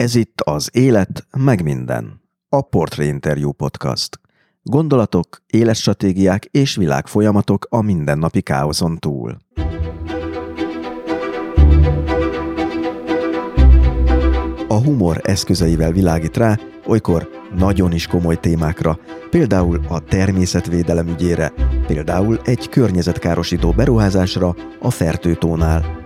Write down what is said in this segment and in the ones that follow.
Ez itt az Élet, meg minden. A Portrait Interview Podcast. Gondolatok, életstratégiák és világfolyamatok a mindennapi káoszon túl. A humor eszközeivel világít rá, olykor nagyon is komoly témákra, például a természetvédelem ügyére, például egy környezetkárosító beruházásra a fertőtónál.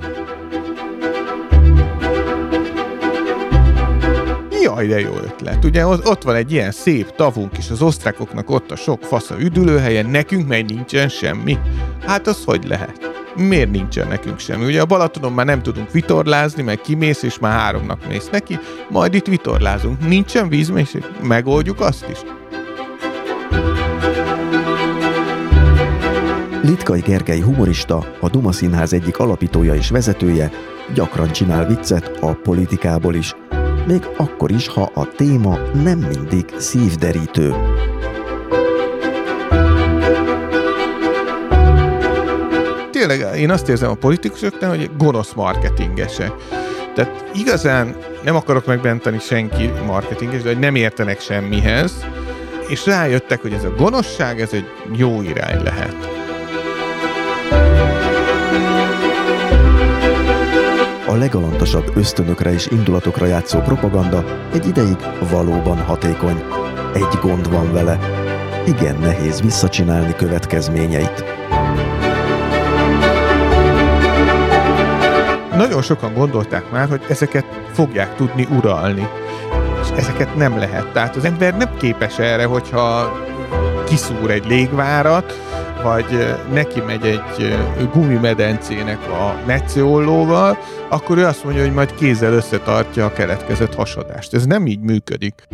Jaj, de jó ötlet. Ugye ott van egy ilyen szép tavunk is, az osztrákoknak ott a sok fasz a üdülőhelye, nekünk meg nincsen semmi. Hát az hogy lehet? Miért nincsen nekünk semmi? Ugye a Balatonon már nem tudunk vitorlázni, meg kimész, és már háromnak mész neki, majd itt vitorlázunk. Nincsen vízméség? Megoldjuk azt is. Litkai Gergely humorista, a Duma Színház egyik alapítója és vezetője, gyakran csinál viccet a politikából is, még akkor is, ha a téma nem mindig szívderítő. Tényleg én azt érzem a politikusoknál, hogy gonosz marketingesek. Tehát igazán nem akarok megbenteni senki marketinges, de hogy nem értenek semmihez, és rájöttek, hogy ez a gonoszság, ez egy jó irány lehet. A legalantasabb ösztönökre és indulatokra játszó propaganda egy ideig valóban hatékony. Egy gond van vele. Igen nehéz visszacsinálni következményeit. Nagyon sokan gondolták már, hogy ezeket fogják tudni uralni. És ezeket nem lehet. Tehát az ember nem képes erre, hogyha kiszúr egy légvárat, vagy neki megy egy gumimedencének a metsziollóval, akkor ő azt mondja, hogy majd kézzel összetartja a keletkezett hasadást. Ez nem így működik.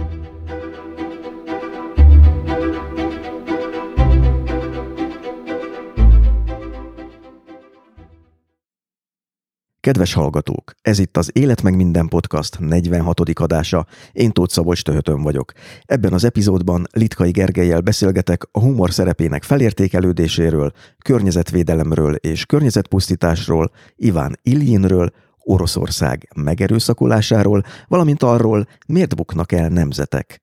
Kedves hallgatók, ez itt az Élet meg minden podcast 46. adása. Én Tóth Szabolcs Töhötön vagyok. Ebben az epizódban Litkai Gergelyel beszélgetek a humor szerepének felértékelődéséről, környezetvédelemről és környezetpusztításról, Iván Iljinről, Oroszország megerőszakolásáról, valamint arról, miért buknak el nemzetek.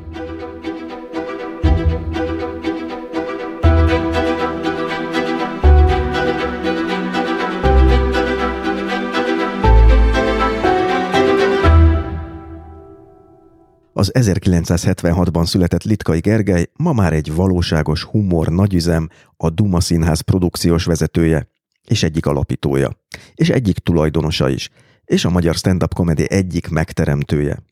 Az 1976-ban született Litkai Gergely ma már egy valóságos humor nagyüzem, a Duma Színház produkciós vezetője, és egyik alapítója, és egyik tulajdonosa is, és a magyar stand-up komedi egyik megteremtője.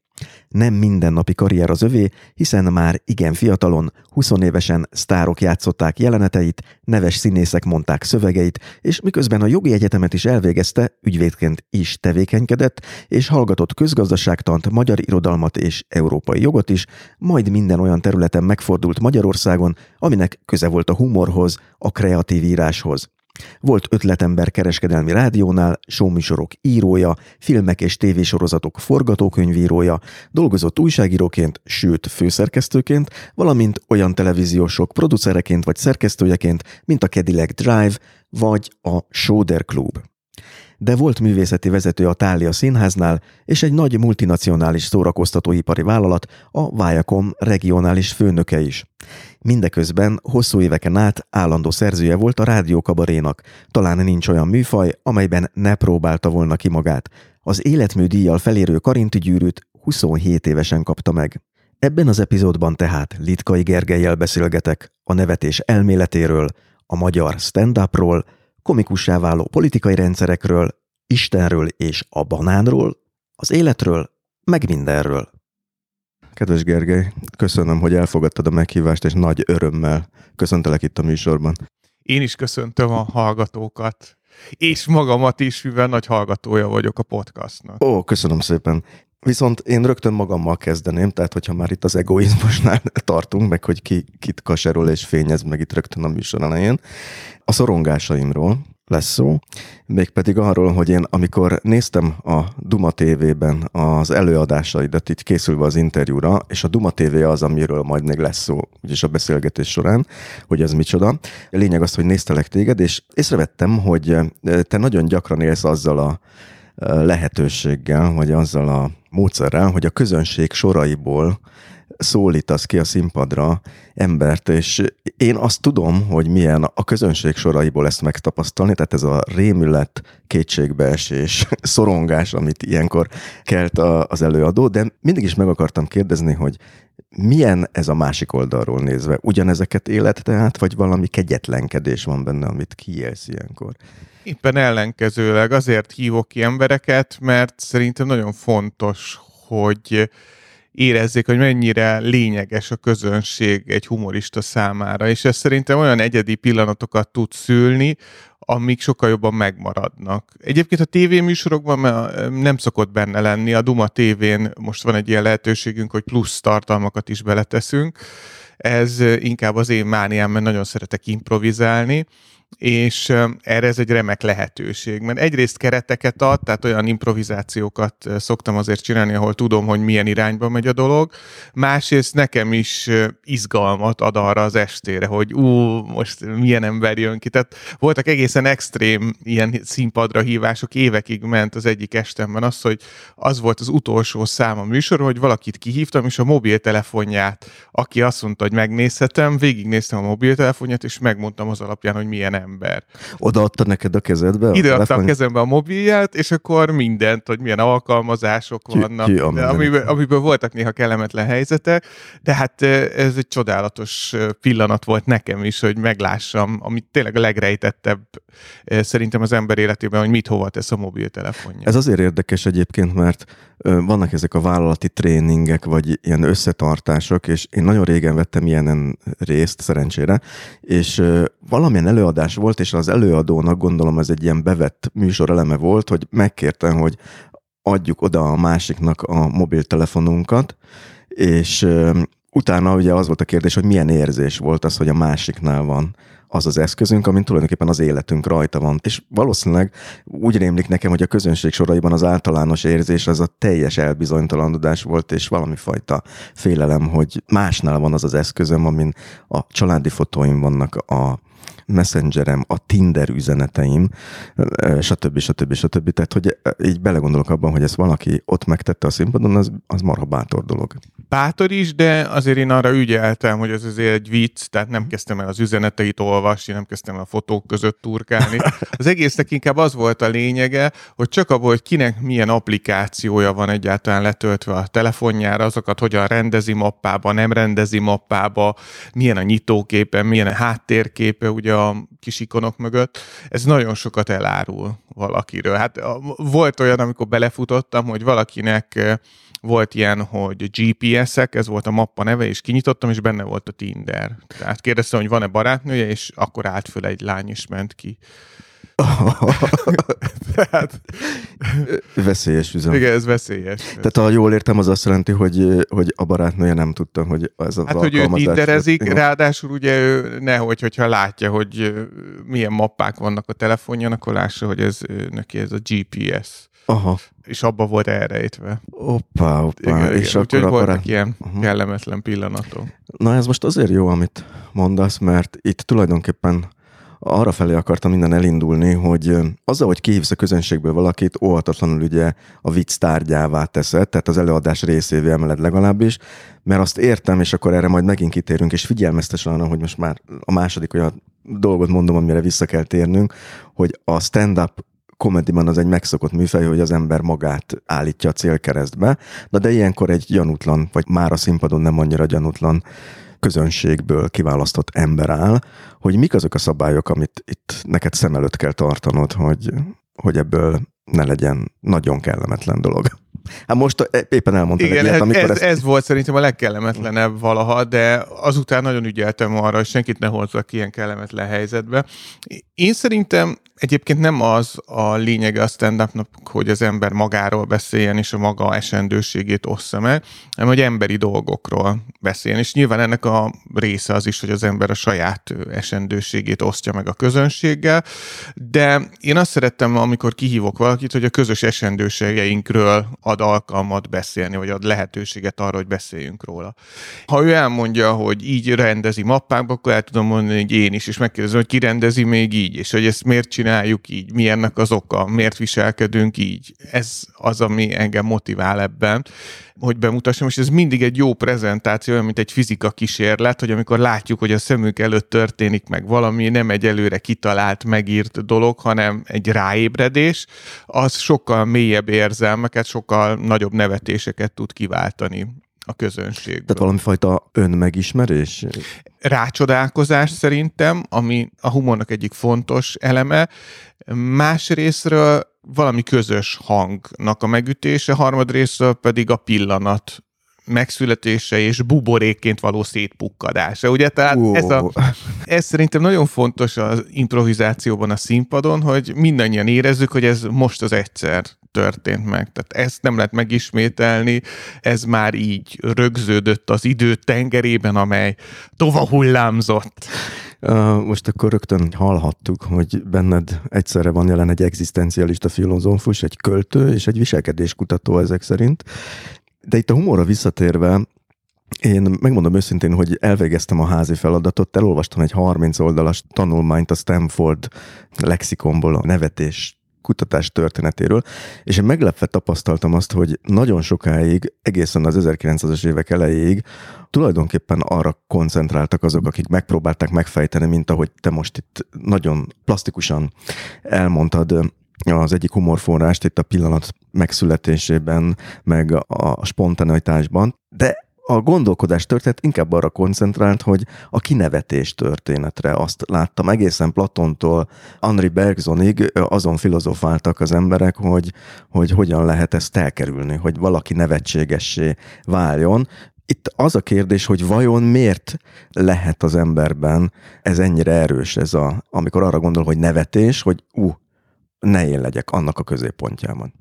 Nem mindennapi karrier az övé, hiszen már igen fiatalon, 20 évesen sztárok játszották jeleneteit, neves színészek mondták szövegeit, és miközben a jogi egyetemet is elvégezte, ügyvédként is tevékenykedett, és hallgatott közgazdaságtant, magyar irodalmat és európai jogot is, majd minden olyan területen megfordult Magyarországon, aminek köze volt a humorhoz, a kreatív íráshoz. Volt ötletember kereskedelmi rádiónál, showműsorok írója, filmek és tévésorozatok forgatókönyvírója, dolgozott újságíróként, sőt főszerkesztőként, valamint olyan televíziósok producereként vagy szerkesztőjeként, mint a Cadillac Drive vagy a Shoulder Club de volt művészeti vezető a Tália Színháznál, és egy nagy multinacionális szórakoztatóipari vállalat, a Viacom regionális főnöke is. Mindeközben hosszú éveken át állandó szerzője volt a rádiókabarénak. Talán nincs olyan műfaj, amelyben ne próbálta volna ki magát. Az életmű díjjal felérő Karinti gyűrűt 27 évesen kapta meg. Ebben az epizódban tehát Litkai Gergelyel beszélgetek a nevetés elméletéről, a magyar stand-upról, komikussá váló politikai rendszerekről, Istenről és a banánról, Az életről, meg mindenről. Kedves Gergely, köszönöm, hogy elfogadtad a meghívást, és nagy örömmel köszöntelek itt a műsorban. Én is köszöntöm a hallgatókat, és magamat is, mivel nagy hallgatója vagyok a podcastnak. Ó, köszönöm szépen. Viszont én rögtön magammal kezdeném, tehát hogyha már itt az egoizmusnál tartunk, meg hogy ki, kit kaserol és fényez meg itt rögtön a műsor elején, a szorongásaimról, lesz szó, mégpedig arról, hogy én amikor néztem a Duma TV-ben az előadásaidat itt készülve az interjúra, és a Duma TV az, amiről majd még lesz szó, úgyis a beszélgetés során, hogy ez micsoda. Lényeg az, hogy néztelek téged, és észrevettem, hogy te nagyon gyakran élsz azzal a lehetőséggel, vagy azzal a módszerrel, hogy a közönség soraiból szólítasz ki a színpadra embert, és én azt tudom, hogy milyen a közönség soraiból ezt megtapasztalni, tehát ez a rémület, kétségbeesés, szorongás, amit ilyenkor kelt az előadó, de mindig is meg akartam kérdezni, hogy milyen ez a másik oldalról nézve? Ugyanezeket élet tehát, vagy valami kegyetlenkedés van benne, amit kiélsz ilyenkor? Éppen ellenkezőleg azért hívok ki embereket, mert szerintem nagyon fontos, hogy érezzék, hogy mennyire lényeges a közönség egy humorista számára, és ez szerintem olyan egyedi pillanatokat tud szülni, amik sokkal jobban megmaradnak. Egyébként a tévéműsorokban nem szokott benne lenni, a Duma tévén most van egy ilyen lehetőségünk, hogy plusz tartalmakat is beleteszünk, ez inkább az én mániám, mert nagyon szeretek improvizálni, és erre ez egy remek lehetőség, mert egyrészt kereteket ad, tehát olyan improvizációkat szoktam azért csinálni, ahol tudom, hogy milyen irányba megy a dolog, másrészt nekem is izgalmat ad arra az estére, hogy ú, most milyen ember jön ki. Tehát voltak egészen extrém ilyen színpadra hívások, évekig ment az egyik estemben az, hogy az volt az utolsó szám a műsor, hogy valakit kihívtam, és a mobiltelefonját, aki azt mondta, hogy megnézhetem, végignéztem a mobiltelefonját, és megmondtam az alapján, hogy milyen ember. Odaadta neked a kezedbe? Ide adta a kezembe a mobilját, és akkor mindent, hogy milyen alkalmazások ki, vannak, ki amiből, amiből voltak néha kellemetlen helyzetek, de hát ez egy csodálatos pillanat volt nekem is, hogy meglássam, amit tényleg a legrejtettebb szerintem az ember életében, hogy mit hova tesz a mobiltelefonja. Ez azért érdekes egyébként, mert vannak ezek a vállalati tréningek, vagy ilyen összetartások, és én nagyon régen vettem ilyenen részt, szerencsére, és valamilyen előadás volt, és az előadónak gondolom ez egy ilyen bevett műsoreleme volt, hogy megkértem, hogy adjuk oda a másiknak a mobiltelefonunkat, és utána ugye az volt a kérdés, hogy milyen érzés volt az, hogy a másiknál van az az eszközünk, amin tulajdonképpen az életünk rajta van. És valószínűleg úgy rémlik nekem, hogy a közönség soraiban az általános érzés az a teljes elbizonytalanodás volt, és valami fajta félelem, hogy másnál van az az eszközöm, amin a családi fotóim vannak, a messengerem, a Tinder üzeneteim, stb. stb. stb. Tehát, hogy így belegondolok abban, hogy ezt valaki ott megtette a színpadon, az, az marha bátor dolog. Bátor is, de azért én arra ügyeltem, hogy ez azért egy vicc, tehát nem kezdtem el az üzeneteit olvasni, nem kezdtem el a fotók között turkálni. Az egésznek inkább az volt a lényege, hogy csak abból, hogy kinek milyen applikációja van egyáltalán letöltve a telefonjára, azokat hogyan rendezi mappába, nem rendezi mappába, milyen a nyitóképe, milyen a háttérképe, ugye a kis ikonok mögött, ez nagyon sokat elárul valakiről. Hát volt olyan, amikor belefutottam, hogy valakinek volt ilyen, hogy GPS-ek, ez volt a mappa neve, és kinyitottam, és benne volt a Tinder. Tehát kérdeztem, hogy van-e barátnője, és akkor állt föl egy lány, és ment ki. Tehát... Veszélyes üzem. Igen, ez veszélyes. Tehát ha jól értem, az azt jelenti, hogy, hogy a barátnője nem tudta, hogy ez az Hát, hogy ő tinderezik, ráadásul ugye ő nehogy, hogyha látja, hogy milyen mappák vannak a telefonján, akkor lássa, hogy ez neki ez a GPS. Aha. És abba volt elrejtve. Oppá, oppá. Igen, és igen. akkor voltak barát... ilyen uh-huh. kellemetlen pillanatok. Na ez most azért jó, amit mondasz, mert itt tulajdonképpen arra felé akartam minden elindulni, hogy azzal, hogy kihívsz a közönségből valakit, óhatatlanul ugye a vicc tárgyává teszed, tehát az előadás részévé emeled legalábbis, mert azt értem, és akkor erre majd megint kitérünk, és figyelmeztes arra, hogy most már a második olyan dolgot mondom, amire vissza kell térnünk, hogy a stand-up komediban az egy megszokott műfaj, hogy az ember magát állítja a célkeresztbe, de, de ilyenkor egy gyanútlan, vagy már a színpadon nem annyira gyanútlan közönségből kiválasztott ember áll, hogy mik azok a szabályok, amit itt neked szem előtt kell tartanod, hogy, hogy ebből ne legyen nagyon kellemetlen dolog. Hát most éppen elmondtam Igen, ilyet, amikor ez, ezt... ez volt szerintem a legkellemetlenebb valaha, de azután nagyon ügyeltem arra, hogy senkit ne hozzak ilyen kellemetlen helyzetbe. Én szerintem Egyébként nem az a lényege a stand hogy az ember magáról beszéljen, és a maga esendőségét ossza meg, hanem hogy emberi dolgokról beszéljen. És nyilván ennek a része az is, hogy az ember a saját esendőségét osztja meg a közönséggel, de én azt szerettem, amikor kihívok valakit, hogy a közös esendőségeinkről ad alkalmat beszélni, vagy ad lehetőséget arra, hogy beszéljünk róla. Ha ő elmondja, hogy így rendezi mappákba, akkor el tudom mondani, hogy én is, és megkérdezem, hogy ki rendezi még így, és hogy ezt miért csinál csináljuk így, mi ennek az oka, miért viselkedünk így. Ez az, ami engem motivál ebben, hogy bemutassam, és ez mindig egy jó prezentáció, olyan, mint egy fizika kísérlet, hogy amikor látjuk, hogy a szemünk előtt történik meg valami, nem egy előre kitalált, megírt dolog, hanem egy ráébredés, az sokkal mélyebb érzelmeket, sokkal nagyobb nevetéseket tud kiváltani a közönség. Tehát valami fajta önmegismerés? Rácsodálkozás szerintem, ami a humornak egyik fontos eleme. Másrésztről valami közös hangnak a megütése, harmadrésztről pedig a pillanat megszületése és buborékként való szétpukkadása. Ugye, tehát uh. ez, a, ez szerintem nagyon fontos az improvizációban a színpadon, hogy mindannyian érezzük, hogy ez most az egyszer történt meg. Tehát ezt nem lehet megismételni, ez már így rögződött az idő tengerében, amely tova hullámzott. Most akkor rögtön hallhattuk, hogy benned egyszerre van jelen egy egzisztencialista filozófus, egy költő és egy viselkedéskutató ezek szerint. De itt a humorra visszatérve, én megmondom őszintén, hogy elvégeztem a házi feladatot, elolvastam egy 30 oldalas tanulmányt a Stanford lexikonból a nevetés kutatás történetéről, és én meglepve tapasztaltam azt, hogy nagyon sokáig, egészen az 1900-as évek elejéig tulajdonképpen arra koncentráltak azok, akik megpróbálták megfejteni, mint ahogy te most itt nagyon plastikusan elmondtad az egyik humorforrást itt a pillanat megszületésében, meg a spontaneitásban, de a gondolkodás történet inkább arra koncentrált, hogy a kinevetés történetre azt láttam. Egészen Platontól Henri Bergsonig azon filozofáltak az emberek, hogy, hogy hogyan lehet ezt elkerülni, hogy valaki nevetségessé váljon. Itt az a kérdés, hogy vajon miért lehet az emberben ez ennyire erős, ez a, amikor arra gondol, hogy nevetés, hogy ú, uh, ne én legyek annak a középpontjában.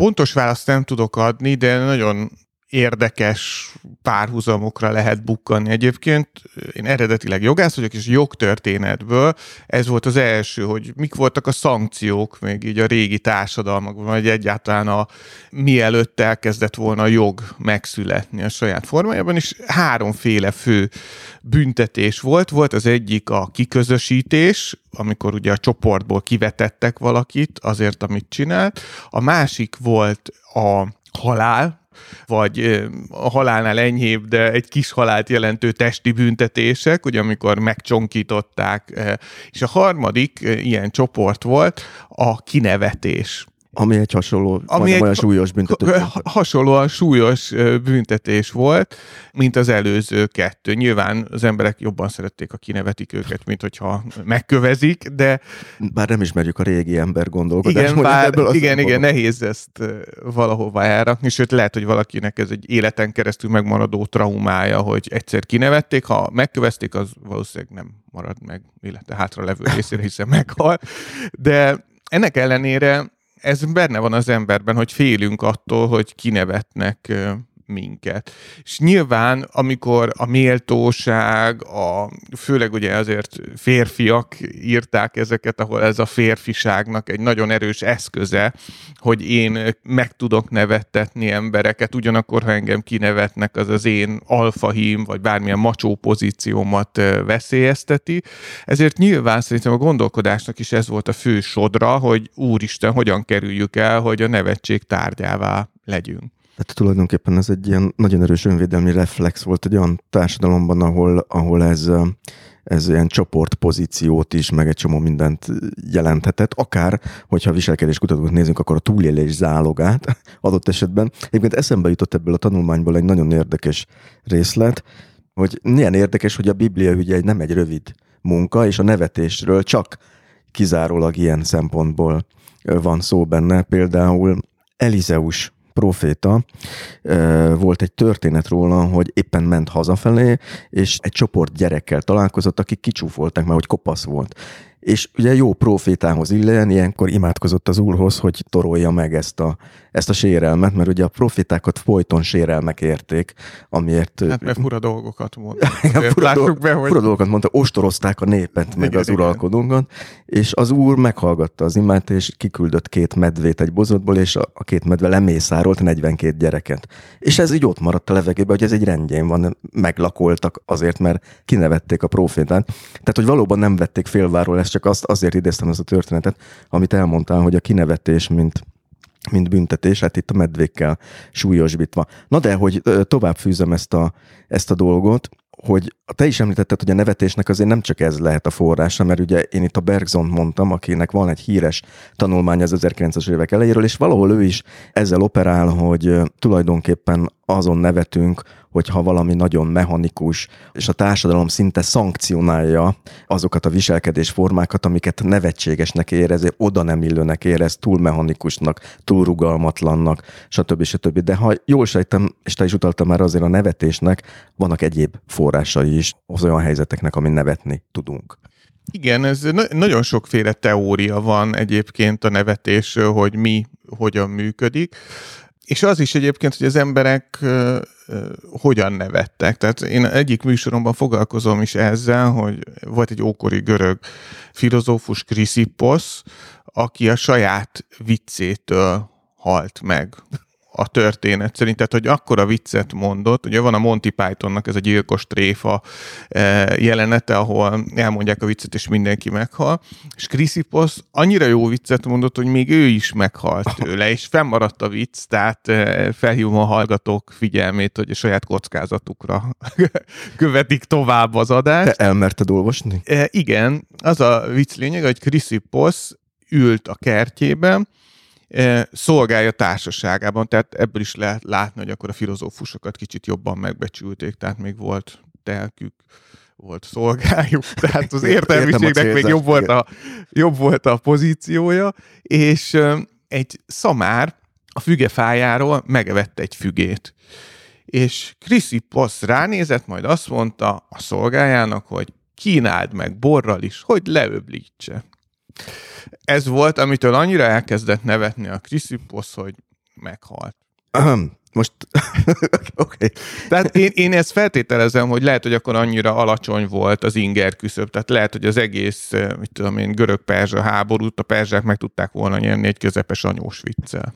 Pontos választ nem tudok adni, de nagyon érdekes párhuzamokra lehet bukkanni. Egyébként én eredetileg jogász vagyok, és jogtörténetből ez volt az első, hogy mik voltak a szankciók még így a régi társadalmakban, vagy egyáltalán a mielőtt elkezdett volna a jog megszületni a saját formájában, és háromféle fő büntetés volt. Volt az egyik a kiközösítés, amikor ugye a csoportból kivetettek valakit azért, amit csinált. A másik volt a halál, vagy a halálnál enyhébb, de egy kis halált jelentő testi büntetések, ugye amikor megcsonkították. És a harmadik ilyen csoport volt a kinevetés. Ami egy hasonló, ami egy olyan súlyos büntetés. Hasonlóan súlyos büntetés volt, mint az előző kettő. Nyilván az emberek jobban szerették, a kinevetik őket, mint hogyha megkövezik, de... Bár nem ismerjük a régi ember gondolkodást. Igen, bár, ebből igen, igen, nehéz ezt valahova elrakni, sőt lehet, hogy valakinek ez egy életen keresztül megmaradó traumája, hogy egyszer kinevették, ha megkövezték, az valószínűleg nem marad meg élete hátra levő részére, hiszen meghal. De ennek ellenére ez benne van az emberben, hogy félünk attól, hogy kinevetnek minket. És nyilván, amikor a méltóság, a, főleg ugye azért férfiak írták ezeket, ahol ez a férfiságnak egy nagyon erős eszköze, hogy én meg tudok nevettetni embereket, ugyanakkor, ha engem kinevetnek, az az én alfahím, vagy bármilyen macsó pozíciómat veszélyezteti. Ezért nyilván szerintem a gondolkodásnak is ez volt a fő sodra, hogy úristen, hogyan kerüljük el, hogy a nevetség tárgyává legyünk. Hát tulajdonképpen ez egy ilyen nagyon erős önvédelmi reflex volt egy olyan társadalomban, ahol, ahol ez, ez ilyen csoportpozíciót is, meg egy csomó mindent jelenthetett, akár, hogyha viselkedéskutatókat nézünk, akkor a túlélés zálogát adott esetben. Egyébként eszembe jutott ebből a tanulmányból egy nagyon érdekes részlet, hogy milyen érdekes, hogy a Biblia ugye nem egy rövid munka, és a nevetésről csak kizárólag ilyen szempontból van szó benne. Például Elizeus proféta, volt egy történet róla, hogy éppen ment hazafelé, és egy csoport gyerekkel találkozott, akik kicsúfolták már, hogy kopasz volt és ugye jó profétához illen, ilyenkor imádkozott az úrhoz, hogy torolja meg ezt a, ezt a sérelmet, mert ugye a profétákat folyton sérelmek érték, amiért... Hát mert fura dolgokat mondta. fura, dolg, be, hogy... fura dolgokat mondta, ostorozták a népet, igen, meg az igen. uralkodónkat, és az úr meghallgatta az imát, és kiküldött két medvét egy bozotból, és a, a két medve lemészárolt 42 gyereket. És ez így ott maradt a levegőben, hogy ez egy rendjén van, meglakoltak azért, mert kinevették a profétát. Tehát, hogy valóban nem vették félváról ezt csak azt azért idéztem ezt a történetet, amit elmondtál, hogy a kinevetés, mint mint büntetés, hát itt a medvékkel súlyosbítva. Na de, hogy tovább fűzem ezt a, ezt a dolgot, hogy te is említetted, hogy a nevetésnek azért nem csak ez lehet a forrása, mert ugye én itt a Bergson mondtam, akinek van egy híres tanulmány az 1900-es évek elejéről, és valahol ő is ezzel operál, hogy tulajdonképpen azon nevetünk, hogyha valami nagyon mechanikus, és a társadalom szinte szankcionálja azokat a viselkedésformákat, amiket nevetségesnek érez, oda nem illőnek érez, túl mechanikusnak, túl rugalmatlannak, stb. stb. De ha jól sejtem, és te is utaltam már azért a nevetésnek, vannak egyéb forrásai is az olyan helyzeteknek, amin nevetni tudunk. Igen, ez na- nagyon sokféle teória van egyébként a nevetésről, hogy mi hogyan működik. És az is egyébként, hogy az emberek hogyan nevettek. Tehát én egyik műsoromban foglalkozom is ezzel, hogy volt egy ókori görög filozófus Chrysippos, aki a saját viccétől halt meg a történet szerint, tehát hogy akkora viccet mondott, ugye van a Monty Pythonnak ez a gyilkos tréfa eh, jelenete, ahol elmondják a viccet, és mindenki meghal, és Chrysippos annyira jó viccet mondott, hogy még ő is meghalt tőle, és fennmaradt a vicc, tehát eh, felhívom a hallgatók figyelmét, hogy a saját kockázatukra követik tovább az adást. Te elmerted olvasni? E, igen, az a vicc lényeg, hogy Chrysippos ült a kertjében, szolgálja társaságában, tehát ebből is lehet látni, hogy akkor a filozófusokat kicsit jobban megbecsülték, tehát még volt telkük, volt szolgájuk, tehát az értelmiségnek még jobb volt, a, jobb volt a pozíciója, és egy szamár a fügefájáról megevette egy fügét. És Chrysippos ránézett, majd azt mondta a szolgájának, hogy kínáld meg borral is, hogy leöblítse ez volt, amitől annyira elkezdett nevetni a Chrysippos, hogy meghalt. Most, oké. Okay. Tehát én, én ezt feltételezem, hogy lehet, hogy akkor annyira alacsony volt az inger küszöb, tehát lehet, hogy az egész, eh, mit tudom én, görög-perzsa háborút a perzsák meg tudták volna nyerni egy közepes anyós viccel.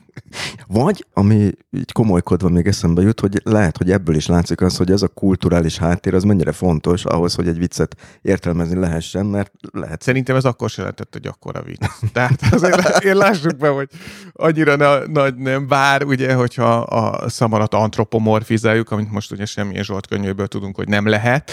Vagy, ami így komolykodva még eszembe jut, hogy lehet, hogy ebből is látszik az, hogy ez a kulturális háttér az mennyire fontos ahhoz, hogy egy viccet értelmezni lehessen, mert lehet. Szerintem ez akkor se lehetett egy akkora vicc. Tehát azért én lássuk be, hogy annyira na, nagy nem, bár ugye, hogyha a szamarat antropomorfizáljuk, amit most ugye semmilyen Zsolt könyvéből tudunk, hogy nem lehet,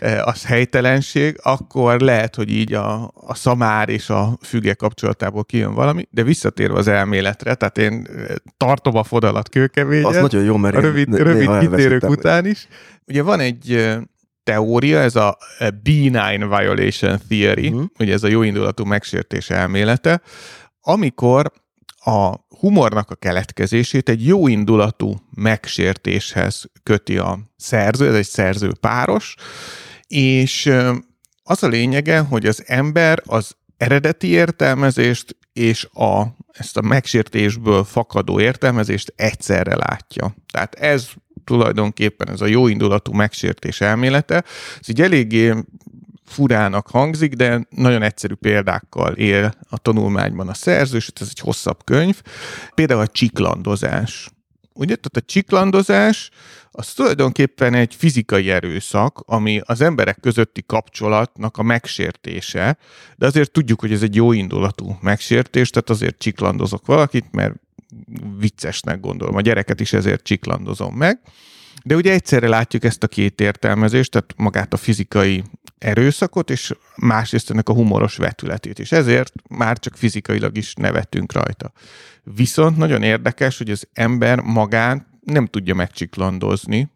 e, az helytelenség, akkor lehet, hogy így a, a szamár és a füge kapcsolatából kijön valami, de visszatérve az elméletre, tehát én e, tartom a fodalat kőkeményen. Az nagyon jó, mert a rövid, rövid kitérők után is. Ugye van egy e, teória, ez a benign violation theory, uh-huh. ugye ez a jóindulatú megsértés elmélete, amikor a humornak a keletkezését egy jó indulatú megsértéshez köti a szerző, ez egy szerző páros, és az a lényege, hogy az ember az eredeti értelmezést és a, ezt a megsértésből fakadó értelmezést egyszerre látja. Tehát ez tulajdonképpen ez a jó indulatú megsértés elmélete. Ez így eléggé furának hangzik, de nagyon egyszerű példákkal él a tanulmányban a szerző, és ez egy hosszabb könyv. Például a csiklandozás. Ugye, tehát a csiklandozás az tulajdonképpen egy fizikai erőszak, ami az emberek közötti kapcsolatnak a megsértése, de azért tudjuk, hogy ez egy jó indulatú megsértés, tehát azért csiklandozok valakit, mert viccesnek gondolom. A gyereket is ezért csiklandozom meg. De ugye egyszerre látjuk ezt a két értelmezést, tehát magát a fizikai erőszakot, és másrészt ennek a humoros vetületét, és ezért már csak fizikailag is nevetünk rajta. Viszont nagyon érdekes, hogy az ember magán nem tudja megcsiklandozni,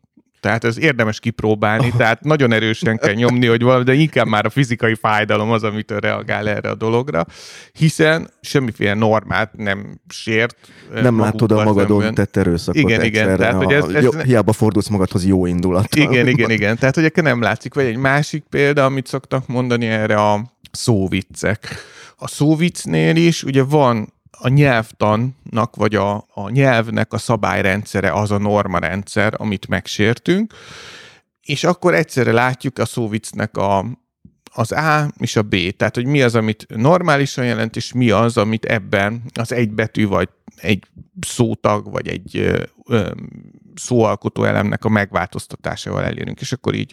Tehát ez érdemes kipróbálni, tehát nagyon erősen kell nyomni, hogy valami, de inkább már a fizikai fájdalom az, amitől reagál erre a dologra, hiszen semmiféle normát nem sért. Nem látod a magadon szemben. tett erőszakot Igen, igen. Tehát, hogy ez, ez jó, hiába fordulsz magadhoz jó indulat. Igen, igen, igen. Tehát, hogy nem látszik. Vagy egy másik példa, amit szoktak mondani erre a szóviccek. A szóviccnél is ugye van a nyelvtannak, vagy a, a nyelvnek a szabályrendszere az a normarendszer, amit megsértünk, és akkor egyszerre látjuk a szóviccnek a, az A és a B, tehát hogy mi az, amit normálisan jelent, és mi az, amit ebben az egy betű, vagy egy szótag, vagy egy ö, ö, szóalkotó elemnek a megváltoztatásával elérünk, és akkor így,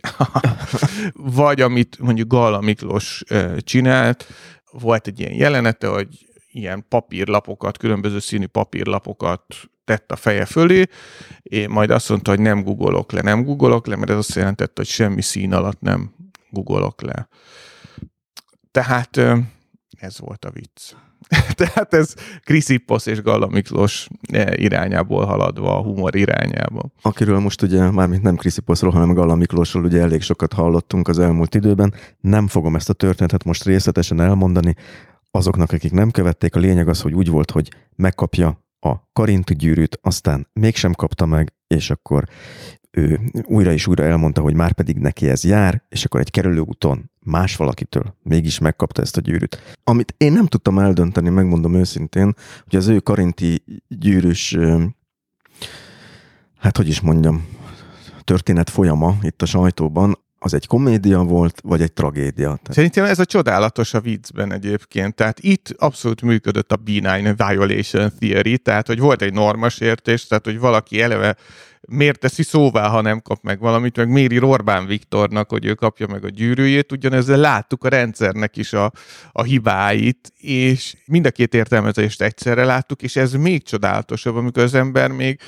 vagy amit mondjuk Galla Miklós ö, csinált, volt egy ilyen jelenete, hogy ilyen papírlapokat, különböző színű papírlapokat tett a feje fölé, és majd azt mondta, hogy nem googolok le, nem googolok le, mert ez azt jelentette, hogy semmi szín alatt nem googolok le. Tehát ez volt a vicc. Tehát ez Kriszipposz és Galla Miklós irányából haladva, a humor irányába. Akiről most ugye mármint nem Kriszipposzról, hanem Galla Miklósról ugye elég sokat hallottunk az elmúlt időben. Nem fogom ezt a történetet most részletesen elmondani, azoknak, akik nem követték, a lényeg az, hogy úgy volt, hogy megkapja a karinti gyűrűt, aztán mégsem kapta meg, és akkor ő újra és újra elmondta, hogy már pedig neki ez jár, és akkor egy kerülőúton más valakitől mégis megkapta ezt a gyűrűt. Amit én nem tudtam eldönteni, megmondom őszintén, hogy az ő karinti gyűrűs, hát hogy is mondjam, történet folyama itt a sajtóban, az egy komédia volt, vagy egy tragédia? Tehát... Szerintem ez a csodálatos a viccben egyébként. Tehát itt abszolút működött a benign violation theory, tehát hogy volt egy értés, tehát hogy valaki eleve miért teszi szóvá, ha nem kap meg valamit, meg méri Orbán Viktornak, hogy ő kapja meg a gyűrűjét, ugyanezzel láttuk a rendszernek is a, a hibáit, és mind a két értelmezést egyszerre láttuk, és ez még csodálatosabb, amikor az ember még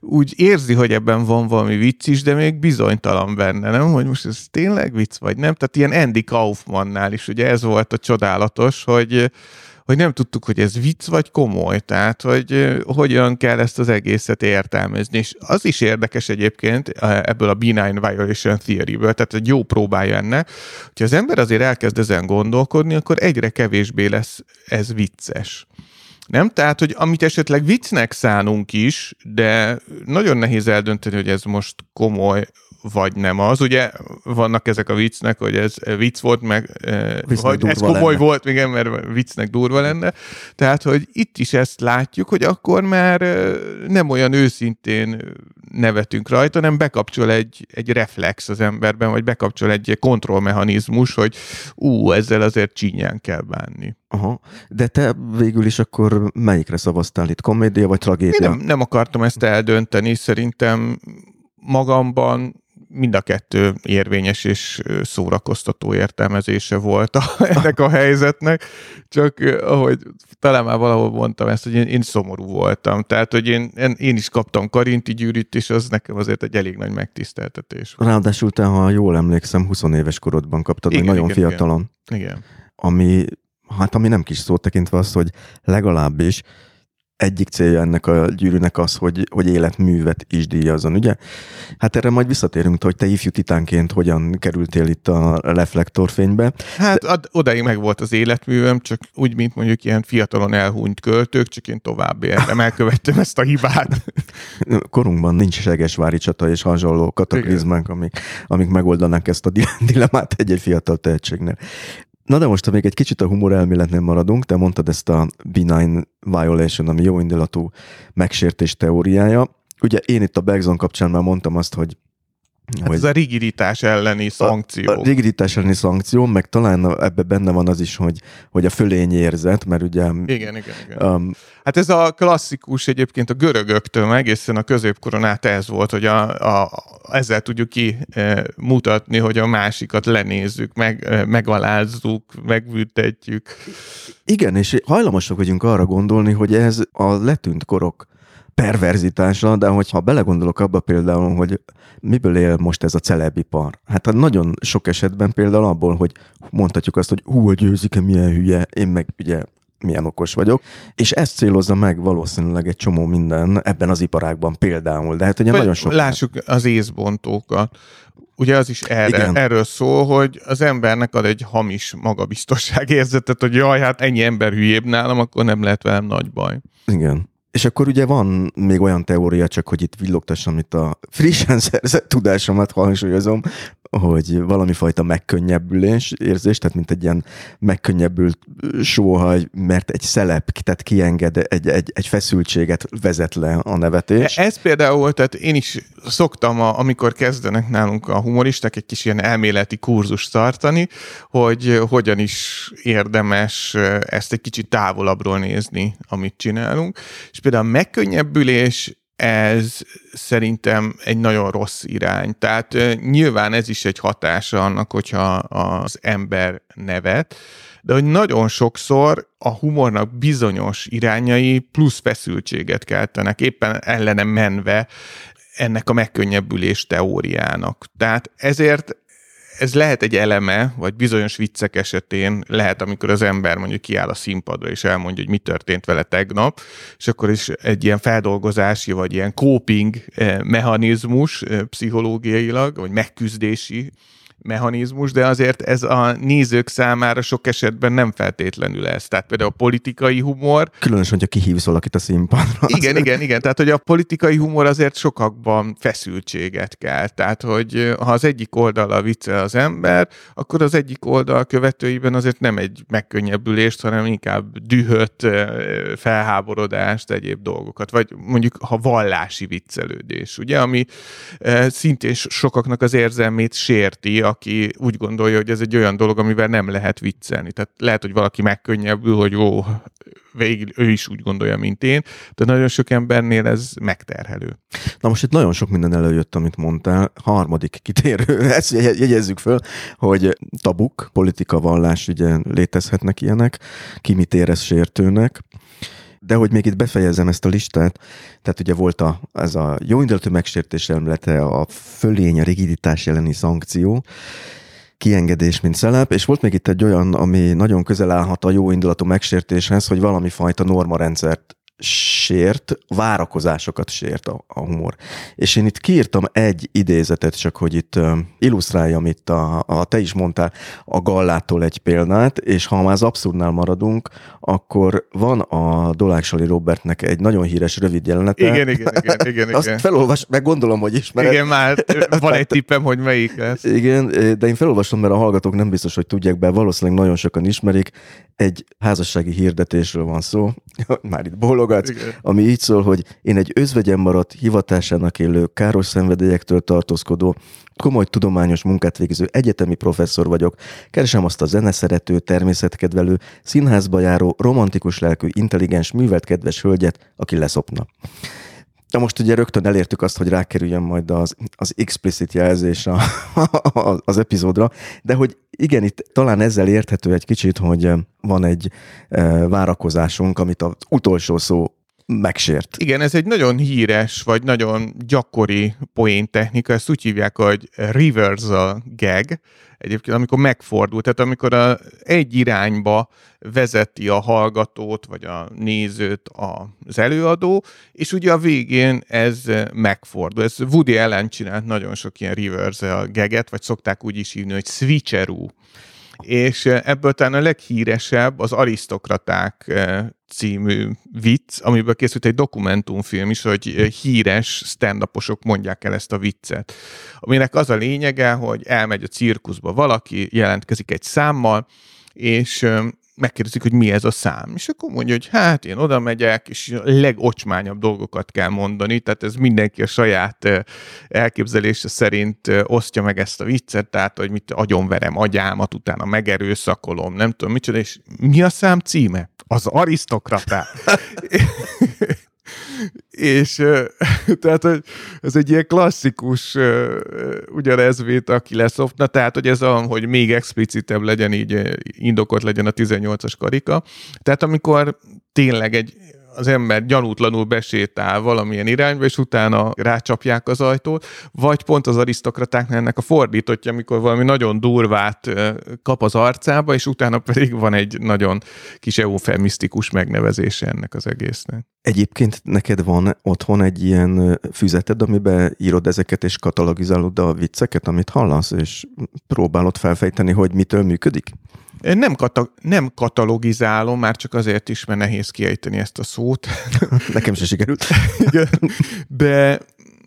úgy érzi, hogy ebben van valami vicc is, de még bizonytalan benne, nem? Hogy most ez tényleg vicc, vagy nem? Tehát ilyen Andy Kaufmannál is ugye ez volt a csodálatos, hogy hogy nem tudtuk, hogy ez vicc vagy komoly, tehát hogy hogyan kell ezt az egészet értelmezni. És az is érdekes egyébként ebből a benign violation theory-ből, tehát egy jó próbája ennek, hogy az ember azért elkezd ezen gondolkodni, akkor egyre kevésbé lesz ez vicces. Nem? Tehát, hogy amit esetleg viccnek szánunk is, de nagyon nehéz eldönteni, hogy ez most komoly vagy nem az. Ugye vannak ezek a viccnek, hogy ez vicc volt, meg hogy ez komoly lenne. volt, igen, mert viccnek durva lenne. Tehát, hogy itt is ezt látjuk, hogy akkor már nem olyan őszintén nevetünk rajta, hanem bekapcsol egy, egy reflex az emberben, vagy bekapcsol egy kontrollmechanizmus, hogy ú, ezzel azért csínyán kell bánni. Aha. De te végül is akkor melyikre szavaztál itt, komédia vagy tragédia? Én nem, nem akartam ezt eldönteni, szerintem magamban mind a kettő érvényes és szórakoztató értelmezése volt a, ennek a helyzetnek, csak ahogy talán már valahol mondtam ezt, hogy én, én szomorú voltam. Tehát, hogy én, én is kaptam karinti gyűrűt, és az nekem azért egy elég nagy megtiszteltetés. Ráadásul te, ha jól emlékszem, 20 éves korodban kaptad, igen, nagyon igen, fiatalon. Igen. igen. Ami, hát ami nem kis szó tekintve az, hogy legalábbis egyik célja ennek a gyűrűnek az, hogy, hogy életművet is díjazzon, ugye? Hát erre majd visszatérünk, hogy te ifjú titánként hogyan kerültél itt a reflektorfénybe. Hát De... odáig meg volt az életművem, csak úgy, mint mondjuk ilyen fiatalon elhunyt költők, csak én tovább éltem, elkövettem ezt a hibát. Korunkban nincs Segesvári csata és hasonló kataklizmánk, amik, amik megoldanák ezt a dilemmát egy-egy fiatal tehetségnél. Na de most, ha még egy kicsit a humor elméletnél maradunk, te mondtad ezt a benign violation, ami jó indulatú megsértés teóriája. Ugye én itt a Bergson kapcsán már mondtam azt, hogy Hát ez a rigiditás elleni szankció. A, a rigiditás elleni szankció, meg talán ebbe benne van az is, hogy, hogy a fölény érzet, mert ugye... Igen, igen, igen. Um, hát ez a klasszikus egyébként a görögöktől, egészen a középkoron át ez volt, hogy a, a, ezzel tudjuk ki e, mutatni, hogy a másikat lenézzük, meg, e, megalázzuk, megbüntetjük. Igen, és hajlamosak vagyunk arra gondolni, hogy ez a letűnt korok perverzitása, de hogyha belegondolok abba például, hogy miből él most ez a celebipar? Hát nagyon sok esetben például abból, hogy mondhatjuk azt, hogy hú, a győzike milyen hülye, én meg ugye milyen okos vagyok, és ezt célozza meg valószínűleg egy csomó minden ebben az iparágban például, de hát ugye Vagy nagyon sok... Lássuk az észbontókat. Ugye az is erre, erről szól, hogy az embernek ad egy hamis magabiztosságérzetet, hogy jaj, hát ennyi ember hülyébb nálam, akkor nem lehet velem nagy baj. Igen. És akkor ugye van még olyan teória, csak hogy itt villogtassam itt a frissen szerzett tudásomat hangsúlyozom, hogy valami fajta megkönnyebbülés érzés, tehát mint egy ilyen megkönnyebbült sóhaj, mert egy szelep, tehát kienged, egy, egy, egy feszültséget vezet le a nevetés. Ez például, tehát én is szoktam, a, amikor kezdenek nálunk a humoristák egy kis ilyen elméleti kurzus tartani, hogy hogyan is érdemes ezt egy kicsit távolabbról nézni, amit csinálunk. És például a megkönnyebbülés ez szerintem egy nagyon rossz irány. Tehát nyilván ez is egy hatása annak, hogyha az ember nevet, de hogy nagyon sokszor a humornak bizonyos irányai plusz feszültséget keltenek, éppen ellenem menve ennek a megkönnyebbülés teóriának. Tehát ezért ez lehet egy eleme, vagy bizonyos viccek esetén lehet, amikor az ember mondjuk kiáll a színpadra, és elmondja, hogy mi történt vele tegnap, és akkor is egy ilyen feldolgozási, vagy ilyen coping eh, mechanizmus eh, pszichológiailag, vagy megküzdési mechanizmus, de azért ez a nézők számára sok esetben nem feltétlenül ez. Tehát például a politikai humor. Különösen, hogyha kihívsz valakit a színpadra. Igen, igen, igen. Tehát, hogy a politikai humor azért sokakban feszültséget kell. Tehát, hogy ha az egyik oldala vicce az ember, akkor az egyik oldal követőiben azért nem egy megkönnyebbülést, hanem inkább dühöt, felháborodást, egyéb dolgokat. Vagy mondjuk, ha vallási viccelődés, ugye, ami szintén sokaknak az érzelmét sérti, aki úgy gondolja, hogy ez egy olyan dolog, amivel nem lehet viccelni. Tehát lehet, hogy valaki megkönnyebbül, hogy ó, végig ő is úgy gondolja, mint én, de nagyon sok embernél ez megterhelő. Na most itt nagyon sok minden előjött, amit mondtál. Harmadik kitérő, ezt jegyezzük föl, hogy tabuk, politika, vallás, ugye létezhetnek ilyenek, ki mit érez sértőnek, de hogy még itt befejezem ezt a listát, tehát ugye volt a, ez a jóindulatú megsértés emlete, a fölény, a rigiditás elleni szankció, kiengedés, mint szelep, és volt még itt egy olyan, ami nagyon közel állhat a jó indulatú megsértéshez, hogy valami fajta normarendszert sért, várakozásokat sért a, a humor. És én itt kiírtam egy idézetet, csak hogy itt illusztráljam itt, a, a, te is mondtál a Gallától egy példát, és ha már az abszurdnál maradunk, akkor van a Doláksali Robertnek egy nagyon híres rövid jelenete. Igen, igen, igen, igen. Azt igen. felolvas, meg gondolom, hogy ismered. Igen, már van egy tippem, hogy melyik lesz. Igen, de én felolvasom, mert a hallgatók nem biztos, hogy tudják be, valószínűleg nagyon sokan ismerik. Egy házassági hirdetésről van szó, már itt bólogatsz, Igen. ami így szól, hogy én egy özvegyen maradt, hivatásának élő, káros szenvedélyektől tartózkodó, komoly tudományos munkát végző egyetemi professzor vagyok, keresem azt a zeneszerető, természetkedvelő, színházba járó, romantikus lelkű, intelligens, művelt kedves hölgyet, aki leszopna. Na most ugye rögtön elértük azt, hogy rákerüljön majd az, az explicit jelzés a, az epizódra, de hogy igen, itt talán ezzel érthető egy kicsit, hogy van egy várakozásunk, amit az utolsó szó megsért. Igen, ez egy nagyon híres, vagy nagyon gyakori poén technika, ezt úgy hívják, hogy reversal gag, egyébként amikor megfordul, tehát amikor a, egy irányba vezeti a hallgatót, vagy a nézőt az előadó, és ugye a végén ez megfordul. Ez Woody Allen csinált nagyon sok ilyen reversal gaget, vagy szokták úgy is hívni, hogy switcheroo és ebből talán a leghíresebb az Arisztokraták című vicc, amiből készült egy dokumentumfilm is, hogy híres stand mondják el ezt a viccet. Aminek az a lényege, hogy elmegy a cirkuszba valaki, jelentkezik egy számmal, és megkérdezik, hogy mi ez a szám. És akkor mondja, hogy hát én oda megyek, és a legocsmányabb dolgokat kell mondani, tehát ez mindenki a saját elképzelése szerint osztja meg ezt a viccet, tehát hogy mit agyonverem agyámat, utána megerőszakolom, nem tudom micsoda, és mi a szám címe? Az arisztokratá. és tehát ez egy ilyen klasszikus ugyanez vét, aki leszopna, tehát hogy ez a, hogy még explicitebb legyen, így indokolt legyen a 18-as karika. Tehát amikor tényleg egy az ember gyanútlanul besétál valamilyen irányba, és utána rácsapják az ajtót, vagy pont az arisztokratáknál ennek a fordítottja, amikor valami nagyon durvát kap az arcába, és utána pedig van egy nagyon kis eufemisztikus megnevezése ennek az egésznek. Egyébként neked van otthon egy ilyen füzeted, amiben írod ezeket, és katalogizálod a vicceket, amit hallasz, és próbálod felfejteni, hogy mitől működik? Nem, kata- nem katalogizálom, már csak azért is, mert nehéz kiejteni ezt a szót. Nekem se sikerült. De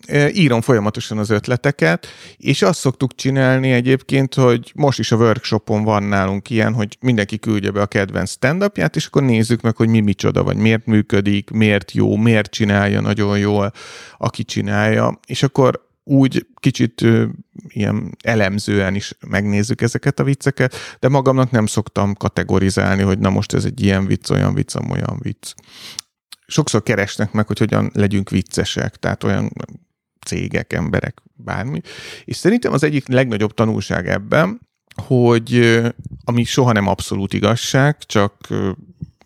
e, írom folyamatosan az ötleteket, és azt szoktuk csinálni egyébként, hogy most is a workshopon van nálunk ilyen, hogy mindenki küldje be a kedvenc stand és akkor nézzük meg, hogy mi micsoda, vagy miért működik, miért jó, miért csinálja nagyon jól, aki csinálja, és akkor úgy kicsit ilyen elemzően is megnézzük ezeket a vicceket, de magamnak nem szoktam kategorizálni, hogy na most ez egy ilyen vicc, olyan vicc, olyan vicc. Sokszor keresnek meg, hogy hogyan legyünk viccesek, tehát olyan cégek, emberek, bármi. És szerintem az egyik legnagyobb tanulság ebben, hogy ami soha nem abszolút igazság, csak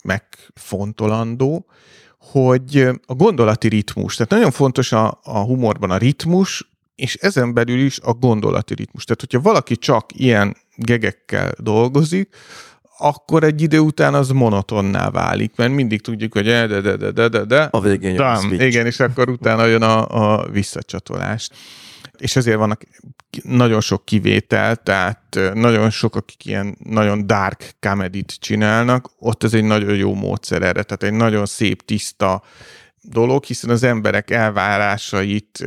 megfontolandó, hogy a gondolati ritmus, tehát nagyon fontos a, a humorban a ritmus, és ezen belül is a gondolati ritmus. Tehát, hogyha valaki csak ilyen gegekkel dolgozik, akkor egy idő után az monotonná válik, mert mindig tudjuk, hogy de, de, de, de, de, de. A végén jön a Igen, és akkor utána jön a, a visszacsatolás. És ezért vannak nagyon sok kivétel, tehát nagyon sok, akik ilyen nagyon dark comedy csinálnak, ott ez egy nagyon jó módszer erre, tehát egy nagyon szép, tiszta dolog, hiszen az emberek elvárásait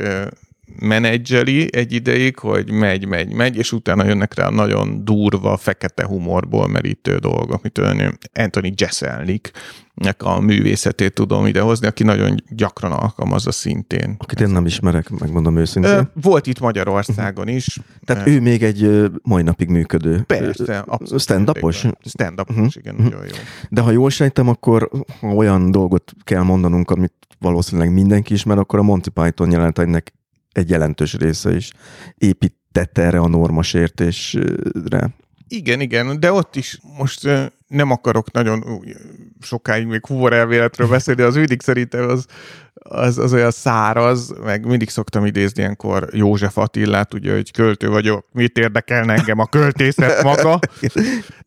menedzseli egy ideig, hogy megy, megy, megy, és utána jönnek rá nagyon durva, fekete humorból merítő dolgok, mint olyan Anthony Jeselnik, nek a művészetét tudom idehozni, aki nagyon gyakran alkalmazza szintén. Akit én nem ismerek, megmondom őszintén. Volt itt Magyarországon is. Tehát ő még egy mai napig működő. Persze, abszolút. Stand-upos? Stand-upos, uh-huh. igen, nagyon jó. De ha jól sejtem, akkor ha olyan dolgot kell mondanunk, amit valószínűleg mindenki ismer, akkor a Monty Python jeleneteinek egy jelentős része is épített erre a normasértésre. Igen, igen, de ott is most nem akarok nagyon sokáig még humor elvéletről beszélni, az üdik szerintem az, az, az olyan száraz, meg mindig szoktam idézni ilyenkor József Attillát, ugye, hogy költő vagyok, mit érdekelne engem a költészet maga.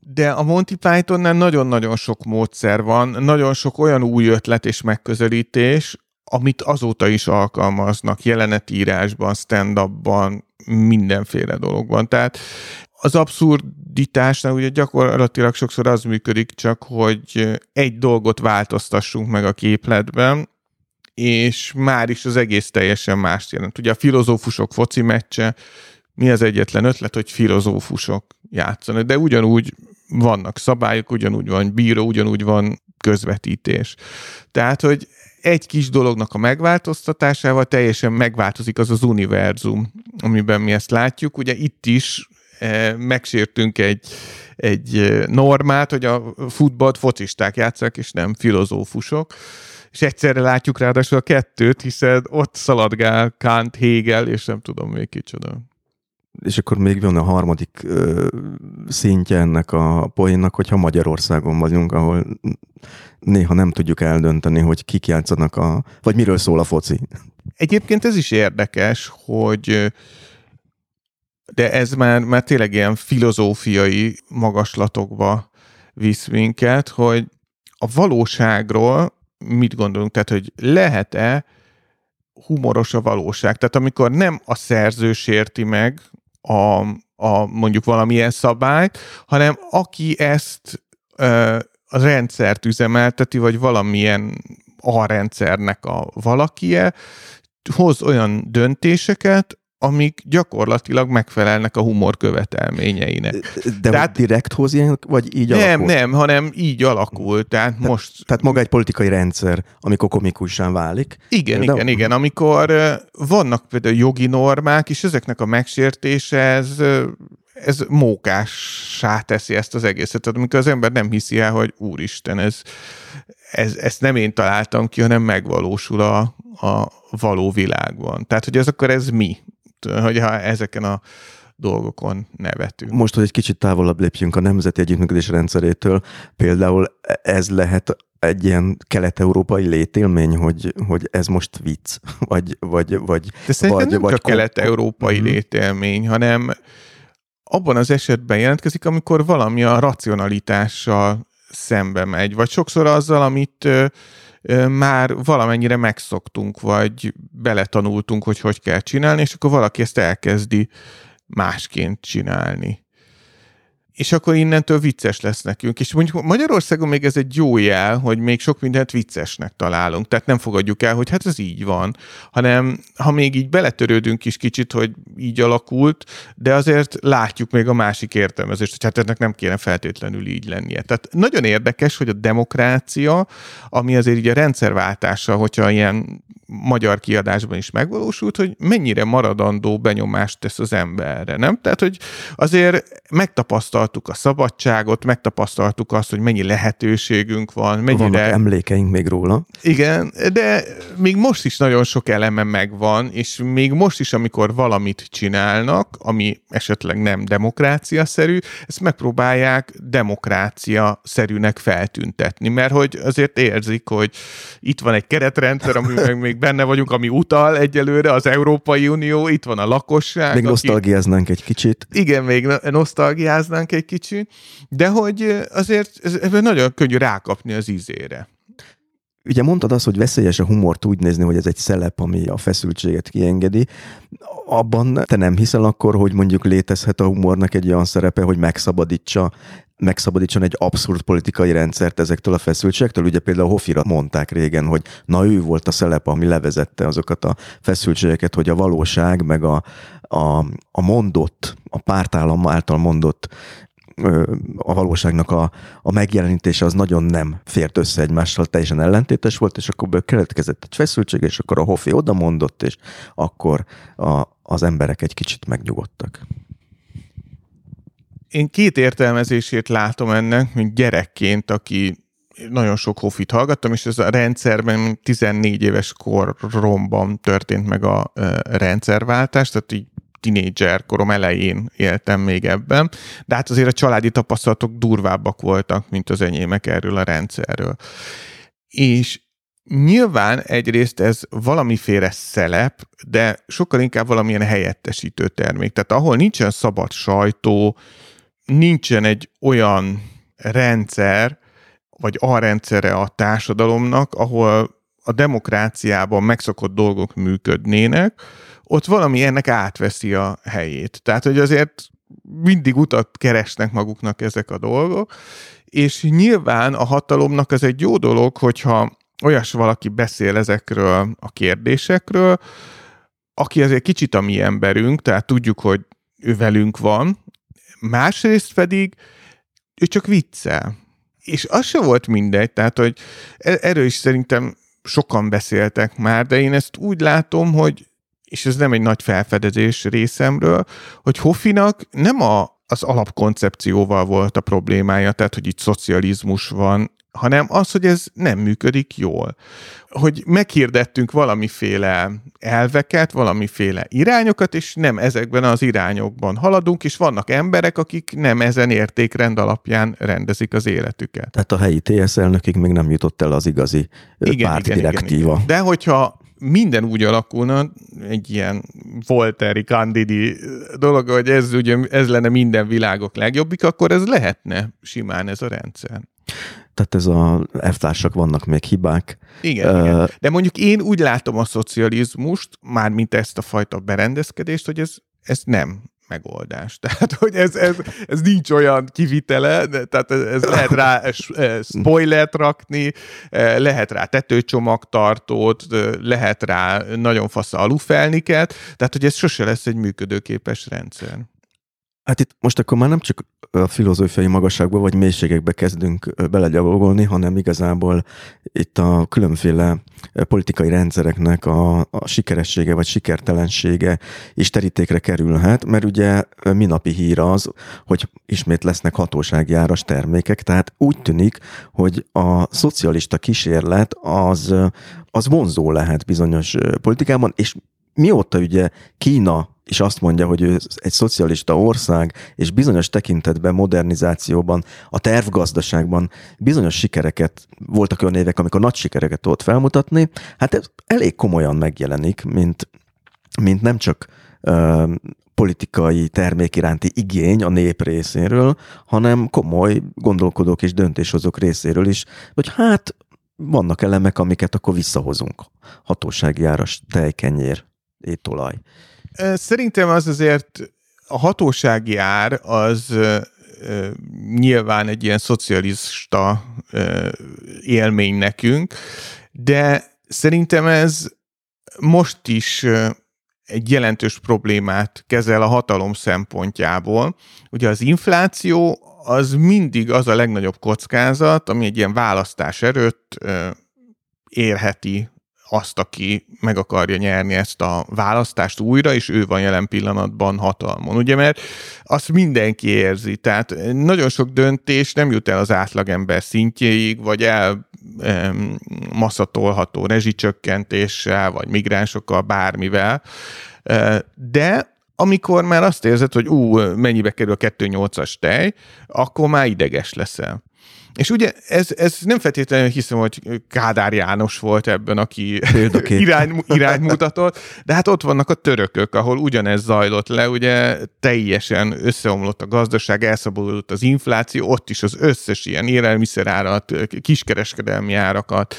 De a Monty Pythonnál nagyon-nagyon sok módszer van, nagyon sok olyan új ötlet és megközelítés, amit azóta is alkalmaznak jelenetírásban, stand-upban, mindenféle dologban. Tehát az abszurditásnál ugye gyakorlatilag sokszor az működik csak, hogy egy dolgot változtassunk meg a képletben, és már is az egész teljesen mást jelent. Ugye a filozófusok foci meccse, mi az egyetlen ötlet, hogy filozófusok játszanak, de ugyanúgy vannak szabályok, ugyanúgy van bíró, ugyanúgy van közvetítés. Tehát, hogy egy kis dolognak a megváltoztatásával teljesen megváltozik az az univerzum, amiben mi ezt látjuk. Ugye itt is e, megsértünk egy, egy eh, normát, hogy a futballt focisták játszák, és nem filozófusok. És egyszerre látjuk ráadásul a kettőt, hiszen ott szaladgál Kant, Hegel, és nem tudom még kicsoda és akkor még van a harmadik ö, szintje ennek a poénnak, hogyha Magyarországon vagyunk, ahol néha nem tudjuk eldönteni, hogy kik játszanak a, vagy miről szól a foci. Egyébként ez is érdekes, hogy de ez már, már tényleg ilyen filozófiai magaslatokba visz minket, hogy a valóságról mit gondolunk, tehát hogy lehet-e humoros a valóság. Tehát amikor nem a szerző sérti meg a, a mondjuk valamilyen szabályt, hanem aki ezt ö, a rendszert üzemelteti, vagy valamilyen a rendszernek a valakie, hoz olyan döntéseket, amik gyakorlatilag megfelelnek a humor követelményeinek. De tehát, direkt hoz ilyen, vagy így nem, alakul? Nem, nem, hanem így alakul. Tehát, tehát most... Tehát maga egy politikai rendszer, amikor komikusan válik. Igen, de... igen, igen. Amikor vannak például jogi normák, és ezeknek a megsértése, ez, ez mókássá teszi ezt az egészet. Tehát amikor az ember nem hiszi el, hogy úristen, ez, ez, ezt nem én találtam ki, hanem megvalósul a, a való világban. Tehát, hogy ez akkor ez mi? Hogyha ezeken a dolgokon nevetünk. Most, hogy egy kicsit távolabb lépjünk a nemzeti együttműködés rendszerétől, például ez lehet egy ilyen kelet-európai létélmény, hogy, hogy ez most vicc, vagy, vagy, vagy De szerintem vagy, nem vagy csak kelet-európai Mhm. létélmény, hanem abban az esetben jelentkezik, amikor valami a racionalitással szembe megy, vagy sokszor azzal, amit ö, már valamennyire megszoktunk, vagy beletanultunk, hogy hogy kell csinálni, és akkor valaki ezt elkezdi másként csinálni. És akkor innentől vicces lesz nekünk. És mondjuk Magyarországon még ez egy jó jel, hogy még sok mindent viccesnek találunk. Tehát nem fogadjuk el, hogy hát ez így van, hanem ha még így beletörődünk is kicsit, hogy így alakult, de azért látjuk még a másik értelmezést, hogy hát ennek nem kéne feltétlenül így lennie. Tehát nagyon érdekes, hogy a demokrácia, ami azért így a rendszerváltása, hogyha ilyen magyar kiadásban is megvalósult, hogy mennyire maradandó benyomást tesz az emberre, nem? Tehát, hogy azért megtapasztaltuk a szabadságot, megtapasztaltuk azt, hogy mennyi lehetőségünk van, Vannak mennyire... emlékeink még róla. Igen, de még most is nagyon sok eleme megvan, és még most is, amikor valamit csinálnak, ami esetleg nem demokrácia-szerű, ezt megpróbálják demokrácia-szerűnek feltüntetni, mert hogy azért érzik, hogy itt van egy keretrendszer, ami meg még benne vagyunk, ami utal egyelőre, az Európai Unió, itt van a lakosság. Még aki- nosztalgiáznánk egy kicsit. igen, még no- nosztalgiáznánk egy kicsit, de hogy azért ebben nagyon könnyű rákapni az ízére. Ugye mondtad azt, hogy veszélyes a humort úgy nézni, hogy ez egy szelep, ami a feszültséget kiengedi. Abban te nem hiszel akkor, hogy mondjuk létezhet a humornak egy olyan szerepe, hogy megszabadítsa megszabadítson egy abszurd politikai rendszert ezektől a feszültségektől. Ugye például Hofira mondták régen, hogy na ő volt a szelep, ami levezette azokat a feszültségeket, hogy a valóság, meg a, a, a mondott, a pártállam által mondott a valóságnak a, a megjelenítése az nagyon nem fért össze egymással, teljesen ellentétes volt, és akkor keletkezett egy feszültség, és akkor a Hofi oda mondott, és akkor a, az emberek egy kicsit megnyugodtak. Én két értelmezését látom ennek, mint gyerekként, aki nagyon sok hofit hallgattam, és ez a rendszerben 14 éves koromban történt meg a rendszerváltás, tehát így tinédzser korom elején éltem még ebben, de hát azért a családi tapasztalatok durvábbak voltak, mint az enyémek erről a rendszerről. És nyilván egyrészt ez valamiféle szelep, de sokkal inkább valamilyen helyettesítő termék. Tehát ahol nincsen szabad sajtó, nincsen egy olyan rendszer, vagy a rendszere a társadalomnak, ahol a demokráciában megszokott dolgok működnének, ott valami ennek átveszi a helyét. Tehát, hogy azért mindig utat keresnek maguknak ezek a dolgok, és nyilván a hatalomnak ez egy jó dolog, hogyha olyas valaki beszél ezekről a kérdésekről, aki azért kicsit a mi emberünk, tehát tudjuk, hogy ő velünk van, másrészt pedig ő csak viccel. És az se volt mindegy, tehát, hogy e- erről is szerintem sokan beszéltek már, de én ezt úgy látom, hogy és ez nem egy nagy felfedezés részemről, hogy Hoffinak nem a, az alapkoncepcióval volt a problémája, tehát hogy itt szocializmus van, hanem az, hogy ez nem működik jól. Hogy meghirdettünk valamiféle elveket, valamiféle irányokat, és nem ezekben az irányokban haladunk, és vannak emberek, akik nem ezen értékrend alapján rendezik az életüket. Tehát a helyi TSZ elnökig még nem jutott el az igazi Igen, pártdirektíva. igen, igen. De hogyha minden úgy alakulna, egy ilyen Volteri Candidi dolog, hogy ez, ugye, ez lenne minden világok legjobbik, akkor ez lehetne simán ez a rendszer. Tehát ez a elvtársak vannak még hibák. Igen, Ö, igen. De mondjuk én úgy látom a szocializmust, mármint ezt a fajta berendezkedést, hogy ez, ez nem megoldás. Tehát, hogy ez, ez, ez nincs olyan kivitele, tehát ez, ez lehet rá spoilert rakni, eh, lehet rá tetőcsomagtartót, eh, lehet rá nagyon fasz alufelniket, tehát, hogy ez sose lesz egy működőképes rendszer. Hát itt most akkor már nem csak a filozófiai magasságba vagy mélységekbe kezdünk belegyalogolni, hanem igazából itt a különféle politikai rendszereknek a, a sikeressége vagy sikertelensége is terítékre kerülhet, mert ugye minapi hír az, hogy ismét lesznek hatósági áras termékek, tehát úgy tűnik, hogy a szocialista kísérlet az, az vonzó lehet bizonyos politikában, és mióta ugye Kína és azt mondja, hogy ő egy szocialista ország, és bizonyos tekintetben, modernizációban, a tervgazdaságban bizonyos sikereket, voltak olyan évek, amikor nagy sikereket tudott felmutatni, hát ez elég komolyan megjelenik, mint, mint nem csak uh, politikai termék iránti igény a nép részéről, hanem komoly gondolkodók és döntéshozók részéről is, hogy hát vannak elemek, amiket akkor visszahozunk. Hatósági áras tejkenyér, étolaj. Szerintem az azért a hatósági ár az nyilván egy ilyen szocialista élmény nekünk, de szerintem ez most is egy jelentős problémát kezel a hatalom szempontjából. Ugye az infláció az mindig az a legnagyobb kockázat, ami egy ilyen választás előtt érheti azt, aki meg akarja nyerni ezt a választást újra, és ő van jelen pillanatban hatalmon. Ugye, mert azt mindenki érzi, tehát nagyon sok döntés nem jut el az átlagember szintjéig, vagy el em, masszatolható rezsicsökkentéssel, vagy migránsokkal, bármivel, de amikor már azt érzed, hogy ú, mennyibe kerül a 2.8-as tej, akkor már ideges leszel. És ugye ez, ez nem feltétlenül hiszem, hogy Kádár János volt ebben, aki irány, iránymutatott, de hát ott vannak a törökök, ahol ugyanez zajlott le, ugye teljesen összeomlott a gazdaság, elszabadult az infláció, ott is az összes ilyen élelmiszerárat, kiskereskedelmi árakat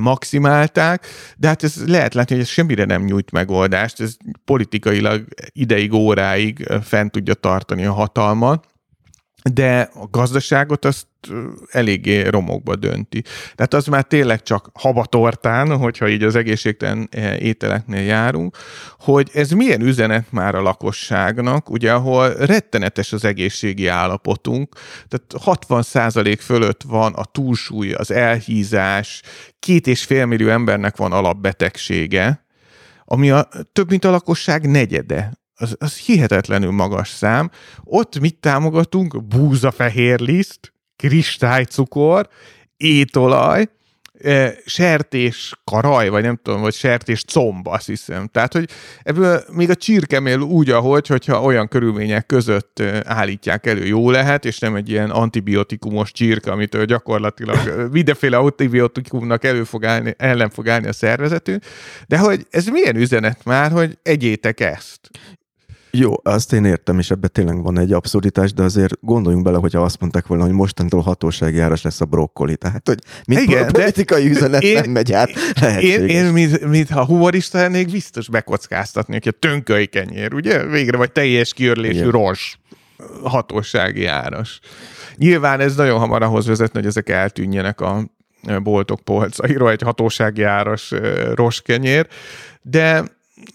maximálták, de hát ez lehet látni, hogy ez semmire nem nyújt megoldást, ez politikailag ideig, óráig fent tudja tartani a hatalmat, de a gazdaságot azt eléggé romokba dönti. Tehát az már tényleg csak habatortán, hogyha így az egészségtelen ételeknél járunk, hogy ez milyen üzenet már a lakosságnak, ugye, ahol rettenetes az egészségi állapotunk, tehát 60% fölött van a túlsúly, az elhízás, két és fél millió embernek van alapbetegsége, ami a, több mint a lakosság negyede az, az hihetetlenül magas szám. Ott mit támogatunk? Búzafehér liszt, kristálycukor, étolaj, sertés karaj, vagy nem tudom, vagy sertés comb, azt hiszem. Tehát, hogy ebből még a csirkemél úgy, ahogy, hogyha olyan körülmények között állítják elő, jó lehet, és nem egy ilyen antibiotikumos csirke, amit gyakorlatilag mindenféle antibiotikumnak elő fog állni, ellen fog állni a szervezetünk, de hogy ez milyen üzenet már, hogy egyétek ezt. Jó, azt én értem, és ebben tényleg van egy abszurditás, de azért gondoljunk bele, hogyha azt mondták volna, hogy mostantól hatósági áras lesz a brokkoli. Tehát, hogy mint Igen, politikai üzenet én, nem megy át, Én, én mint, mint, ha humorista lennék, biztos bekockáztatni, hogy a tönköly kenyér, ugye? Végre vagy teljes kiörlésű ros hatósági áras. Nyilván ez nagyon hamar ahhoz vezetne, hogy ezek eltűnjenek a boltok polcairól, egy hatósági áras roskenyér, de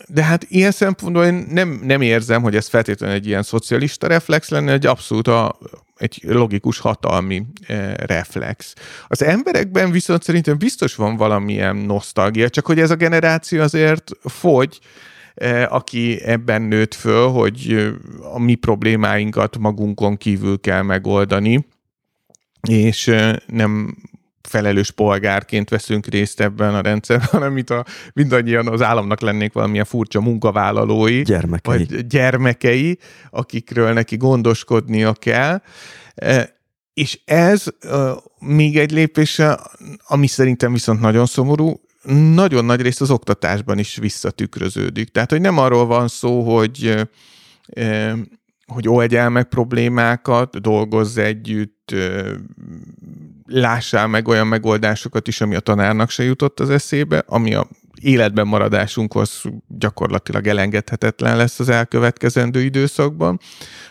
de hát ilyen szempontból én nem, nem érzem, hogy ez feltétlenül egy ilyen szocialista reflex lenne, egy abszolút a, egy logikus hatalmi e, reflex. Az emberekben viszont szerintem biztos van valamilyen nosztalgia, csak hogy ez a generáció azért fogy, e, aki ebben nőtt föl, hogy a mi problémáinkat magunkon kívül kell megoldani, és nem felelős polgárként veszünk részt ebben a rendszerben, hanem mint a, mindannyian az államnak lennék valamilyen furcsa munkavállalói, gyermekei. vagy gyermekei, akikről neki gondoskodnia kell. E, és ez még egy lépés, ami szerintem viszont nagyon szomorú, nagyon nagy részt az oktatásban is visszatükröződik. Tehát, hogy nem arról van szó, hogy hogy oldjál meg problémákat, dolgozz együtt, lássál meg olyan megoldásokat is, ami a tanárnak se jutott az eszébe, ami a életben maradásunkhoz gyakorlatilag elengedhetetlen lesz az elkövetkezendő időszakban,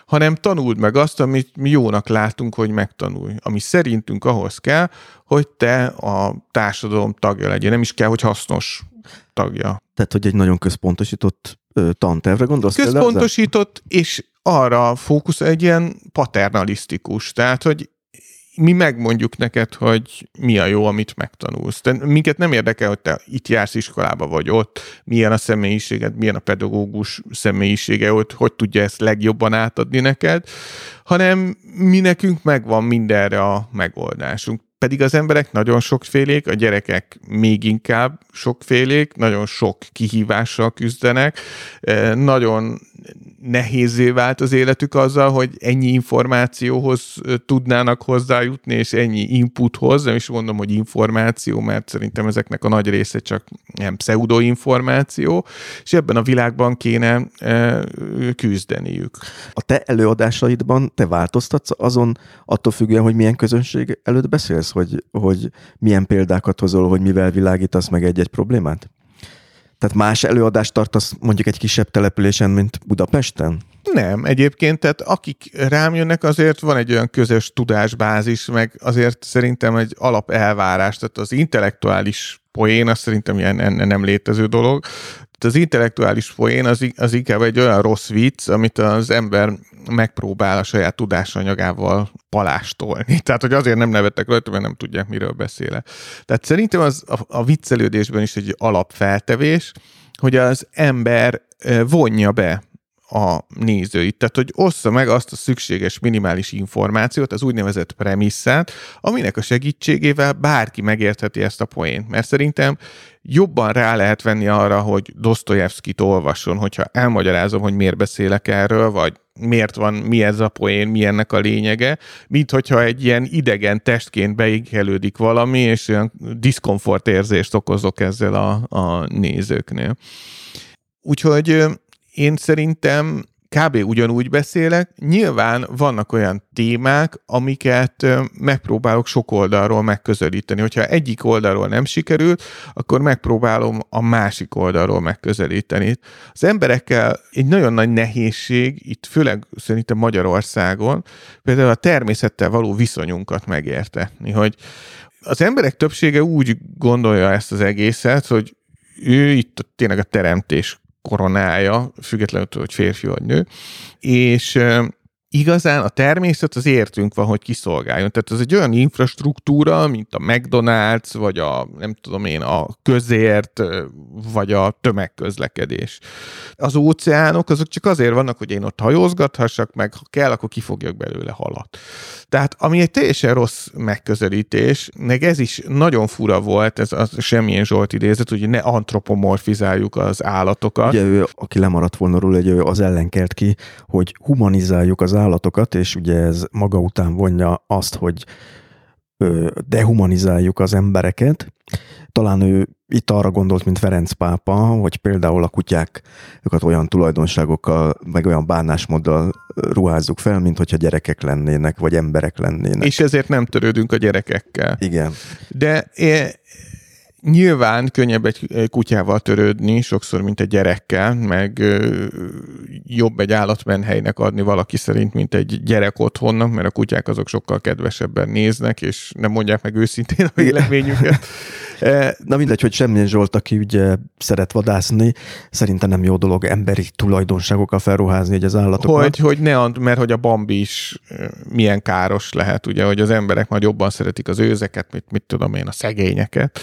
hanem tanuld meg azt, amit mi jónak látunk, hogy megtanulj. Ami szerintünk ahhoz kell, hogy te a társadalom tagja legyen. Nem is kell, hogy hasznos tagja. Tehát, hogy egy nagyon központosított tantervre gondolsz? Központosított, és arra fókusz egy ilyen paternalisztikus, tehát, hogy mi megmondjuk neked, hogy mi a jó, amit megtanulsz. De minket nem érdekel, hogy te itt jársz iskolába vagy ott, milyen a személyiséged, milyen a pedagógus személyisége ott, hogy tudja ezt legjobban átadni neked, hanem mi nekünk megvan mindenre a megoldásunk. pedig az emberek nagyon sokfélék, a gyerekek még inkább sokfélék, nagyon sok kihívással küzdenek, nagyon nehézé vált az életük azzal, hogy ennyi információhoz tudnának hozzájutni, és ennyi inputhoz, nem is mondom, hogy információ, mert szerintem ezeknek a nagy része csak nem pseudoinformáció, és ebben a világban kéne e, küzdeniük. A te előadásaidban te változtatsz azon, attól függően, hogy milyen közönség előtt beszélsz, hogy, hogy milyen példákat hozol, hogy mivel világítasz meg egy-egy problémát? Tehát más előadást tartasz mondjuk egy kisebb településen, mint Budapesten? Nem, egyébként, tehát akik rám jönnek, azért van egy olyan közös tudásbázis, meg azért szerintem egy alap elvárás, tehát az intellektuális poén, az szerintem ilyen nem létező dolog. Tehát az intellektuális poén az, az inkább egy olyan rossz vicc, amit az ember megpróbál a saját tudásanyagával palástolni. Tehát, hogy azért nem nevettek rajta, mert nem tudják, miről beszéle. Tehát szerintem az a, a viccelődésben is egy alapfeltevés, hogy az ember vonja be a nézőit. Tehát, hogy ossza meg azt a szükséges minimális információt, az úgynevezett premisszát, aminek a segítségével bárki megértheti ezt a poént. Mert szerintem jobban rá lehet venni arra, hogy Dostoyevskit olvasson, hogyha elmagyarázom, hogy miért beszélek erről, vagy miért van, mi ez a poén, mi ennek a lényege, mint hogyha egy ilyen idegen testként beigelődik valami, és olyan diszkomfort érzést okozok ezzel a, a nézőknél. Úgyhogy én szerintem kb. ugyanúgy beszélek. Nyilván vannak olyan témák, amiket megpróbálok sok oldalról megközelíteni. Hogyha egyik oldalról nem sikerül, akkor megpróbálom a másik oldalról megközelíteni. Az emberekkel egy nagyon nagy nehézség, itt főleg szerintem Magyarországon, például a természettel való viszonyunkat megértetni, hogy az emberek többsége úgy gondolja ezt az egészet, hogy ő itt tényleg a teremtés koronája, függetlenül, hogy férfi vagy nő, és igazán a természet az értünk van, hogy kiszolgáljon. Tehát ez egy olyan infrastruktúra, mint a McDonald's, vagy a, nem tudom én, a közért, vagy a tömegközlekedés. Az óceánok azok csak azért vannak, hogy én ott hajózgathassak, meg ha kell, akkor kifogjak belőle halat. Tehát ami egy teljesen rossz megközelítés, meg ez is nagyon fura volt, ez az semmilyen Zsolt idézet, hogy ne antropomorfizáljuk az állatokat. Ugye ő, aki lemaradt volna róla, ő az ellenkert ki, hogy humanizáljuk az állatokat, és ugye ez maga után vonja azt, hogy dehumanizáljuk az embereket. Talán ő itt arra gondolt, mint Ferenc pápa, hogy például a kutyákat olyan tulajdonságokkal, meg olyan bánásmóddal ruházzuk fel, mint hogyha gyerekek lennének, vagy emberek lennének. És ezért nem törődünk a gyerekekkel. Igen. De Nyilván könnyebb egy kutyával törődni, sokszor, mint egy gyerekkel, meg jobb egy állatmenhelynek adni valaki szerint, mint egy gyerek otthonnak, mert a kutyák azok sokkal kedvesebben néznek, és nem mondják meg őszintén a véleményüket. Na mindegy, hogy semmilyen Zsolt, aki ugye szeret vadászni, szerintem nem jó dolog emberi tulajdonságokkal felruházni egy az állatokat. Hogy, hogy ne, mert hogy a Bambi is milyen káros lehet, ugye, hogy az emberek majd jobban szeretik az őzeket, mit, mit tudom én, a szegényeket.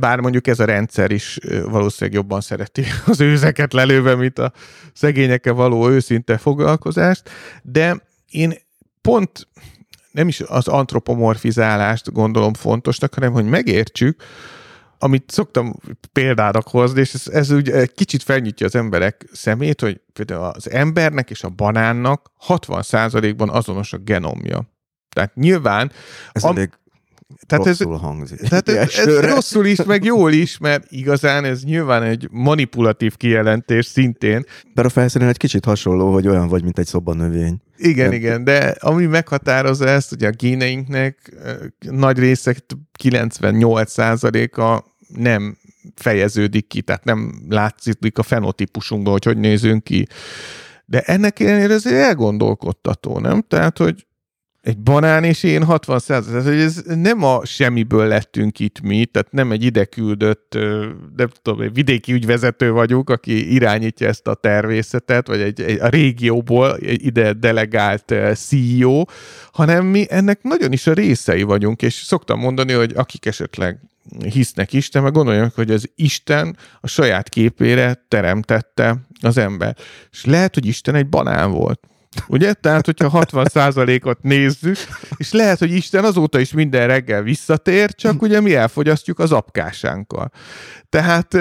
Bár mondjuk ez a rendszer is valószínűleg jobban szereti az őzeket lelőve, mint a szegényekkel való őszinte foglalkozást, de én pont nem is az antropomorfizálást gondolom fontosnak, hanem hogy megértsük, amit szoktam példának hozni, és ez, ez ugye kicsit felnyitja az emberek szemét, hogy például az embernek és a banánnak 60%-ban azonos a genomja. Tehát nyilván... Ez am- elég tehát rosszul ez, hangzik. Tehát ez, ez rosszul is, meg jól is, mert igazán ez nyilván egy manipulatív kijelentés szintén. De a felszínen egy kicsit hasonló, hogy olyan vagy, mint egy szobanövény. Igen, nem. igen, de ami meghatározza ezt, hogy a géneinknek nagy része, 98%-a nem fejeződik ki, tehát nem látszik a fenotípusunkban, hogy hogy nézünk ki. De ennek ellenére ez elgondolkodtató, nem? Tehát, hogy egy banán és én 60 százalék. hogy ez nem a semmiből lettünk itt mi, tehát nem egy ide küldött, nem tudom, egy vidéki ügyvezető vagyunk, aki irányítja ezt a tervészetet, vagy egy, egy a régióból ide delegált CEO, hanem mi ennek nagyon is a részei vagyunk, és szoktam mondani, hogy akik esetleg hisznek Isten, meg gondolják, hogy az Isten a saját képére teremtette az ember. És lehet, hogy Isten egy banán volt Ugye? Tehát, hogyha 60%-ot nézzük, és lehet, hogy Isten azóta is minden reggel visszatér, csak ugye mi elfogyasztjuk az apkásánkkal. Tehát,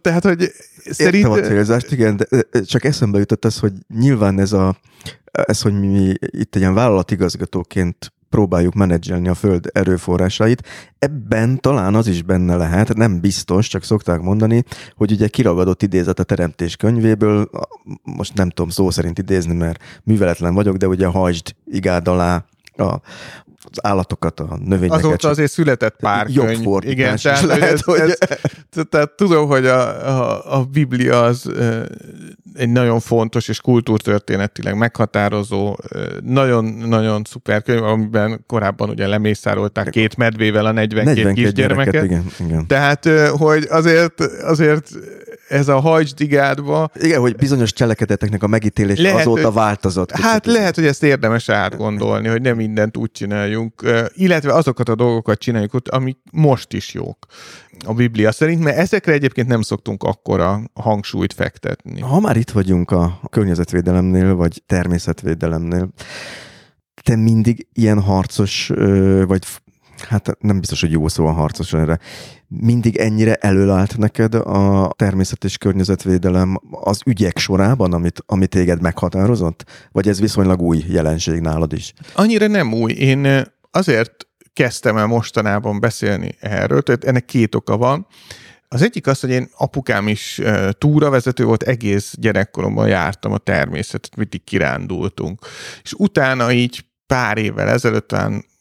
tehát hogy szerint... Értem a célzást, igen, de csak eszembe jutott az, hogy nyilván ez a, ez, hogy mi itt egy ilyen vállalatigazgatóként próbáljuk menedzselni a föld erőforrásait. Ebben talán az is benne lehet, nem biztos, csak szokták mondani, hogy ugye kiragadott idézet a teremtés könyvéből, most nem tudom szó szerint idézni, mert műveletlen vagyok, de ugye hajtsd igád alá a, az állatokat, a növényeket. Azóta azért született pár jobb könyv. Igen, tehát, lehet, ez, hogy... Ez, tehát tudom, hogy a, a, a Biblia az egy nagyon fontos és kultúrtörténetileg meghatározó, nagyon-nagyon szuper könyv, amiben korábban ugye lemészárolták két medvével a 42, 42 kisgyermeket. Igen, igen. Tehát, hogy azért, azért ez a hajcsdigádba. Igen, hogy bizonyos cselekedeteknek a megítélés lehet, azóta hogy, változott. Hát lehet, hogy ezt érdemes átgondolni, hogy nem mindent úgy csináljunk, illetve azokat a dolgokat csináljuk, amik most is jók a Biblia szerint, mert ezekre egyébként nem szoktunk akkora hangsúlyt fektetni. Ha már itt vagyunk a környezetvédelemnél, vagy természetvédelemnél, te mindig ilyen harcos, vagy hát nem biztos, hogy jó szó a harcos erre, mindig ennyire előállt neked a természet és környezetvédelem az ügyek sorában, amit, amit téged meghatározott? Vagy ez viszonylag új jelenség nálad is? Annyira nem új. Én azért kezdtem el mostanában beszélni erről, tehát ennek két oka van. Az egyik az, hogy én apukám is túravezető volt, egész gyerekkoromban jártam a természetet, mindig kirándultunk. És utána így pár évvel ezelőtt,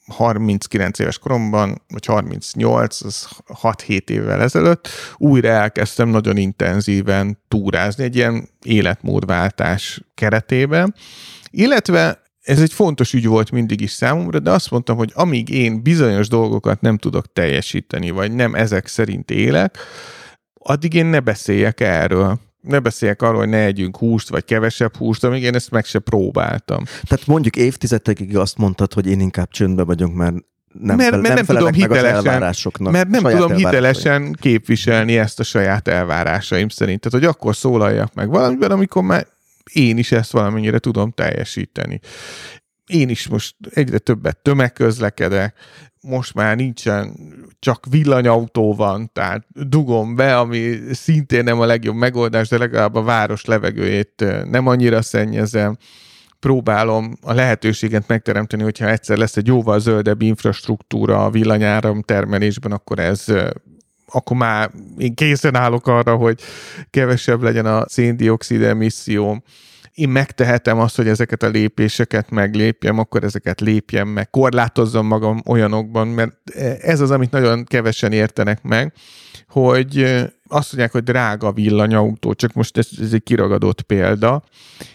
39 éves koromban, vagy 38, az 6-7 évvel ezelőtt, újra elkezdtem nagyon intenzíven túrázni egy ilyen életmódváltás keretében, illetve ez egy fontos ügy volt mindig is számomra, de azt mondtam, hogy amíg én bizonyos dolgokat nem tudok teljesíteni, vagy nem ezek szerint élek, addig én ne beszéljek erről ne beszéljek arról, hogy ne együnk húst, vagy kevesebb húst, amíg én ezt meg se próbáltam. Tehát mondjuk évtizedekig azt mondtad, hogy én inkább csöndbe vagyok, mert nem, mert, fel, mert nem, nem tudom hitelesen, mert nem tudom hitelesen képviselni ezt a saját elvárásaim szerint. Tehát, hogy akkor szólaljak meg valamiben, amikor már én is ezt valamennyire tudom teljesíteni. Én is most egyre többet tömegközlekedek, most már nincsen, csak villanyautó van, tehát dugom be, ami szintén nem a legjobb megoldás, de legalább a város levegőjét nem annyira szennyezem. Próbálom a lehetőséget megteremteni, hogyha egyszer lesz egy jóval zöldebb infrastruktúra a villanyáram termelésben, akkor ez akkor már én készen állok arra, hogy kevesebb legyen a széndiokszid emisszióm én megtehetem azt, hogy ezeket a lépéseket meglépjem, akkor ezeket lépjem meg, korlátozzam magam olyanokban, mert ez az, amit nagyon kevesen értenek meg, hogy azt mondják, hogy drága villanyautó, csak most ez, ez egy kiragadott példa,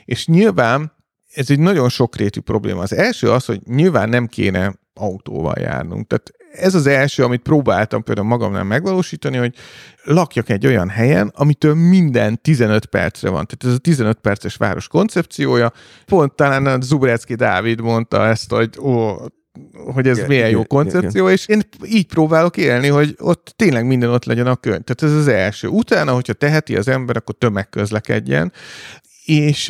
és nyilván ez egy nagyon sokrétű probléma. Az első az, hogy nyilván nem kéne autóval járnunk. Tehát ez az első, amit próbáltam például magamnál megvalósítani, hogy lakjak egy olyan helyen, amitől minden 15 percre van. Tehát ez a 15 perces város koncepciója. Pont talán a Zubrecki Dávid mondta ezt, hogy ó, hogy ez igen, milyen jó koncepció, igen. és én így próbálok élni, hogy ott tényleg minden ott legyen a könyv. Tehát ez az első. Utána, hogyha teheti az ember, akkor tömegközlekedjen, és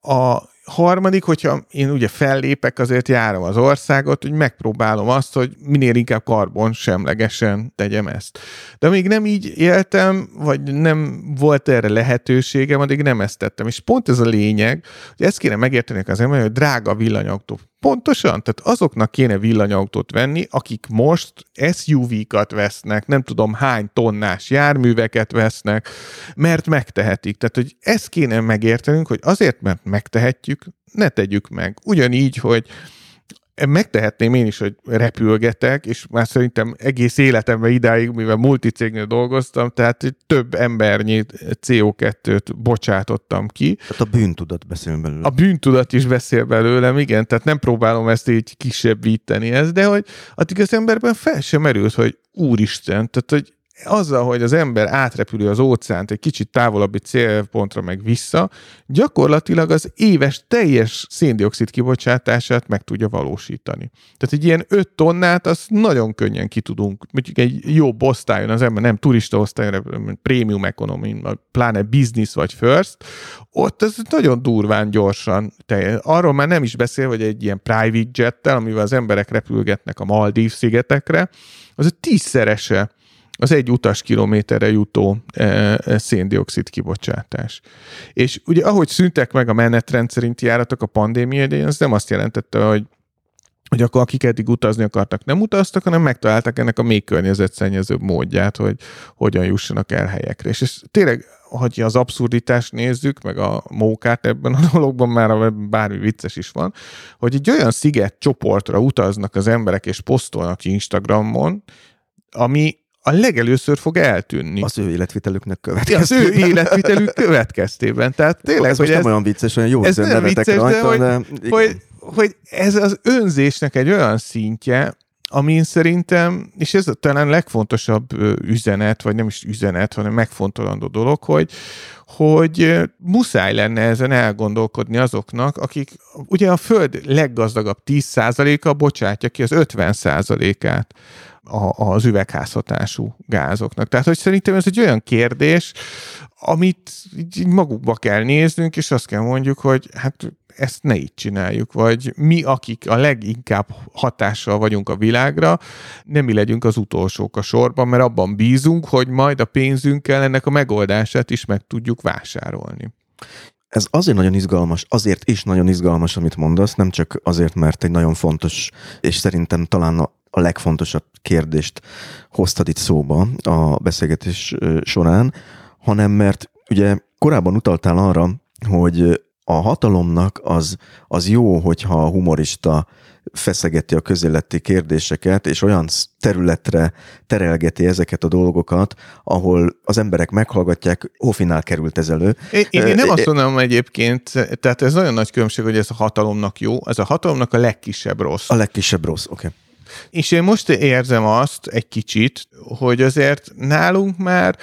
a harmadik, hogyha én ugye fellépek, azért járom az országot, hogy megpróbálom azt, hogy minél inkább karbon semlegesen tegyem ezt. De még nem így éltem, vagy nem volt erre lehetőségem, addig nem ezt tettem. És pont ez a lényeg, hogy ezt kéne megérteni az ember, hogy drága villanyautó Pontosan, tehát azoknak kéne villanyautót venni, akik most SUV-kat vesznek, nem tudom hány tonnás járműveket vesznek, mert megtehetik. Tehát, hogy ezt kéne megértenünk, hogy azért, mert megtehetjük, ne tegyük meg. Ugyanígy, hogy megtehetném én is, hogy repülgetek, és már szerintem egész életemben idáig, mivel multicégnél dolgoztam, tehát több embernyi CO2-t bocsátottam ki. Tehát a bűntudat beszél belőle. A bűntudat is beszél belőlem, igen, tehát nem próbálom ezt így kisebbíteni ezt, de hogy addig az emberben fel sem merült, hogy úristen, tehát hogy azzal, hogy az ember átrepülő az óceánt egy kicsit távolabbi célpontra meg vissza, gyakorlatilag az éves teljes széndiokszid kibocsátását meg tudja valósítani. Tehát egy ilyen 5 tonnát azt nagyon könnyen ki tudunk, mondjuk egy jó osztályon az ember, nem turista osztályon, prémium economy, pláne business vagy first, ott ez nagyon durván gyorsan teljes. Arról már nem is beszél, hogy egy ilyen private jettel, amivel az emberek repülgetnek a Maldív szigetekre, az a tízszerese az egy utas kilométerre jutó e, e, széndiokszid kibocsátás. És ugye ahogy szüntek meg a menetrend szerinti járatok a pandémia idején, az nem azt jelentette, hogy hogy akkor akik eddig utazni akartak, nem utaztak, hanem megtaláltak ennek a még környezetszennyezőbb módját, hogy hogyan jussanak el helyekre. És ez tényleg, hogy az abszurditást nézzük, meg a mókát ebben a dologban, már bármi vicces is van, hogy egy olyan sziget csoportra utaznak az emberek, és posztolnak Instagramon, ami a legelőször fog eltűnni. Az ő életvitelüknek következtében. Az ő életvitelük következtében. Tehát tényleg, ez hogy ez, nem olyan vicces, olyan jó ez nem vicces, rajta, de, hogy, de... hogy, hogy ez az önzésnek egy olyan szintje, amin szerintem, és ez a talán legfontosabb üzenet, vagy nem is üzenet, hanem megfontolandó dolog, hogy, hogy muszáj lenne ezen elgondolkodni azoknak, akik ugye a Föld leggazdagabb 10%-a bocsátja ki az 50%-át a, az üvegházhatású gázoknak. Tehát, hogy szerintem ez egy olyan kérdés, amit így magukba kell néznünk, és azt kell mondjuk, hogy hát ezt ne így csináljuk, vagy mi, akik a leginkább hatással vagyunk a világra, nem mi legyünk az utolsók a sorban, mert abban bízunk, hogy majd a pénzünkkel ennek a megoldását is meg tudjuk vásárolni. Ez azért nagyon izgalmas, azért is nagyon izgalmas, amit mondasz, nem csak azért, mert egy nagyon fontos, és szerintem talán a legfontosabb kérdést hoztad itt szóba a beszélgetés során, hanem mert ugye korábban utaltál arra, hogy a hatalomnak az, az jó, hogyha a humorista feszegeti a közéleti kérdéseket, és olyan területre terelgeti ezeket a dolgokat, ahol az emberek meghallgatják, Hofinál került ez elő. Én, én nem azt mondom egyébként, tehát ez nagyon nagy különbség, hogy ez a hatalomnak jó, ez a hatalomnak a legkisebb rossz. A legkisebb rossz, oké. Okay. És én most érzem azt egy kicsit, hogy azért nálunk már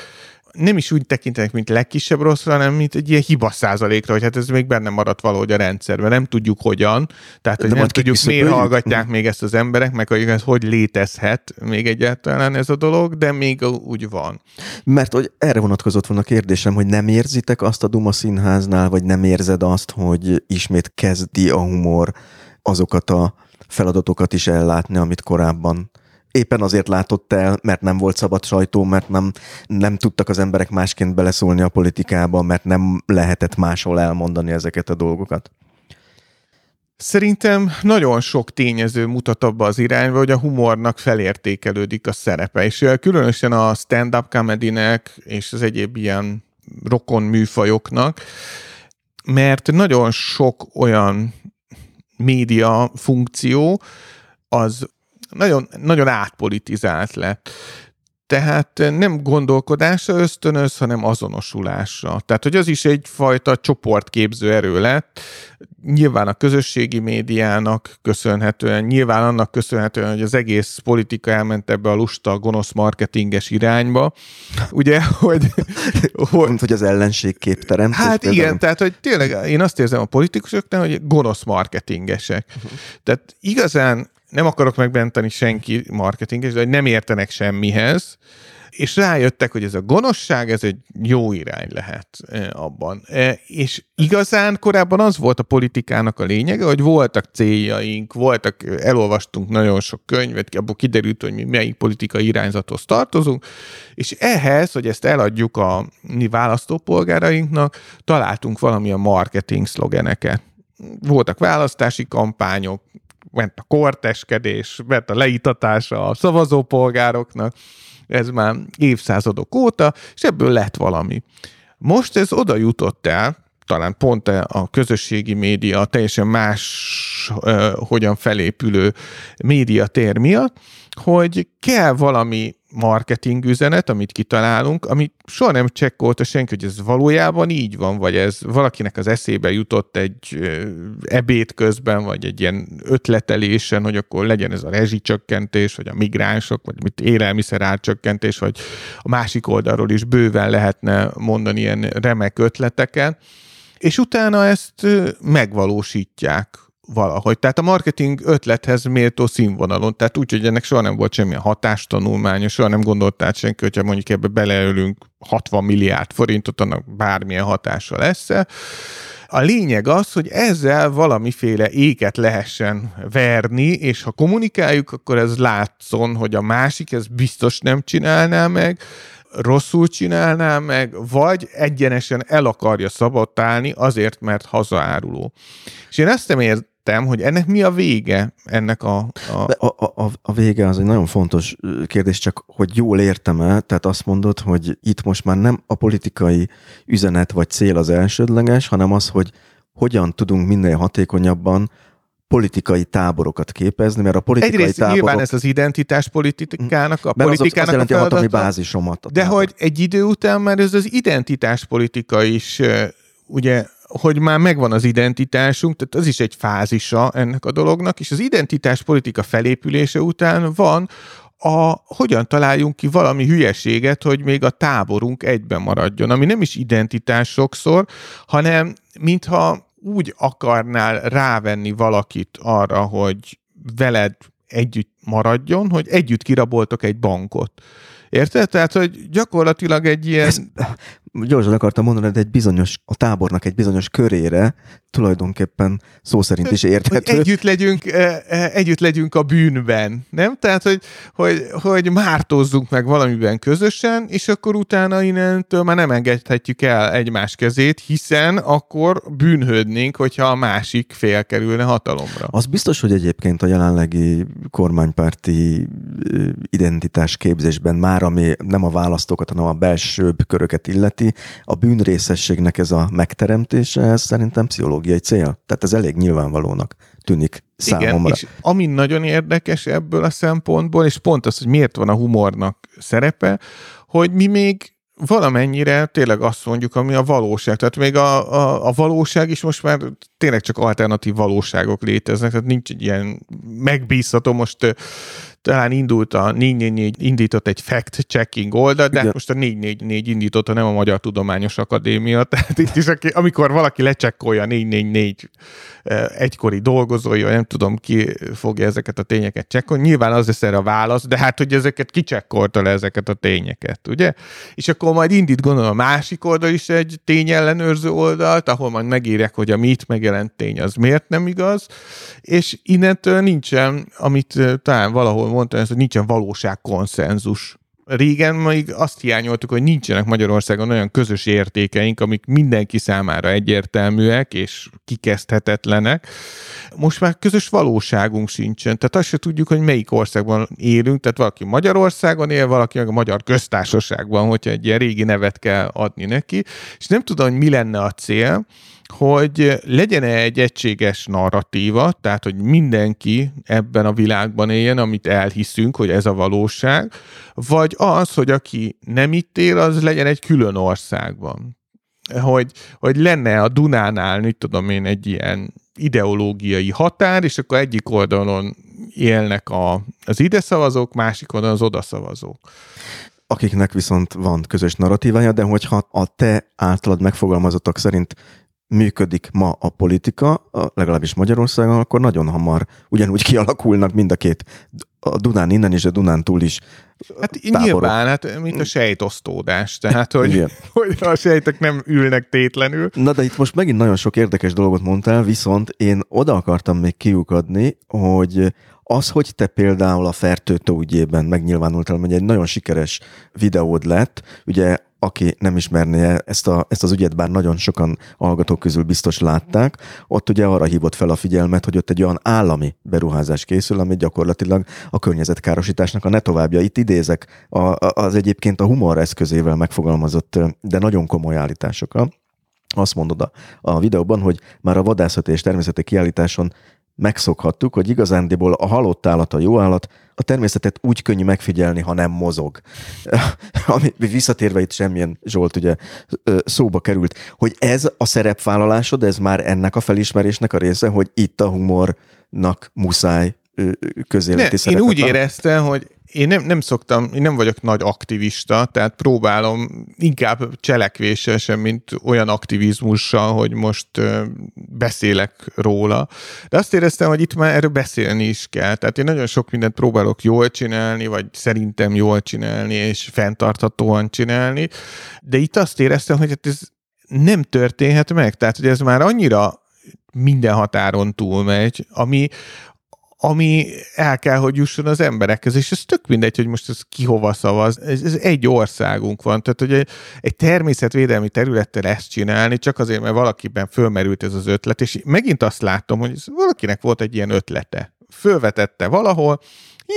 nem is úgy tekintenek, mint legkisebb rosszra, hanem mint egy ilyen hiba százalékra, hogy hát ez még benne maradt valahogy a rendszerben. Nem tudjuk hogyan, tehát hogy De nem tudjuk, miért hallgatják még ezt az emberek, meg hogy ez hogy létezhet még egyáltalán ez a dolog, de még úgy van. Mert hogy erre vonatkozott volna a kérdésem, hogy nem érzitek azt a Duma színháznál, vagy nem érzed azt, hogy ismét kezdi a humor azokat a feladatokat is ellátni, amit korábban éppen azért látott el, mert nem volt szabad sajtó, mert nem, nem tudtak az emberek másként beleszólni a politikába, mert nem lehetett máshol elmondani ezeket a dolgokat? Szerintem nagyon sok tényező mutat abba az irányba, hogy a humornak felértékelődik a szerepe, és különösen a stand-up comedynek és az egyéb ilyen rokon műfajoknak, mert nagyon sok olyan média funkció az nagyon, nagyon átpolitizált lett. Tehát nem gondolkodásra ösztönöz, hanem azonosulásra. Tehát, hogy az is egyfajta csoportképző erő lett, nyilván a közösségi médiának köszönhetően, nyilván annak köszönhetően, hogy az egész politika elment ebbe a lusta, gonosz marketinges irányba. Ugye, hogy... hogy Mint, hogy az ellenség képterem. Hát igen, nem... tehát, hogy tényleg én azt érzem a politikusoknál, hogy gonosz marketingesek. Uh-huh. Tehát igazán nem akarok megbenteni senki marketinges, de hogy nem értenek semmihez, és rájöttek, hogy ez a gonoszság, ez egy jó irány lehet e, abban. E, és igazán korábban az volt a politikának a lényege, hogy voltak céljaink, voltak, elolvastunk nagyon sok könyvet, abból kiderült, hogy mi melyik politikai irányzathoz tartozunk, és ehhez, hogy ezt eladjuk a mi választópolgárainknak, találtunk valamilyen marketing szlogeneket. Voltak választási kampányok, ment a korteskedés, ment a leítatása a szavazópolgároknak, ez már évszázadok óta, és ebből lett valami. Most ez oda jutott el, talán pont a közösségi média teljesen más hogyan felépülő médiatér miatt, hogy kell valami marketing üzenet, amit kitalálunk, amit soha nem csekkolta senki, hogy ez valójában így van, vagy ez valakinek az eszébe jutott egy ebéd közben, vagy egy ilyen ötletelésen, hogy akkor legyen ez a rezsicsökkentés, vagy a migránsok, vagy mit élelmiszer árcsökkentés, vagy a másik oldalról is bőven lehetne mondani ilyen remek ötleteket, és utána ezt megvalósítják valahogy. Tehát a marketing ötlethez méltó színvonalon, tehát úgy, hogy ennek soha nem volt semmilyen hatástanulmánya, soha nem gondolták senki, hogyha mondjuk ebbe beleölünk 60 milliárd forintot, annak bármilyen hatása lesz. A lényeg az, hogy ezzel valamiféle éket lehessen verni, és ha kommunikáljuk, akkor ez látszon, hogy a másik ez biztos nem csinálná meg, rosszul csinálná meg, vagy egyenesen el akarja szabotálni azért, mert hazaáruló. És én ezt nem értem, hogy ennek mi a vége, ennek a... A... De a, a, a vége az egy nagyon fontos kérdés, csak hogy jól értem-e, tehát azt mondod, hogy itt most már nem a politikai üzenet vagy cél az elsődleges, hanem az, hogy hogyan tudunk minél hatékonyabban politikai táborokat képezni, mert a politikai Egyrészt táborok... nyilván ez az identitás politikának, a mert politikának az, az jelenti a, a hatalmi bázisomat. A de tábor. hogy egy idő után már ez az identitás politika is, ugye, hogy már megvan az identitásunk, tehát az is egy fázisa ennek a dolognak, és az identitás politika felépülése után van a, hogyan találjunk ki valami hülyeséget, hogy még a táborunk egyben maradjon, ami nem is identitás sokszor, hanem mintha úgy akarnál rávenni valakit arra, hogy veled együtt maradjon, hogy együtt kiraboltok egy bankot. Érted? Tehát, hogy gyakorlatilag egy ilyen... Ez, gyorsan akartam mondani, de egy bizonyos, a tábornak egy bizonyos körére tulajdonképpen szó szerint is érthető. Hogy együtt legyünk, e, e, együtt legyünk a bűnben, nem? Tehát, hogy, hogy, hogy mártozzunk meg valamiben közösen, és akkor utána innentől már nem engedhetjük el egymás kezét, hiszen akkor bűnhődnénk, hogyha a másik fél kerülne hatalomra. Az biztos, hogy egyébként a jelenlegi kormánypárti identitás képzésben már, ami nem a választókat, hanem a belsőbb köröket illeti, a bűnrészességnek ez a megteremtése, ez szerintem pszichológiai cél. Tehát ez elég nyilvánvalónak tűnik számomra. Igen, és ami nagyon érdekes ebből a szempontból, és pont az, hogy miért van a humornak szerepe, hogy mi még valamennyire tényleg azt mondjuk, ami a valóság. Tehát még a, a, a valóság is most már tényleg csak alternatív valóságok léteznek, tehát nincs egy ilyen megbízható, most talán indult a 444, indított egy fact-checking oldal, de Igen. most a 444 indította, nem a Magyar Tudományos Akadémia, tehát itt is, amikor valaki lecsekkolja a 444 eh, egykori dolgozója, nem tudom ki fogja ezeket a tényeket csekkolni, nyilván az lesz erre a válasz, de hát, hogy ezeket kicsekkolta le ezeket a tényeket, ugye? És akkor majd indít gondolom a másik oldal is egy tényellenőrző oldalt, ahol majd megírják, hogy a mit megjelent tény az miért nem igaz, és innentől nincsen, amit talán valahol mondta ezt, hogy nincsen valóság konszenzus. Régen még azt hiányoltuk, hogy nincsenek Magyarországon olyan közös értékeink, amik mindenki számára egyértelműek és kikezdhetetlenek. Most már közös valóságunk sincsen. Tehát azt se tudjuk, hogy melyik országban élünk. Tehát valaki Magyarországon él, valaki meg a Magyar Köztársaságban, hogyha egy ilyen régi nevet kell adni neki. És nem tudom, hogy mi lenne a cél, hogy legyen egy egységes narratíva, tehát hogy mindenki ebben a világban éljen, amit elhiszünk, hogy ez a valóság, vagy az, hogy aki nem itt él, az legyen egy külön országban. Hogy, hogy lenne a Dunánál, mit tudom én, egy ilyen ideológiai határ, és akkor egyik oldalon élnek a, az ide szavazók, másik oldalon az oda szavazók akiknek viszont van közös narratívája, de hogyha a te általad megfogalmazottak szerint működik ma a politika, legalábbis Magyarországon, akkor nagyon hamar ugyanúgy kialakulnak mind a két, a Dunán innen és a Dunán túl is Hát táborok. nyilván, hát mint a sejtosztódás, tehát hogy, hogy a sejtek nem ülnek tétlenül. Na de itt most megint nagyon sok érdekes dolgot mondtál, viszont én oda akartam még kiukadni, hogy az, hogy te például a Fertőtó ügyében megnyilvánultál, hogy egy nagyon sikeres videód lett, ugye aki nem ismerné ezt, a, ezt az ügyet, bár nagyon sokan hallgatók közül biztos látták, ott ugye arra hívott fel a figyelmet, hogy ott egy olyan állami beruházás készül, ami gyakorlatilag a környezetkárosításnak a ne továbbja. Itt idézek a, az egyébként a humor eszközével megfogalmazott, de nagyon komoly állításokra. Azt mondod a, a videóban, hogy már a vadászati és természeti kiállításon megszokhattuk, hogy igazándiból a halott állat a jó állat, a természetet úgy könnyű megfigyelni, ha nem mozog. Ami visszatérve itt semmilyen Zsolt ugye szóba került, hogy ez a szerepvállalásod, ez már ennek a felismerésnek a része, hogy itt a humornak muszáj közéleti ne, Én úgy éreztem, hogy én nem, nem szoktam, én nem vagyok nagy aktivista, tehát próbálom inkább cselekvéssel sem, mint olyan aktivizmussal, hogy most beszélek róla. De azt éreztem, hogy itt már erről beszélni is kell. Tehát én nagyon sok mindent próbálok jól csinálni, vagy szerintem jól csinálni, és fenntarthatóan csinálni. De itt azt éreztem, hogy hát ez nem történhet meg. Tehát, hogy ez már annyira minden határon túlmegy, ami, ami el kell, hogy jusson az emberekhez, és ez tök mindegy, hogy most ez ki hova szavaz. Ez, ez egy országunk van, tehát hogy egy, egy természetvédelmi területtel ezt csinálni, csak azért, mert valakiben fölmerült ez az ötlet, és megint azt látom, hogy valakinek volt egy ilyen ötlete. Fölvetette valahol,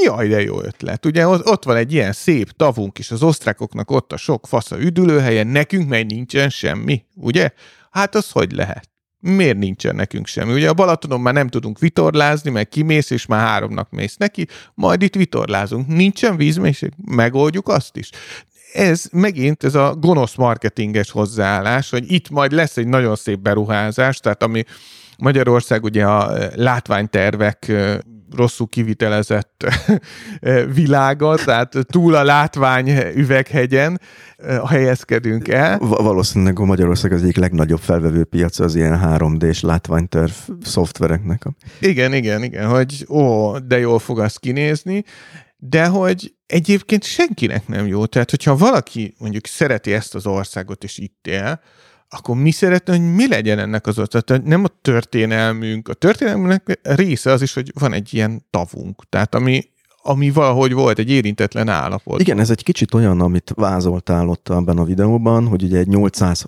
Jaj, de jó ötlet. Ugye ott van egy ilyen szép tavunk is, az osztrákoknak ott a sok fasza üdülőhelyen, nekünk meg nincsen semmi, ugye? Hát az hogy lehet? Miért nincsen nekünk semmi? Ugye a Balatonon már nem tudunk vitorlázni, meg kimész, és már háromnak mész neki, majd itt vitorlázunk. Nincsen vízmélység, megoldjuk azt is ez megint ez a gonosz marketinges hozzáállás, hogy itt majd lesz egy nagyon szép beruházás, tehát ami Magyarország ugye a látványtervek rosszul kivitelezett világa, tehát túl a látvány üveghegyen helyezkedünk el. Valószínűleg a Magyarország az egyik legnagyobb felvevő piaca az ilyen 3D-s látványterv szoftvereknek. Igen, igen, igen, hogy ó, de jól fog azt kinézni, de hogy egyébként senkinek nem jó. Tehát, hogyha valaki mondjuk szereti ezt az országot, és itt él, akkor mi szeretne, hogy mi legyen ennek az ötlet? Nem a történelmünk. A történelmünknek része az is, hogy van egy ilyen tavunk. Tehát ami, ami valahogy volt egy érintetlen állapot. Igen, ez egy kicsit olyan, amit vázoltál ott abban a videóban, hogy ugye egy 800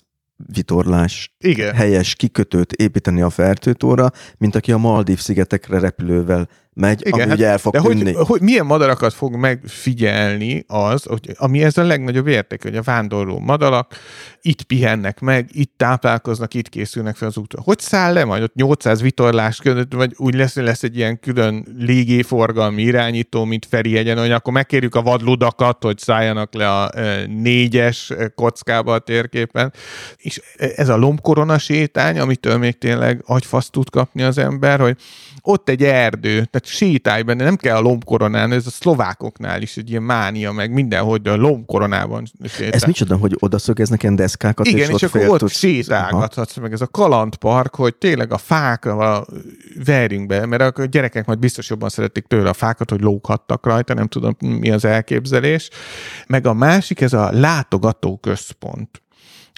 vitorlás Igen. helyes kikötőt építeni a fertőtóra, mint aki a Maldív szigetekre repülővel megy, Igen, ami hát, ugye el fog de tűnni. Hogy, hogy milyen madarakat fog megfigyelni az, hogy, ami ez a legnagyobb érték, hogy a vándorló madarak itt pihennek meg, itt táplálkoznak, itt készülnek fel az útra. Hogy száll le majd ott 800 vitorlás között, vagy úgy lesz, lesz egy ilyen külön légéforgalmi irányító, mint Feri egyen, hogy akkor megkérjük a vadludakat, hogy szálljanak le a e, négyes kockába a térképen. És ez a lombkorona sétány, amitől még tényleg agyfaszt tud kapni az ember, hogy ott egy erdő, tehát sétálj benne, nem kell a lombkoronán, ez a szlovákoknál is egy ilyen mánia, meg mindenhogy, de a lombkoronában sétál. Ez micsoda, hogy oda szögeznek ilyen deszkákat, Igen, és, és ott akkor ott sétálgathatsz, meg ez a kalandpark, hogy tényleg a fákra verjünk be, mert a gyerekek majd biztos jobban szeretik tőle a fákat, hogy lóghattak rajta, nem tudom mi az elképzelés. Meg a másik, ez a látogató központ.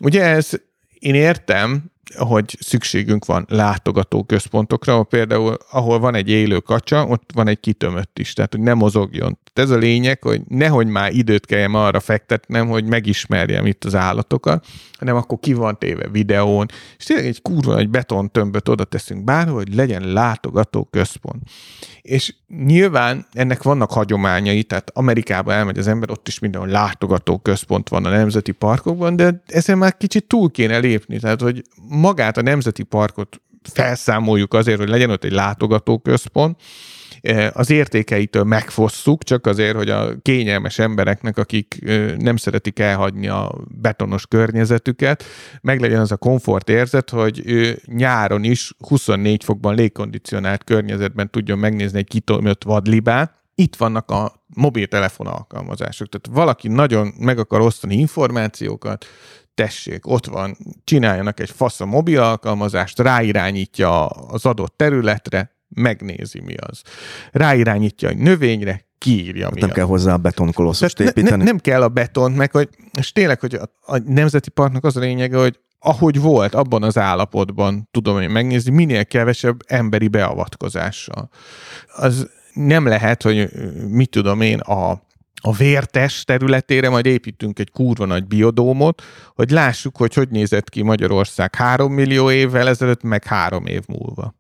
Ugye ez, én értem, hogy szükségünk van látogató központokra, például ahol van egy élő kacsa, ott van egy kitömött is, tehát hogy ne mozogjon. Tehát ez a lényeg, hogy nehogy már időt kelljen arra fektetnem, hogy megismerjem itt az állatokat, hanem akkor ki van téve videón, és tényleg egy kurva egy betontömböt oda teszünk bárhol, hogy legyen látogató központ. És nyilván ennek vannak hagyományai, tehát Amerikába elmegy az ember, ott is mindenhol látogató központ van a nemzeti parkokban, de ezen már kicsit túl kéne lépni, tehát hogy magát a nemzeti parkot felszámoljuk azért, hogy legyen ott egy látogatóközpont, e, az értékeitől megfosszuk, csak azért, hogy a kényelmes embereknek, akik e, nem szeretik elhagyni a betonos környezetüket, meglegyen az a komfort érzet, hogy nyáron is 24 fokban légkondicionált környezetben tudjon megnézni egy kitömött vadlibát, itt vannak a mobiltelefon alkalmazások. Tehát valaki nagyon meg akar osztani információkat, tessék, ott van, csináljanak egy fasz a mobil alkalmazást, ráirányítja az adott területre, megnézi mi az. Ráirányítja egy növényre, kiírja hát mi Nem az. kell hozzá a betonkolosszust építeni. Ne, nem kell a betont, meg hogy, és tényleg, hogy a, a Nemzeti Parknak az a lényege, hogy ahogy volt, abban az állapotban tudom én megnézni, minél kevesebb emberi beavatkozással. Az nem lehet, hogy mit tudom én, a a vértes területére majd építünk egy kurva nagy biodómot, hogy lássuk, hogy hogy nézett ki Magyarország három millió évvel ezelőtt, meg három év múlva.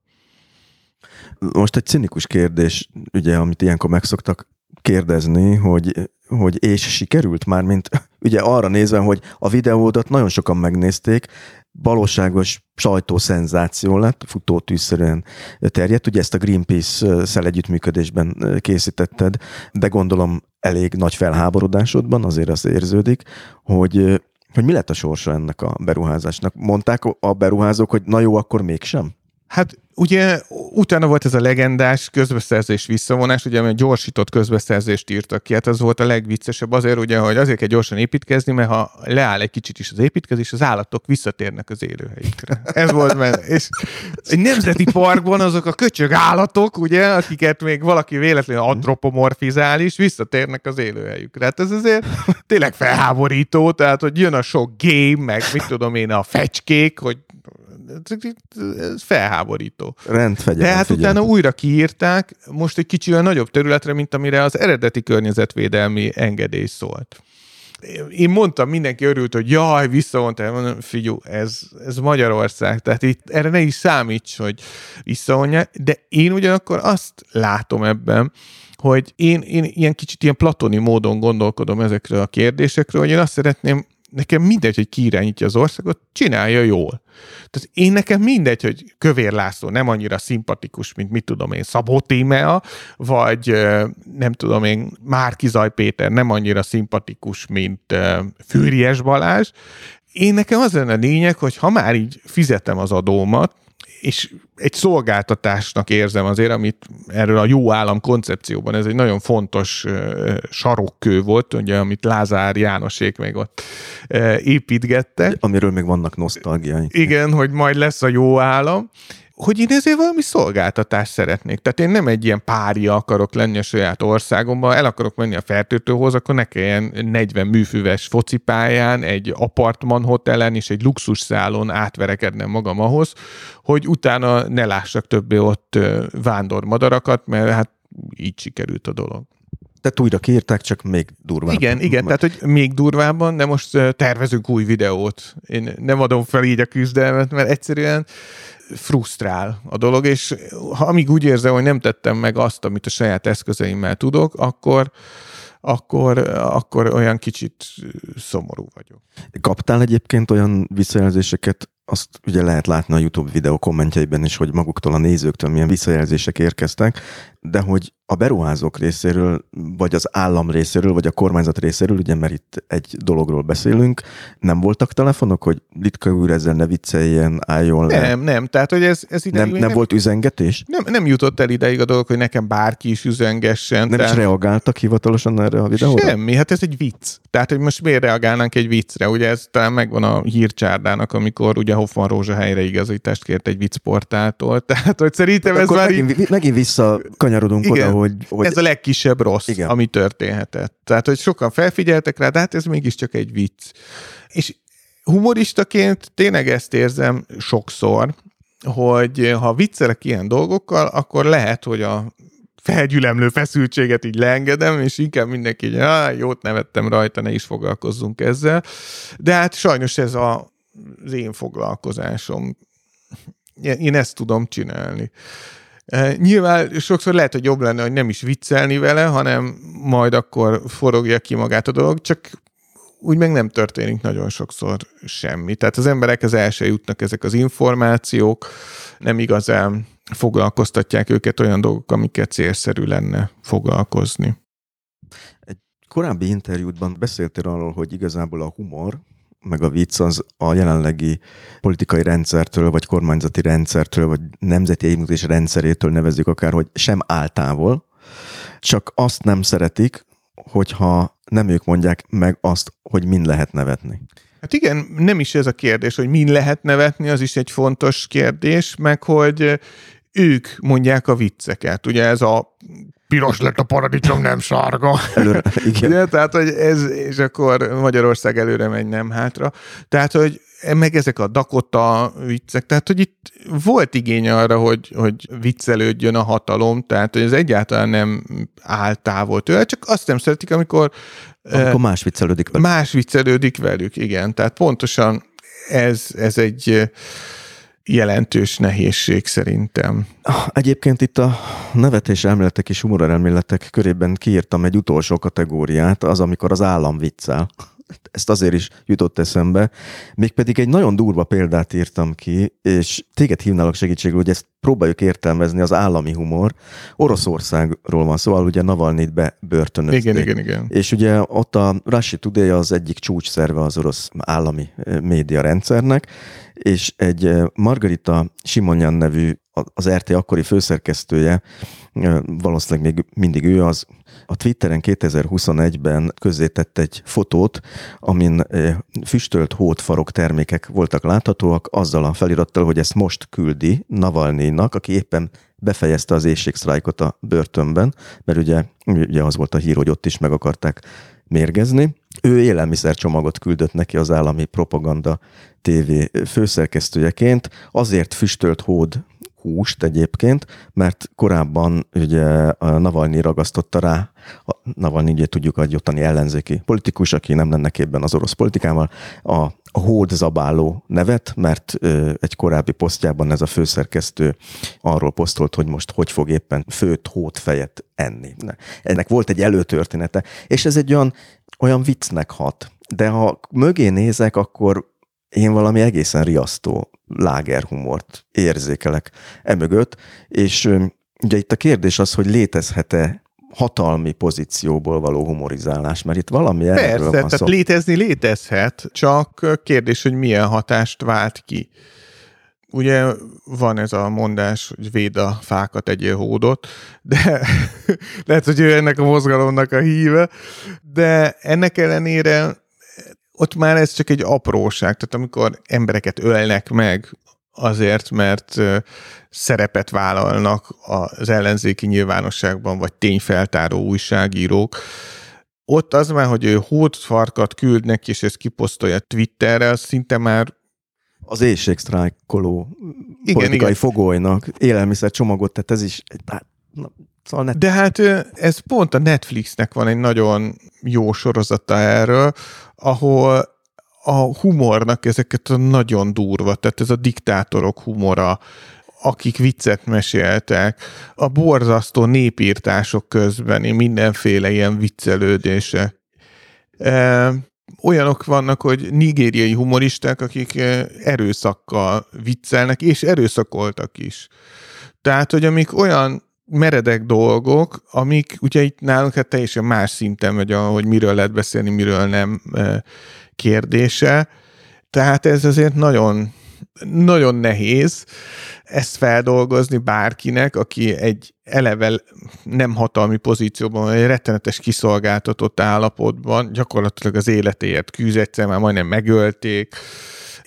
Most egy cinikus kérdés, ugye, amit ilyenkor megszoktak kérdezni, hogy, hogy és sikerült már, mint ugye arra nézve, hogy a videódat nagyon sokan megnézték, valóságos sajtószenzáció lett, futótűszerűen terjedt. Ugye ezt a Greenpeace-szel együttműködésben készítetted, de gondolom elég nagy felháborodásodban, azért az érződik, hogy, hogy mi lett a sorsa ennek a beruházásnak. Mondták a beruházók, hogy na jó, akkor mégsem? Hát ugye utána volt ez a legendás közbeszerzés visszavonás, ugye mert gyorsított közbeszerzést írtak ki, hát az volt a legviccesebb azért, ugye, hogy azért kell gyorsan építkezni, mert ha leáll egy kicsit is az építkezés, az állatok visszatérnek az élőhelyükre. Ez volt benne. És egy nemzeti parkban azok a köcsög állatok, ugye, akiket még valaki véletlenül antropomorfizál is, visszatérnek az élőhelyükre. Hát ez azért tényleg felháborító, tehát, hogy jön a sok game, meg mit tudom én, a fecskék, hogy ez felháborító. Rendfegyelem, De hát figyelme. utána újra kiírták, most egy kicsivel nagyobb területre, mint amire az eredeti környezetvédelmi engedély szólt. Én mondtam, mindenki örült, hogy jaj, visszavonta, mondom, figyú, ez, ez Magyarország, tehát itt erre ne is számíts, hogy visszavonják, de én ugyanakkor azt látom ebben, hogy én, én ilyen kicsit ilyen platoni módon gondolkodom ezekről a kérdésekről, hogy én azt szeretném, nekem mindegy, hogy ki irányítja az országot, csinálja jól. Tehát én nekem mindegy, hogy Kövér László nem annyira szimpatikus, mint mit tudom én, Szabó Tímea, vagy nem tudom én, Márkizaj Péter nem annyira szimpatikus, mint Fűries Balázs. Én nekem az lenne a lényeg, hogy ha már így fizetem az adómat, és egy szolgáltatásnak érzem azért, amit erről a jó állam koncepcióban, ez egy nagyon fontos sarokkő volt, ugye, amit Lázár Jánosék még ott uh, építgette. Amiről még vannak nosztalgiáink. Igen, hogy majd lesz a jó állam, hogy én ezért valami szolgáltatást szeretnék. Tehát én nem egy ilyen párja akarok lenni a saját országomban, el akarok menni a fertőtőhoz, akkor ne kelljen 40 műfüves focipályán, egy apartman hotelen és egy luxusszálon átverekednem magam ahhoz, hogy utána ne lássak többé ott vándormadarakat, mert hát így sikerült a dolog. Tehát újra kiírták, csak még durvábban. Igen, igen, tehát hogy még durvábban, de most tervezünk új videót. Én nem adom fel így a küzdelmet, mert egyszerűen frusztrál a dolog, és ha amíg úgy érzem, hogy nem tettem meg azt, amit a saját eszközeimmel tudok, akkor, akkor, akkor olyan kicsit szomorú vagyok. Kaptál egyébként olyan visszajelzéseket, azt ugye lehet látni a YouTube videó kommentjeiben is, hogy maguktól a nézőktől milyen visszajelzések érkeztek, de hogy a beruházók részéről, vagy az állam részéről, vagy a kormányzat részéről, ugye mert itt egy dologról beszélünk, nem voltak telefonok, hogy Litka úr ezzel ne vicceljen, álljon le? Nem, nem, tehát hogy ez, ez nem, nem, nem, volt üzengetés? Nem, nem jutott el ideig a dolog, hogy nekem bárki is üzengessen. Nem tehát... is reagáltak hivatalosan erre a videóra? Semmi, hát ez egy vicc. Tehát, hogy most miért reagálnánk egy viccre? Ugye ez talán megvan a hírcsárdának, amikor ugye Hoffman Rózsa helyre igazítást kért egy viccportáltól. Tehát, hogy szerintem hát ez már... Megint, így... megint vissza kanyarodunk Igen, oda, hogy, hogy... Ez a legkisebb rossz, Igen. ami történhetett. Tehát, hogy sokan felfigyeltek rá, de hát ez mégiscsak egy vicc. És humoristaként tényleg ezt érzem sokszor, hogy ha viccelek ilyen dolgokkal, akkor lehet, hogy a felgyülemlő feszültséget így leengedem, és inkább mindenki így, ah, jót nevettem rajta, ne is foglalkozzunk ezzel. De hát sajnos ez a, az én foglalkozásom. Én ezt tudom csinálni. Nyilván sokszor lehet, hogy jobb lenne, hogy nem is viccelni vele, hanem majd akkor forogja ki magát a dolog, csak úgy meg nem történik nagyon sokszor semmi. Tehát az emberekhez el se jutnak ezek az információk, nem igazán foglalkoztatják őket olyan dolgok, amiket célszerű lenne foglalkozni. Egy korábbi interjútban beszéltél arról, hogy igazából a humor, meg a vicc az a jelenlegi politikai rendszertől, vagy kormányzati rendszertől, vagy nemzeti együttműködés rendszerétől nevezzük akár, hogy sem áll csak azt nem szeretik, hogyha nem ők mondják meg azt, hogy mind lehet nevetni. Hát igen, nem is ez a kérdés, hogy mind lehet nevetni, az is egy fontos kérdés, meg hogy ők mondják a vicceket. Ugye ez a piros lett a paradicsom, nem sárga. Előre, igen. Ugye? Tehát, hogy ez, és akkor Magyarország előre megy, nem hátra. Tehát, hogy meg ezek a Dakota viccek, tehát, hogy itt volt igény arra, hogy, hogy viccelődjön a hatalom, tehát, hogy ez egyáltalán nem áll távol tőle, csak azt nem szeretik, amikor amikor más viccelődik velük. Más viccelődik velük, igen. Tehát pontosan ez, ez egy jelentős nehézség szerintem. Ah, egyébként itt a nevetés elméletek és humor elméletek körében kiírtam egy utolsó kategóriát, az, amikor az állam viccel. ezt azért is jutott eszembe. Mégpedig egy nagyon durva példát írtam ki, és téged hívnálok segítségül, hogy ezt próbáljuk értelmezni, az állami humor. Oroszországról van szó, ugye Navalnyit bebörtönözték. Igen, igen, igen. És ugye ott a Russia Today az egyik csúcsszerve az orosz állami média rendszernek, és egy Margarita Simonyan nevű az RT akkori főszerkesztője, valószínűleg még mindig ő az, a Twitteren 2021-ben közzétett egy fotót, amin füstölt hótfarok termékek voltak láthatóak, azzal a felirattal, hogy ezt most küldi Navalnynak, aki éppen befejezte az éjségsztrájkot a börtönben, mert ugye, ugye az volt a hír, hogy ott is meg akarták mérgezni. Ő élelmiszercsomagot küldött neki az állami propaganda TV főszerkesztőjeként, azért füstölt hód húst egyébként, mert korábban ugye a Navalnyi ragasztotta rá, a Navalnyi ugye tudjuk, hogy ottani ellenzéki politikus, aki nem lenne képben az orosz politikával, a hódzabáló nevet, mert ö, egy korábbi posztjában ez a főszerkesztő arról posztolt, hogy most hogy fog éppen főt hódfejet enni. Ennek volt egy előtörténete, és ez egy olyan, olyan viccnek hat. De ha mögé nézek, akkor én valami egészen riasztó lágerhumort érzékelek emögött, és ugye itt a kérdés az, hogy létezhet-e hatalmi pozícióból való humorizálás, mert itt valami Persze, erről van tehát szó. létezni létezhet, csak kérdés, hogy milyen hatást vált ki. Ugye van ez a mondás, hogy véd a fákat, egy hódot, de lehet, hogy ő ennek a mozgalomnak a híve, de ennek ellenére ott már ez csak egy apróság, tehát amikor embereket ölnek meg azért, mert szerepet vállalnak az ellenzéki nyilvánosságban, vagy tényfeltáró újságírók, ott az már, hogy ő hódfarkat küld neki, és ezt kiposztolja Twitterre, az szinte már az éjségsztrájkoló politikai igen. fogolynak élelmiszer csomagot, tehát ez is hát, na, szóval net... De hát ez pont a Netflixnek van egy nagyon jó sorozata erről, ahol a humornak ezeket a nagyon durva, tehát ez a diktátorok humora, akik viccet meséltek, a borzasztó népírtások közben mindenféle ilyen viccelődése. E, olyanok vannak, hogy nigériai humoristák, akik erőszakkal viccelnek, és erőszakoltak is. Tehát, hogy amik olyan meredek dolgok, amik ugye itt nálunk hát teljesen más szinten megy, hogy miről lehet beszélni, miről nem kérdése. Tehát ez azért nagyon, nagyon nehéz ezt feldolgozni bárkinek, aki egy eleve nem hatalmi pozícióban, egy rettenetes kiszolgáltatott állapotban, gyakorlatilag az életéért küzd, egyszer már majdnem megölték,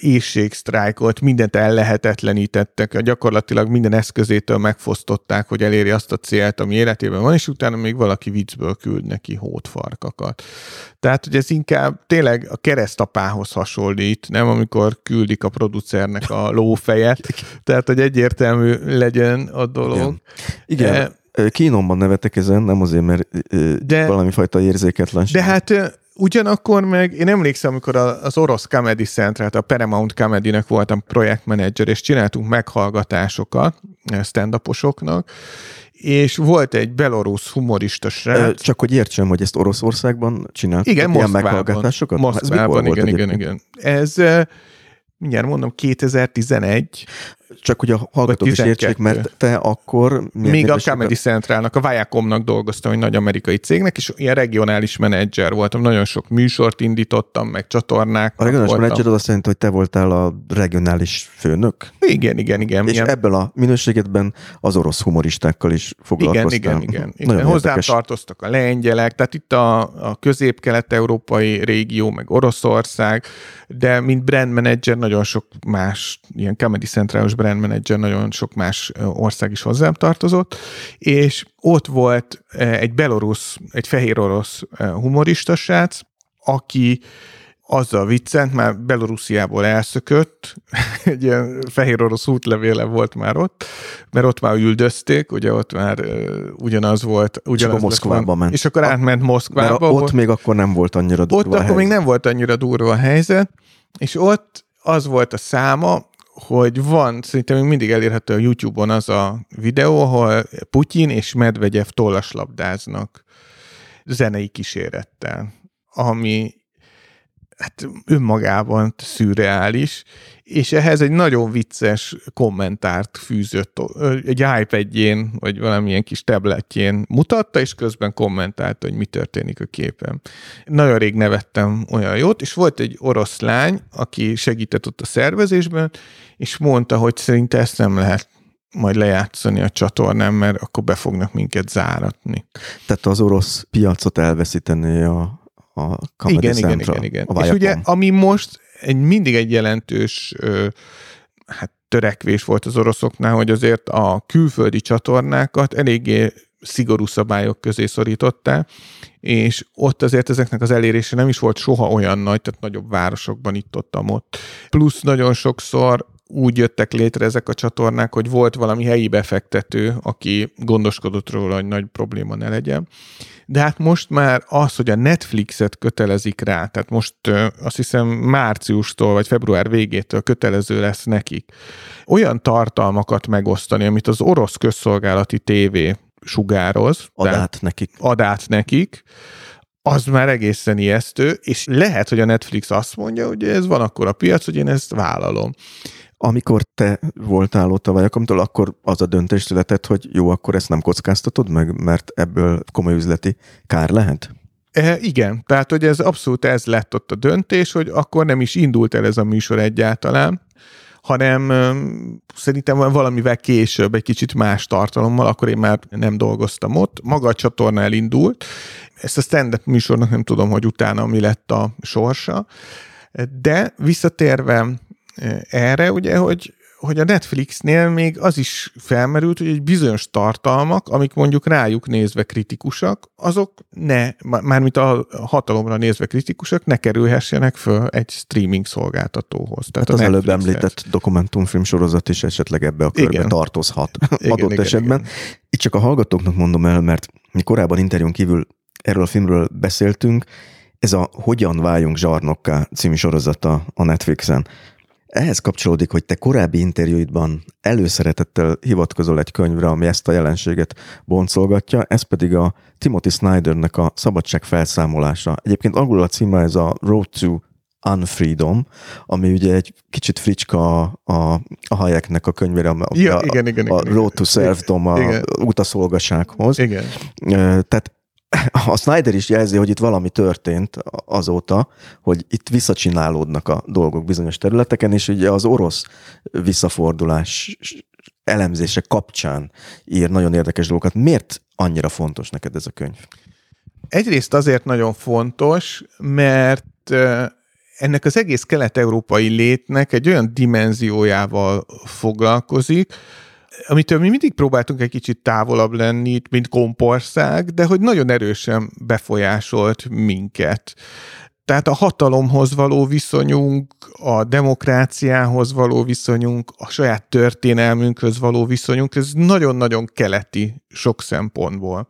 éjségsztrájkolt, mindent ellehetetlenítettek, gyakorlatilag minden eszközétől megfosztották, hogy eléri azt a célt, ami életében van, és utána még valaki viccből küld neki hótfarkakat. Tehát, hogy ez inkább tényleg a keresztapához hasonlít, nem amikor küldik a producernek a lófejet, tehát, hogy egyértelmű legyen a dolog. Igen. Igen. E, Kínomban nevetek ezen, nem azért, mert de, valami fajta érzéketlenség. De hát Ugyanakkor meg én emlékszem, amikor az orosz Comedy Central, a Paramount Comedy-nek voltam projektmenedzser, és csináltunk meghallgatásokat eh, stand és volt egy belorusz humorista srác. Csak hogy értsem, hogy ezt Oroszországban csináltuk? Igen, ilyen meghallgatásokat? Moszkvában, igen, igen, igen. Ez eh, mindjárt mondom, 2011. Csak hogy a hallgatók is értsék, mert te akkor... Még a Comedy Centralnak, a Viacomnak dolgoztam, egy nagy amerikai cégnek, és ilyen regionális menedzser voltam. Nagyon sok műsort indítottam, meg csatornák. A regionális menedzser az azt jelenti, hogy te voltál a regionális főnök? Igen, igen, igen. És ilyen... ebből a minőségedben az orosz humoristákkal is foglalkoztál. Igen, igen, igen. igen. Nagyon Hozzám tartoztak a lengyelek, tehát itt a, a közép-kelet-európai régió, meg Oroszország, de mint brand manager nagyon sok más, ilyen Comedy Centralos brand manager, nagyon sok más ország is hozzám tartozott, és ott volt egy belorusz, egy fehér orosz humorista srác, aki azzal viccent, már Belorussziából elszökött, egy ilyen fehér orosz útlevéle volt már ott, mert ott már üldözték, ugye ott már uh, ugyanaz volt. Ugyanaz és akkor Moszkvába ment. És akkor átment Moszkvába. Mert ott volt. még akkor nem volt annyira durva Ott akkor még nem volt annyira durva a helyzet, és ott az volt a száma, hogy van, szerintem még mindig elérhető a YouTube-on az a videó, ahol Putyin és Medvegyev tollaslabdáznak zenei kísérettel, ami hát önmagában szürreális, és ehhez egy nagyon vicces kommentárt fűzött, egy iPad-jén, vagy valamilyen kis tabletjén mutatta, és közben kommentálta, hogy mi történik a képen. Nagyon rég nevettem olyan jót, és volt egy orosz lány, aki segített ott a szervezésben, és mondta, hogy szerinte ezt nem lehet majd lejátszani a csatornán, mert akkor be fognak minket záratni. Tehát az orosz piacot elveszíteni a, a Comedy igen, igen, igen, igen. És ugye, ami most egy mindig egy jelentős ö, hát törekvés volt az oroszoknál, hogy azért a külföldi csatornákat eléggé szigorú szabályok közé szorították, és ott azért ezeknek az elérése nem is volt soha olyan nagy, tehát nagyobb városokban itt ott, ott. Plusz nagyon sokszor úgy jöttek létre ezek a csatornák, hogy volt valami helyi befektető, aki gondoskodott róla, hogy nagy probléma ne legyen. De hát most már az, hogy a Netflixet kötelezik rá, tehát most azt hiszem márciustól vagy február végétől kötelező lesz nekik, olyan tartalmakat megosztani, amit az orosz közszolgálati tévé sugároz. Adát nekik. Adát nekik, az már egészen ijesztő, és lehet, hogy a Netflix azt mondja, hogy ez van akkor a piac, hogy én ezt vállalom amikor te voltál ott a vajakomtól, akkor az a döntés született, hogy jó, akkor ezt nem kockáztatod meg, mert ebből komoly üzleti kár lehet? E, igen, tehát hogy ez abszolút ez lett ott a döntés, hogy akkor nem is indult el ez a műsor egyáltalán, hanem szerintem valamivel később, egy kicsit más tartalommal, akkor én már nem dolgoztam ott. Maga a csatorna elindult. Ezt a stand műsornak nem tudom, hogy utána mi lett a sorsa, de visszatérve erre, ugye, hogy, hogy a Netflixnél még az is felmerült, hogy egy bizonyos tartalmak, amik mondjuk rájuk nézve kritikusak, azok ne, mármint a hatalomra nézve kritikusak, ne kerülhessenek föl egy streaming szolgáltatóhoz. Tehát hát az előbb említett dokumentumfilm sorozat is esetleg ebbe a körbe igen. tartozhat igen, adott igen, esetben. Igen. Itt csak a hallgatóknak mondom el, mert mi korábban interjún kívül erről a filmről beszéltünk, ez a Hogyan váljunk zsarnokká című sorozata a Netflixen. Ehhez kapcsolódik, hogy te korábbi interjúidban előszeretettel hivatkozol egy könyvre, ami ezt a jelenséget boncolgatja, ez pedig a Timothy Snydernek a Szabadság felszámolása. Egyébként angolul a címe ez a Road to Unfreedom, ami ugye egy kicsit fricska a, a, a Hayeknek a könyvére, a, ja, a, igen, igen, a igen, Road to Serfdom, a igen. utaszolgasághoz. Igen. Tehát a Snyder is jelzi, hogy itt valami történt azóta, hogy itt visszacsinálódnak a dolgok bizonyos területeken, és ugye az orosz visszafordulás elemzése kapcsán ír nagyon érdekes dolgokat. Miért annyira fontos neked ez a könyv? Egyrészt azért nagyon fontos, mert ennek az egész kelet-európai létnek egy olyan dimenziójával foglalkozik, amitől mi mindig próbáltunk egy kicsit távolabb lenni, mint kompország, de hogy nagyon erősen befolyásolt minket. Tehát a hatalomhoz való viszonyunk, a demokráciához való viszonyunk, a saját történelmünkhöz való viszonyunk, ez nagyon-nagyon keleti sok szempontból.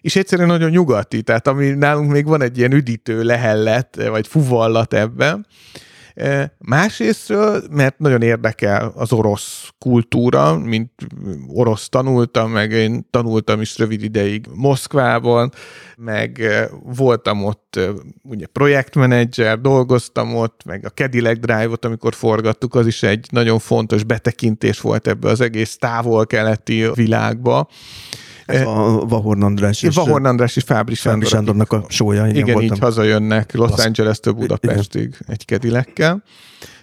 És egyszerűen nagyon nyugati, tehát ami nálunk még van egy ilyen üdítő lehellet, vagy fuvallat ebben, Másrésztről, mert nagyon érdekel az orosz kultúra, mint orosz tanultam, meg én tanultam is rövid ideig Moszkvában, meg voltam ott ugye projektmenedzser, dolgoztam ott, meg a Cadillac Drive-ot, amikor forgattuk, az is egy nagyon fontos betekintés volt ebbe az egész távol-keleti világba. Ez a Vahorn András és, Vahorn András és Fábri Sándor. Sándornak a sója. Igen, igen így hazajönnek Los Angeles-től Budapestig egy kedilekkel.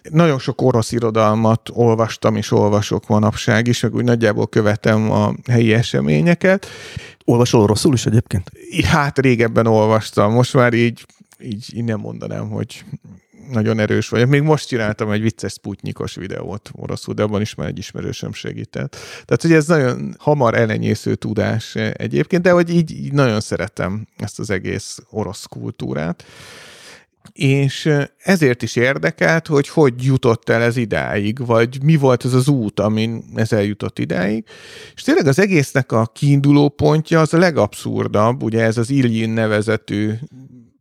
Nagyon sok orosz irodalmat olvastam és olvasok manapság is, meg úgy nagyjából követem a helyi eseményeket. Olvasol oroszul is egyébként? Hát régebben olvastam, most már így, így, így nem mondanám, hogy nagyon erős vagyok. Még most csináltam egy vicces sputnikos videót oroszul, de abban is már egy ismerősöm segített. Tehát, hogy ez nagyon hamar elenyésző tudás egyébként, de hogy így, így nagyon szeretem ezt az egész orosz kultúrát. És ezért is érdekelt, hogy hogy jutott el ez idáig, vagy mi volt ez az út, amin ez eljutott idáig. És tényleg az egésznek a kiinduló pontja az a legabszurdabb, ugye ez az Iljin nevezetű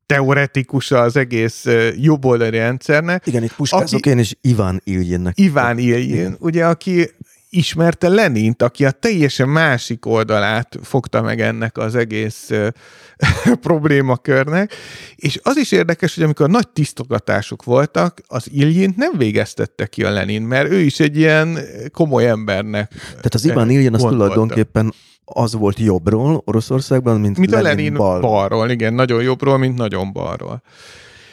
teoretikusa az egész jobboldali rendszernek. Igen, itt puskázok aki, én is Iván Iljinnek. Iván Iljin, ugye, aki ismerte Lenint, aki a teljesen másik oldalát fogta meg ennek az egész problémakörnek, és az is érdekes, hogy amikor nagy tisztogatások voltak, az Iljint nem végeztette ki a Lenin, mert ő is egy ilyen komoly embernek. Tehát az Iván Iljin az tulajdonképpen az volt jobbról Oroszországban, mint, mint Lenin, Lenin bal. balról. Igen, nagyon jobbról, mint nagyon balról.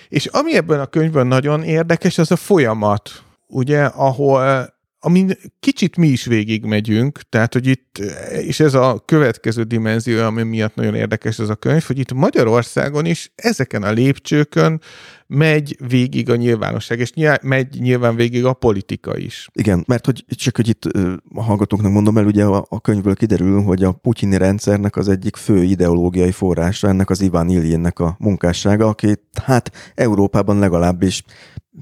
És ami ebben a könyvben nagyon érdekes, az a folyamat, ugye, ahol amin kicsit mi is végigmegyünk, tehát, hogy itt, és ez a következő dimenzió, ami miatt nagyon érdekes ez a könyv, hogy itt Magyarországon is ezeken a lépcsőkön megy végig a nyilvánosság, és nyilván, megy nyilván végig a politika is. Igen, mert hogy csak, hogy itt a hallgatóknak mondom el, ugye a, a könyvből kiderül, hogy a putyini rendszernek az egyik fő ideológiai forrása ennek az Iván Iljénnek a munkássága, aki hát Európában legalábbis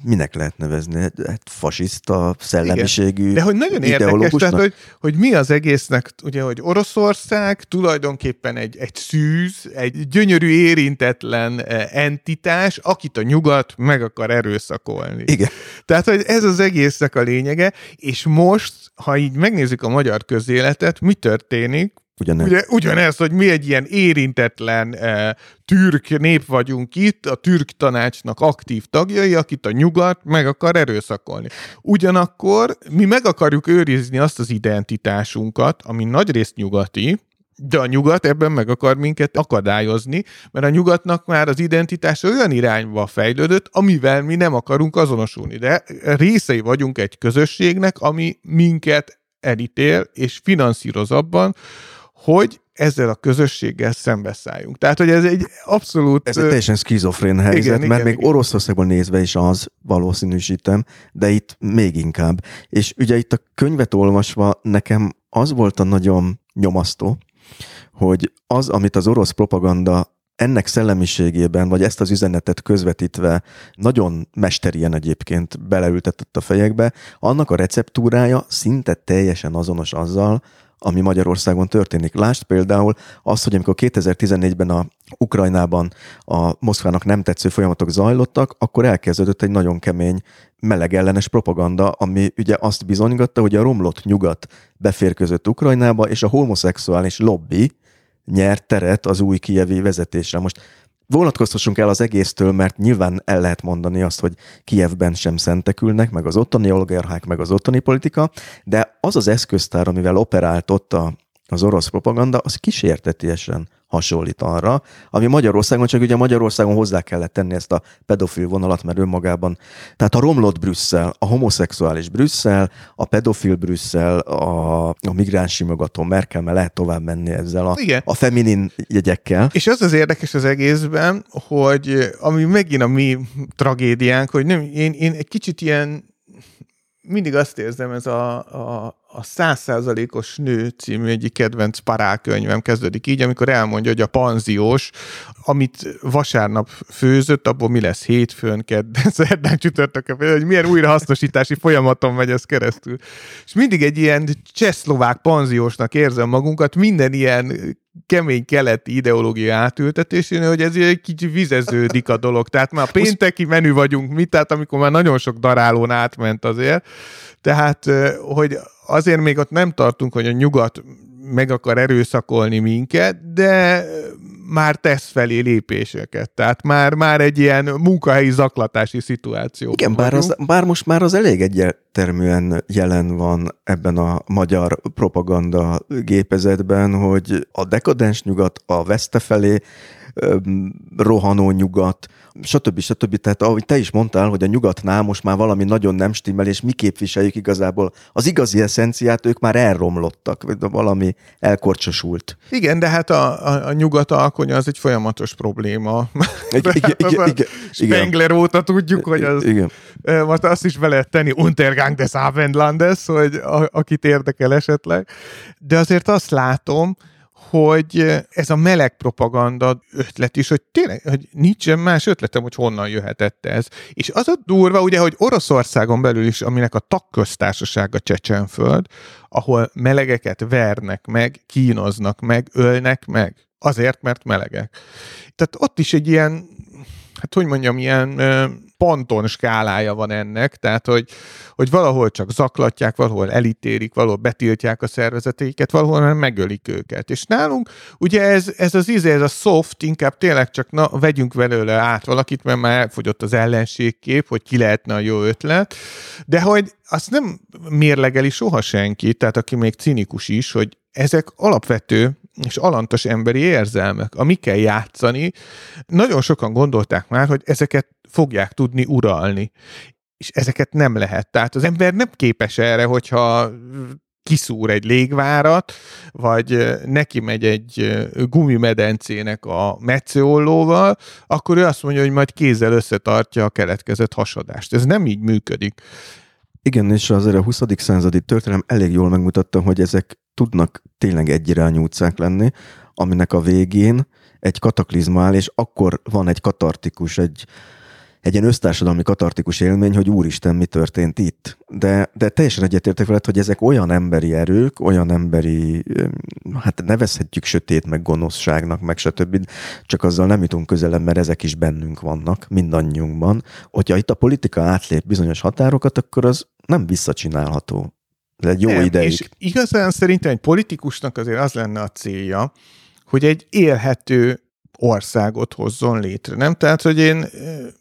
minek lehet nevezni? Hát fasiszta szellemiségű Igen. De hogy nagyon érdekes, tehát, hogy, hogy mi az egésznek, ugye, hogy Oroszország tulajdonképpen egy, egy szűz, egy gyönyörű érintetlen entitás, akit a nyugat meg akar erőszakolni. Igen. Tehát, hogy ez az egésznek a lényege, és most, ha így megnézzük a magyar közéletet, mi történik? Ugyanez. Ugye, ugyanez, hogy mi egy ilyen érintetlen e, türk nép vagyunk itt, a türk tanácsnak aktív tagjai, akit a nyugat meg akar erőszakolni. Ugyanakkor mi meg akarjuk őrizni azt az identitásunkat, ami nagyrészt nyugati, de a nyugat ebben meg akar minket akadályozni, mert a nyugatnak már az identitása olyan irányba fejlődött, amivel mi nem akarunk azonosulni. De részei vagyunk egy közösségnek, ami minket elítél és finanszíroz abban, hogy ezzel a közösséggel szembeszálljunk. Tehát, hogy ez egy abszolút... Ez egy teljesen skizofrén helyzet, igen, mert igen, még igen. Oroszországban nézve is az, valószínűsítem, de itt még inkább. És ugye itt a könyvet olvasva nekem az volt a nagyon nyomasztó, hogy az, amit az orosz propaganda ennek szellemiségében, vagy ezt az üzenetet közvetítve nagyon mesterien egyébként beleültetett a fejekbe, annak a receptúrája szinte teljesen azonos azzal, ami Magyarországon történik. Lásd például azt, hogy amikor 2014-ben a Ukrajnában a Moszkvának nem tetsző folyamatok zajlottak, akkor elkezdődött egy nagyon kemény melegellenes propaganda, ami ugye azt bizonygatta, hogy a romlott nyugat beférközött Ukrajnába, és a homoszexuális lobby nyert teret az új kievi vezetésre. Most vonatkoztassunk el az egésztől, mert nyilván el lehet mondani azt, hogy Kievben sem szentekülnek, meg az ottani oligarchák, meg az ottani politika, de az az eszköztár, amivel operált ott a, az orosz propaganda, az kísértetiesen hasonlít arra, ami Magyarországon, csak ugye Magyarországon hozzá kellett tenni ezt a pedofil vonalat, mert önmagában, tehát a romlott Brüsszel, a homoszexuális Brüsszel, a pedofil Brüsszel, a, a migráns simogató Merkel, mert lehet tovább menni ezzel a, Igen. a feminin jegyekkel. És az az érdekes az egészben, hogy ami megint a mi tragédiánk, hogy nem, én, én egy kicsit ilyen mindig azt érzem, ez a, a, a százszázalékos nő című egyik kedvenc parálkönyvem kezdődik így, amikor elmondja, hogy a panziós, amit vasárnap főzött, abból mi lesz hétfőn, kedden, szerdán, csütörtökön, hogy milyen újrahasznosítási folyamaton megy ez keresztül. És mindig egy ilyen csehszlovák panziósnak érzem magunkat, minden ilyen kemény keleti ideológia átültetésén, hogy ez egy kicsit vizeződik a dolog. Tehát már pénteki menü vagyunk mi, tehát amikor már nagyon sok darálón átment azért. Tehát, hogy azért még ott nem tartunk, hogy a nyugat meg akar erőszakolni minket, de már tesz felé lépéseket. Tehát már, már egy ilyen munkahelyi zaklatási szituáció. Igen, bár, az, bár most már az elég egyértelműen jelen van ebben a magyar propaganda gépezetben, hogy a dekadens nyugat a veszte felé rohanó nyugat, stb. stb. Tehát ahogy te is mondtál, hogy a nyugatnál most már valami nagyon nem stimmel, és mi képviseljük igazából az igazi eszenciát, ők már elromlottak, valami elkorcsosult. Igen, de hát a, a, a nyugat alkonya az egy folyamatos probléma. Igen, igen, igen, Spengler óta tudjuk, hogy az, igen. most azt is be lehet tenni, Untergang des Abendlandes, hogy a, akit érdekel esetleg. De azért azt látom, hogy ez a meleg propaganda ötlet is, hogy tényleg, hogy nincsen más ötletem, hogy honnan jöhetett ez. És az a durva, ugye, hogy Oroszországon belül is, aminek a tagköztársasága Csecsenföld, ahol melegeket vernek meg, kínoznak meg, ölnek meg. Azért, mert melegek. Tehát ott is egy ilyen hát hogy mondjam, ilyen ponton skálája van ennek, tehát hogy, hogy valahol csak zaklatják, valahol elítérik, valahol betiltják a szervezeteiket, valahol megölik őket. És nálunk ugye ez, ez az íze, ez a soft, inkább tényleg csak na, vegyünk belőle át valakit, mert már elfogyott az ellenségkép, hogy ki lehetne a jó ötlet, de hogy azt nem mérlegeli soha senki, tehát aki még cinikus is, hogy ezek alapvető és alantas emberi érzelmek, amikkel játszani. Nagyon sokan gondolták már, hogy ezeket fogják tudni uralni. És ezeket nem lehet. Tehát az ember nem képes erre, hogyha kiszúr egy légvárat, vagy neki megy egy gumimedencének a metszőollóval, akkor ő azt mondja, hogy majd kézzel összetartja a keletkezett hasadást. Ez nem így működik. Igen, és azért a 20. századi történelem elég jól megmutatta, hogy ezek tudnak tényleg egyirányú utcák lenni, aminek a végén egy kataklizma áll, és akkor van egy katartikus, egy, egy ilyen össztársadalmi katartikus élmény, hogy úristen, mi történt itt. De, de teljesen egyetértek veled, hogy ezek olyan emberi erők, olyan emberi, hát nevezhetjük sötét, meg gonoszságnak, meg stb. Csak azzal nem jutunk közelebb, mert ezek is bennünk vannak, mindannyiunkban. Hogyha itt a politika átlép bizonyos határokat, akkor az nem visszacsinálható. Ez egy jó nem, ideig. És igazán szerintem egy politikusnak azért az lenne a célja, hogy egy élhető országot hozzon létre, nem? Tehát, hogy én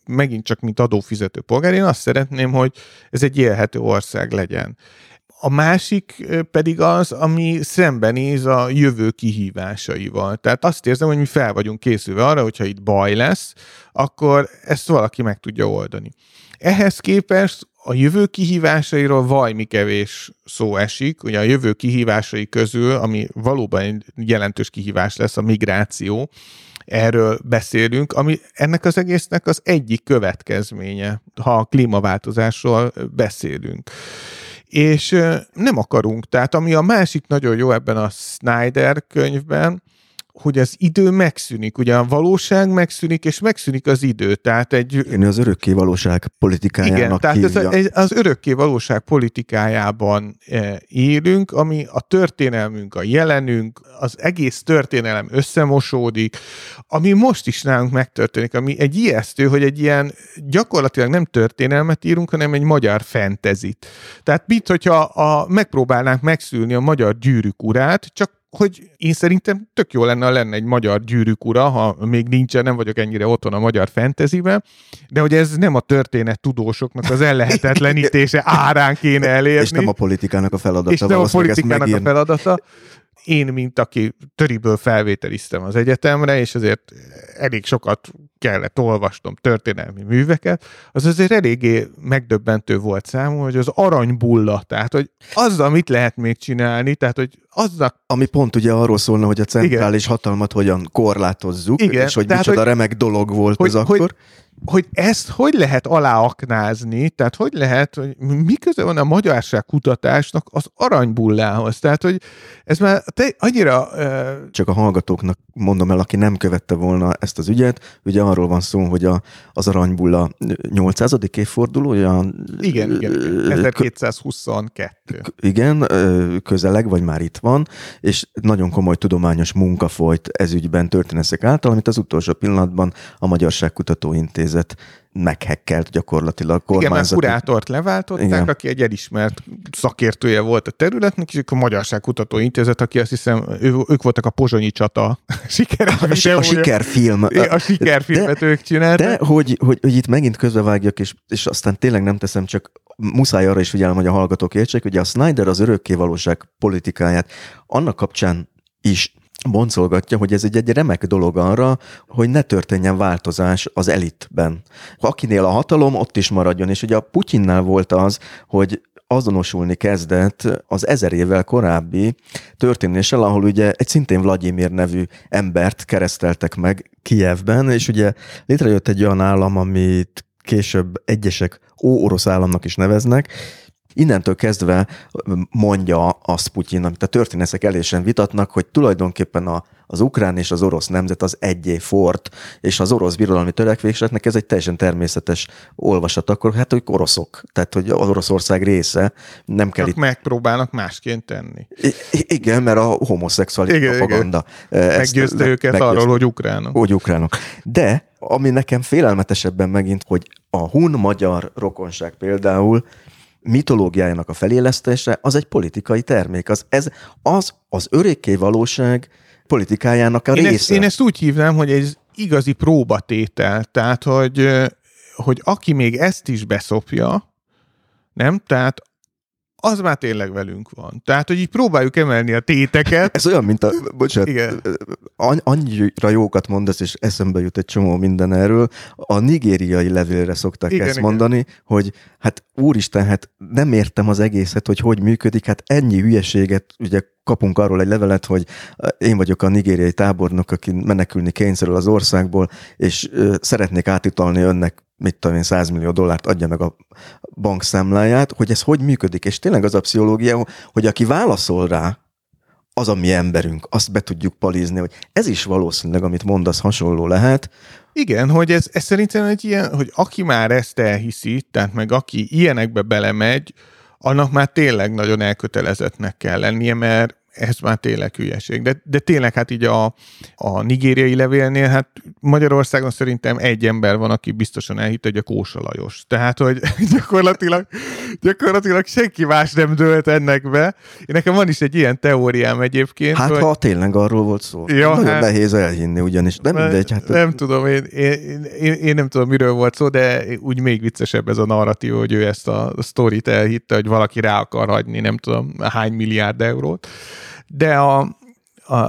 megint csak mint adófizető polgár, én azt szeretném, hogy ez egy élhető ország legyen. A másik pedig az, ami szembenéz a jövő kihívásaival. Tehát azt érzem, hogy mi fel vagyunk készülve arra, hogyha itt baj lesz, akkor ezt valaki meg tudja oldani. Ehhez képest a jövő kihívásairól vajmi kevés szó esik. Ugye a jövő kihívásai közül, ami valóban egy jelentős kihívás lesz, a migráció, erről beszélünk, ami ennek az egésznek az egyik következménye, ha a klímaváltozásról beszélünk. És nem akarunk. Tehát ami a másik nagyon jó ebben a Snyder könyvben, hogy az idő megszűnik, ugye a valóság megszűnik, és megszűnik az idő. Tehát egy... Én az örökké valóság politikájának Igen, tehát hívja. ez az örökké valóság politikájában e, élünk, ami a történelmünk, a jelenünk, az egész történelem összemosódik, ami most is nálunk megtörténik, ami egy ijesztő, hogy egy ilyen gyakorlatilag nem történelmet írunk, hanem egy magyar fentezit. Tehát mit, hogyha a, megpróbálnánk megszülni a magyar gyűrűk urát, csak hogy én szerintem tök jó lenne, ha lenne egy magyar gyűrűk ura, ha még nincsen, nem vagyok ennyire otthon a magyar fenteziben, de hogy ez nem a történet tudósoknak az ellehetetlenítése árán kéne elérni. És nem a politikának a feladata. És nem a politikának a feladata én, mint aki töriből felvételiztem az egyetemre, és azért elég sokat kellett olvasnom történelmi műveket, az azért eléggé megdöbbentő volt számomra, hogy az aranybulla, tehát hogy azzal mit lehet még csinálni, tehát hogy azzal... Ami pont ugye arról szólna, hogy a centrális Igen. hatalmat hogyan korlátozzuk, Igen, és hogy tehát, micsoda hogy, remek dolog volt hogy, az akkor. Hogy, hogy ezt hogy lehet aláaknázni, tehát hogy lehet, hogy miközben van a magyarság kutatásnak az aranybullához, tehát hogy ez már te annyira... Uh... Csak a hallgatóknak mondom el, aki nem követte volna ezt az ügyet, ugye arról van szó, hogy a, az aranybulla 800. évfordulója... Igen, igen, 1222 elértél. Igen, közeleg, vagy már itt van, és nagyon komoly tudományos munka folyt ezügyben történeszek által, amit az utolsó pillanatban a Magyarságkutató Intézet meghekkelt gyakorlatilag Igen, mert kurátort leváltották, Igen. aki egy elismert szakértője volt a területnek, és a Magyarságkutató Intézet, aki azt hiszem, ő, ők voltak a pozsonyi csata sikeres a, a sikerfilm. A sikerfilmet de, ők csinálták. De hogy, hogy, hogy itt megint közbevágjak, és, és aztán tényleg nem teszem, csak muszáj arra is figyelem, hogy a hallgatók értsék, hogy a Snyder az örökké valóság politikáját annak kapcsán is boncolgatja, hogy ez egy, egy remek dolog arra, hogy ne történjen változás az elitben. Akinél a hatalom, ott is maradjon. És ugye a Putyinnál volt az, hogy azonosulni kezdett az ezer évvel korábbi történéssel, ahol ugye egy szintén Vladimir nevű embert kereszteltek meg Kijevben, és ugye létrejött egy olyan állam, amit később egyesek ó-orosz államnak is neveznek, Innentől kezdve mondja azt Putyin, amit a történészek elésen vitatnak, hogy tulajdonképpen a, az ukrán és az orosz nemzet az egyé fort, és az orosz birodalmi törekvéseknek ez egy teljesen természetes olvasat, akkor hát, hogy oroszok, tehát hogy az Oroszország része, nem kell Csak itt... megpróbálnak másként tenni. I- igen, mert a homoszexuális igen, propaganda. Igen. Meggyőzte őket meggyőzte. arról, hogy ukránok. Hogy ukránok. De ami nekem félelmetesebben megint, hogy a hun-magyar rokonság például mitológiájának a felélesztése, az egy politikai termék. Az, ez, az az örökké valóság politikájának a én része. Ezt, én ezt úgy hívnám, hogy ez igazi próbatétel. Tehát, hogy, hogy aki még ezt is beszopja, nem? Tehát az már tényleg velünk van. Tehát, hogy így próbáljuk emelni a téteket. Ez olyan, mint a, bocsánat, Igen. annyira jókat mondasz, és eszembe jut egy csomó minden erről. A nigériai levélre szokták igen, ezt igen. mondani, hogy hát úristen, hát nem értem az egészet, hogy hogy működik, hát ennyi hülyeséget, ugye kapunk arról egy levelet, hogy én vagyok a nigériai tábornok, aki menekülni kényszerül az országból, és szeretnék átutalni önnek mit tudom én, 100 millió dollárt adja meg a bankszámláját, hogy ez hogy működik. És tényleg az a pszichológia, hogy aki válaszol rá, az a mi emberünk, azt be tudjuk palizni, hogy ez is valószínűleg, amit mondasz, hasonló lehet. Igen, hogy ez, ez szerintem egy ilyen, hogy aki már ezt elhiszi, tehát meg aki ilyenekbe belemegy, annak már tényleg nagyon elkötelezettnek kell lennie, mert ez már tényleg hülyeség. De, de tényleg hát így a, a nigériai levélnél, hát Magyarországon szerintem egy ember van, aki biztosan elhitte, hogy a Kósa Lajos. Tehát, hogy gyakorlatilag, gyakorlatilag senki más nem dőlt ennek be. Én nekem van is egy ilyen teóriám egyébként. Hát, hogy... ha tényleg arról volt szó. Ja, Nagyon hát... nehéz elhinni ugyanis. Nem mindegy. Hát... Nem tudom, én, én, én, én, nem tudom, miről volt szó, de úgy még viccesebb ez a narratív, hogy ő ezt a sztorit elhitte, hogy valaki rá akar hagyni, nem tudom, hány milliárd eurót. De a,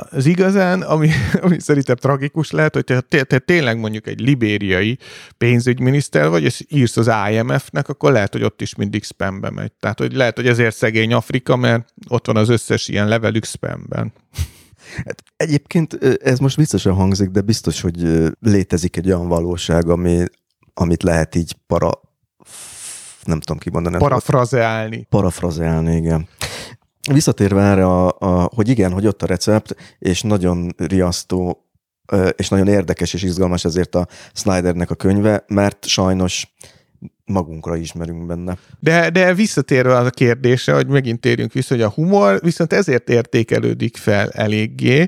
az igazán, ami, ami szerintem tragikus lehet, hogy te, te, tényleg mondjuk egy libériai pénzügyminiszter vagy, és írsz az IMF-nek, akkor lehet, hogy ott is mindig spambe megy. Tehát, hogy lehet, hogy ezért szegény Afrika, mert ott van az összes ilyen levelük spamben. Hát egyébként ez most biztosan hangzik, de biztos, hogy létezik egy olyan valóság, ami, amit lehet így para nem tudom kimondani. Parafrazeálni. Parafrazeálni, igen. Visszatérve erre, a, a, hogy igen, hogy ott a recept, és nagyon riasztó, és nagyon érdekes és izgalmas ezért a Snydernek a könyve, mert sajnos magunkra ismerünk benne. De, de visszatérve az a kérdése, hogy megint térjünk vissza, hogy a humor viszont ezért értékelődik fel eléggé,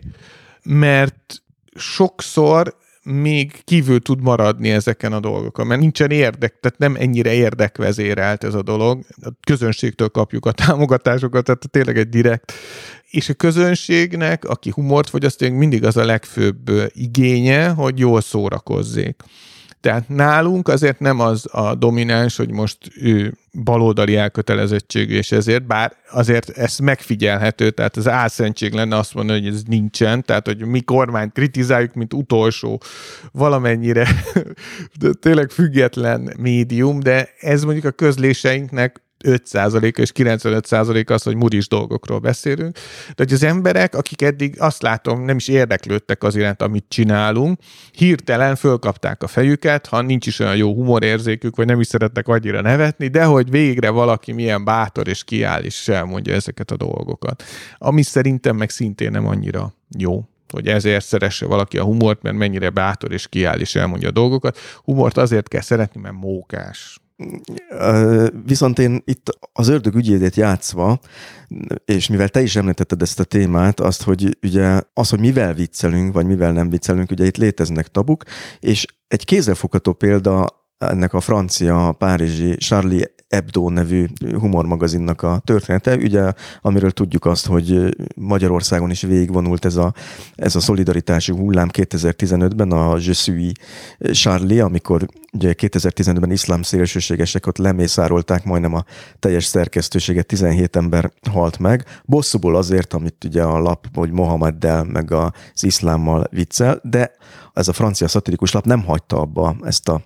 mert sokszor még kívül tud maradni ezeken a dolgokon, mert nincsen érdek, tehát nem ennyire érdekvezérelt ez a dolog. A közönségtől kapjuk a támogatásokat, tehát tényleg egy direkt. És a közönségnek, aki humort fogyaszt, mindig az a legfőbb igénye, hogy jól szórakozzék. Tehát nálunk azért nem az a domináns, hogy most ő baloldali elkötelezettség, és ezért, bár azért ez megfigyelhető, tehát az álszentség lenne azt mondani, hogy ez nincsen, tehát hogy mi kormányt kritizáljuk, mint utolsó valamennyire de tényleg független médium, de ez mondjuk a közléseinknek 5% és 95% az, hogy muris dolgokról beszélünk. De hogy az emberek, akik eddig azt látom, nem is érdeklődtek az iránt, amit csinálunk, hirtelen fölkapták a fejüket, ha nincs is olyan jó humorérzékük, vagy nem is szeretnek annyira nevetni, de hogy végre valaki milyen bátor és kiáll és elmondja ezeket a dolgokat. Ami szerintem meg szintén nem annyira jó hogy ezért szeresse valaki a humort, mert mennyire bátor és kiáll és elmondja a dolgokat. Humort azért kell szeretni, mert mókás. Viszont én itt az ördög ügyédét játszva, és mivel te is említetted ezt a témát, azt, hogy ugye az, hogy mivel viccelünk, vagy mivel nem viccelünk, ugye itt léteznek tabuk, és egy kézzelfogható példa ennek a francia, párizsi Charlie Hebdo nevű humormagazinnak a története, ugye, amiről tudjuk azt, hogy Magyarországon is végigvonult ez a, ez a szolidaritási hullám 2015-ben, a Je suis Charlie, amikor ugye 2015-ben iszlám szélsőségesek ott lemészárolták majdnem a teljes szerkesztőséget, 17 ember halt meg, bosszúból azért, amit ugye a lap, hogy Mohameddel meg az iszlámmal viccel, de ez a francia szatirikus lap nem hagyta abba ezt a,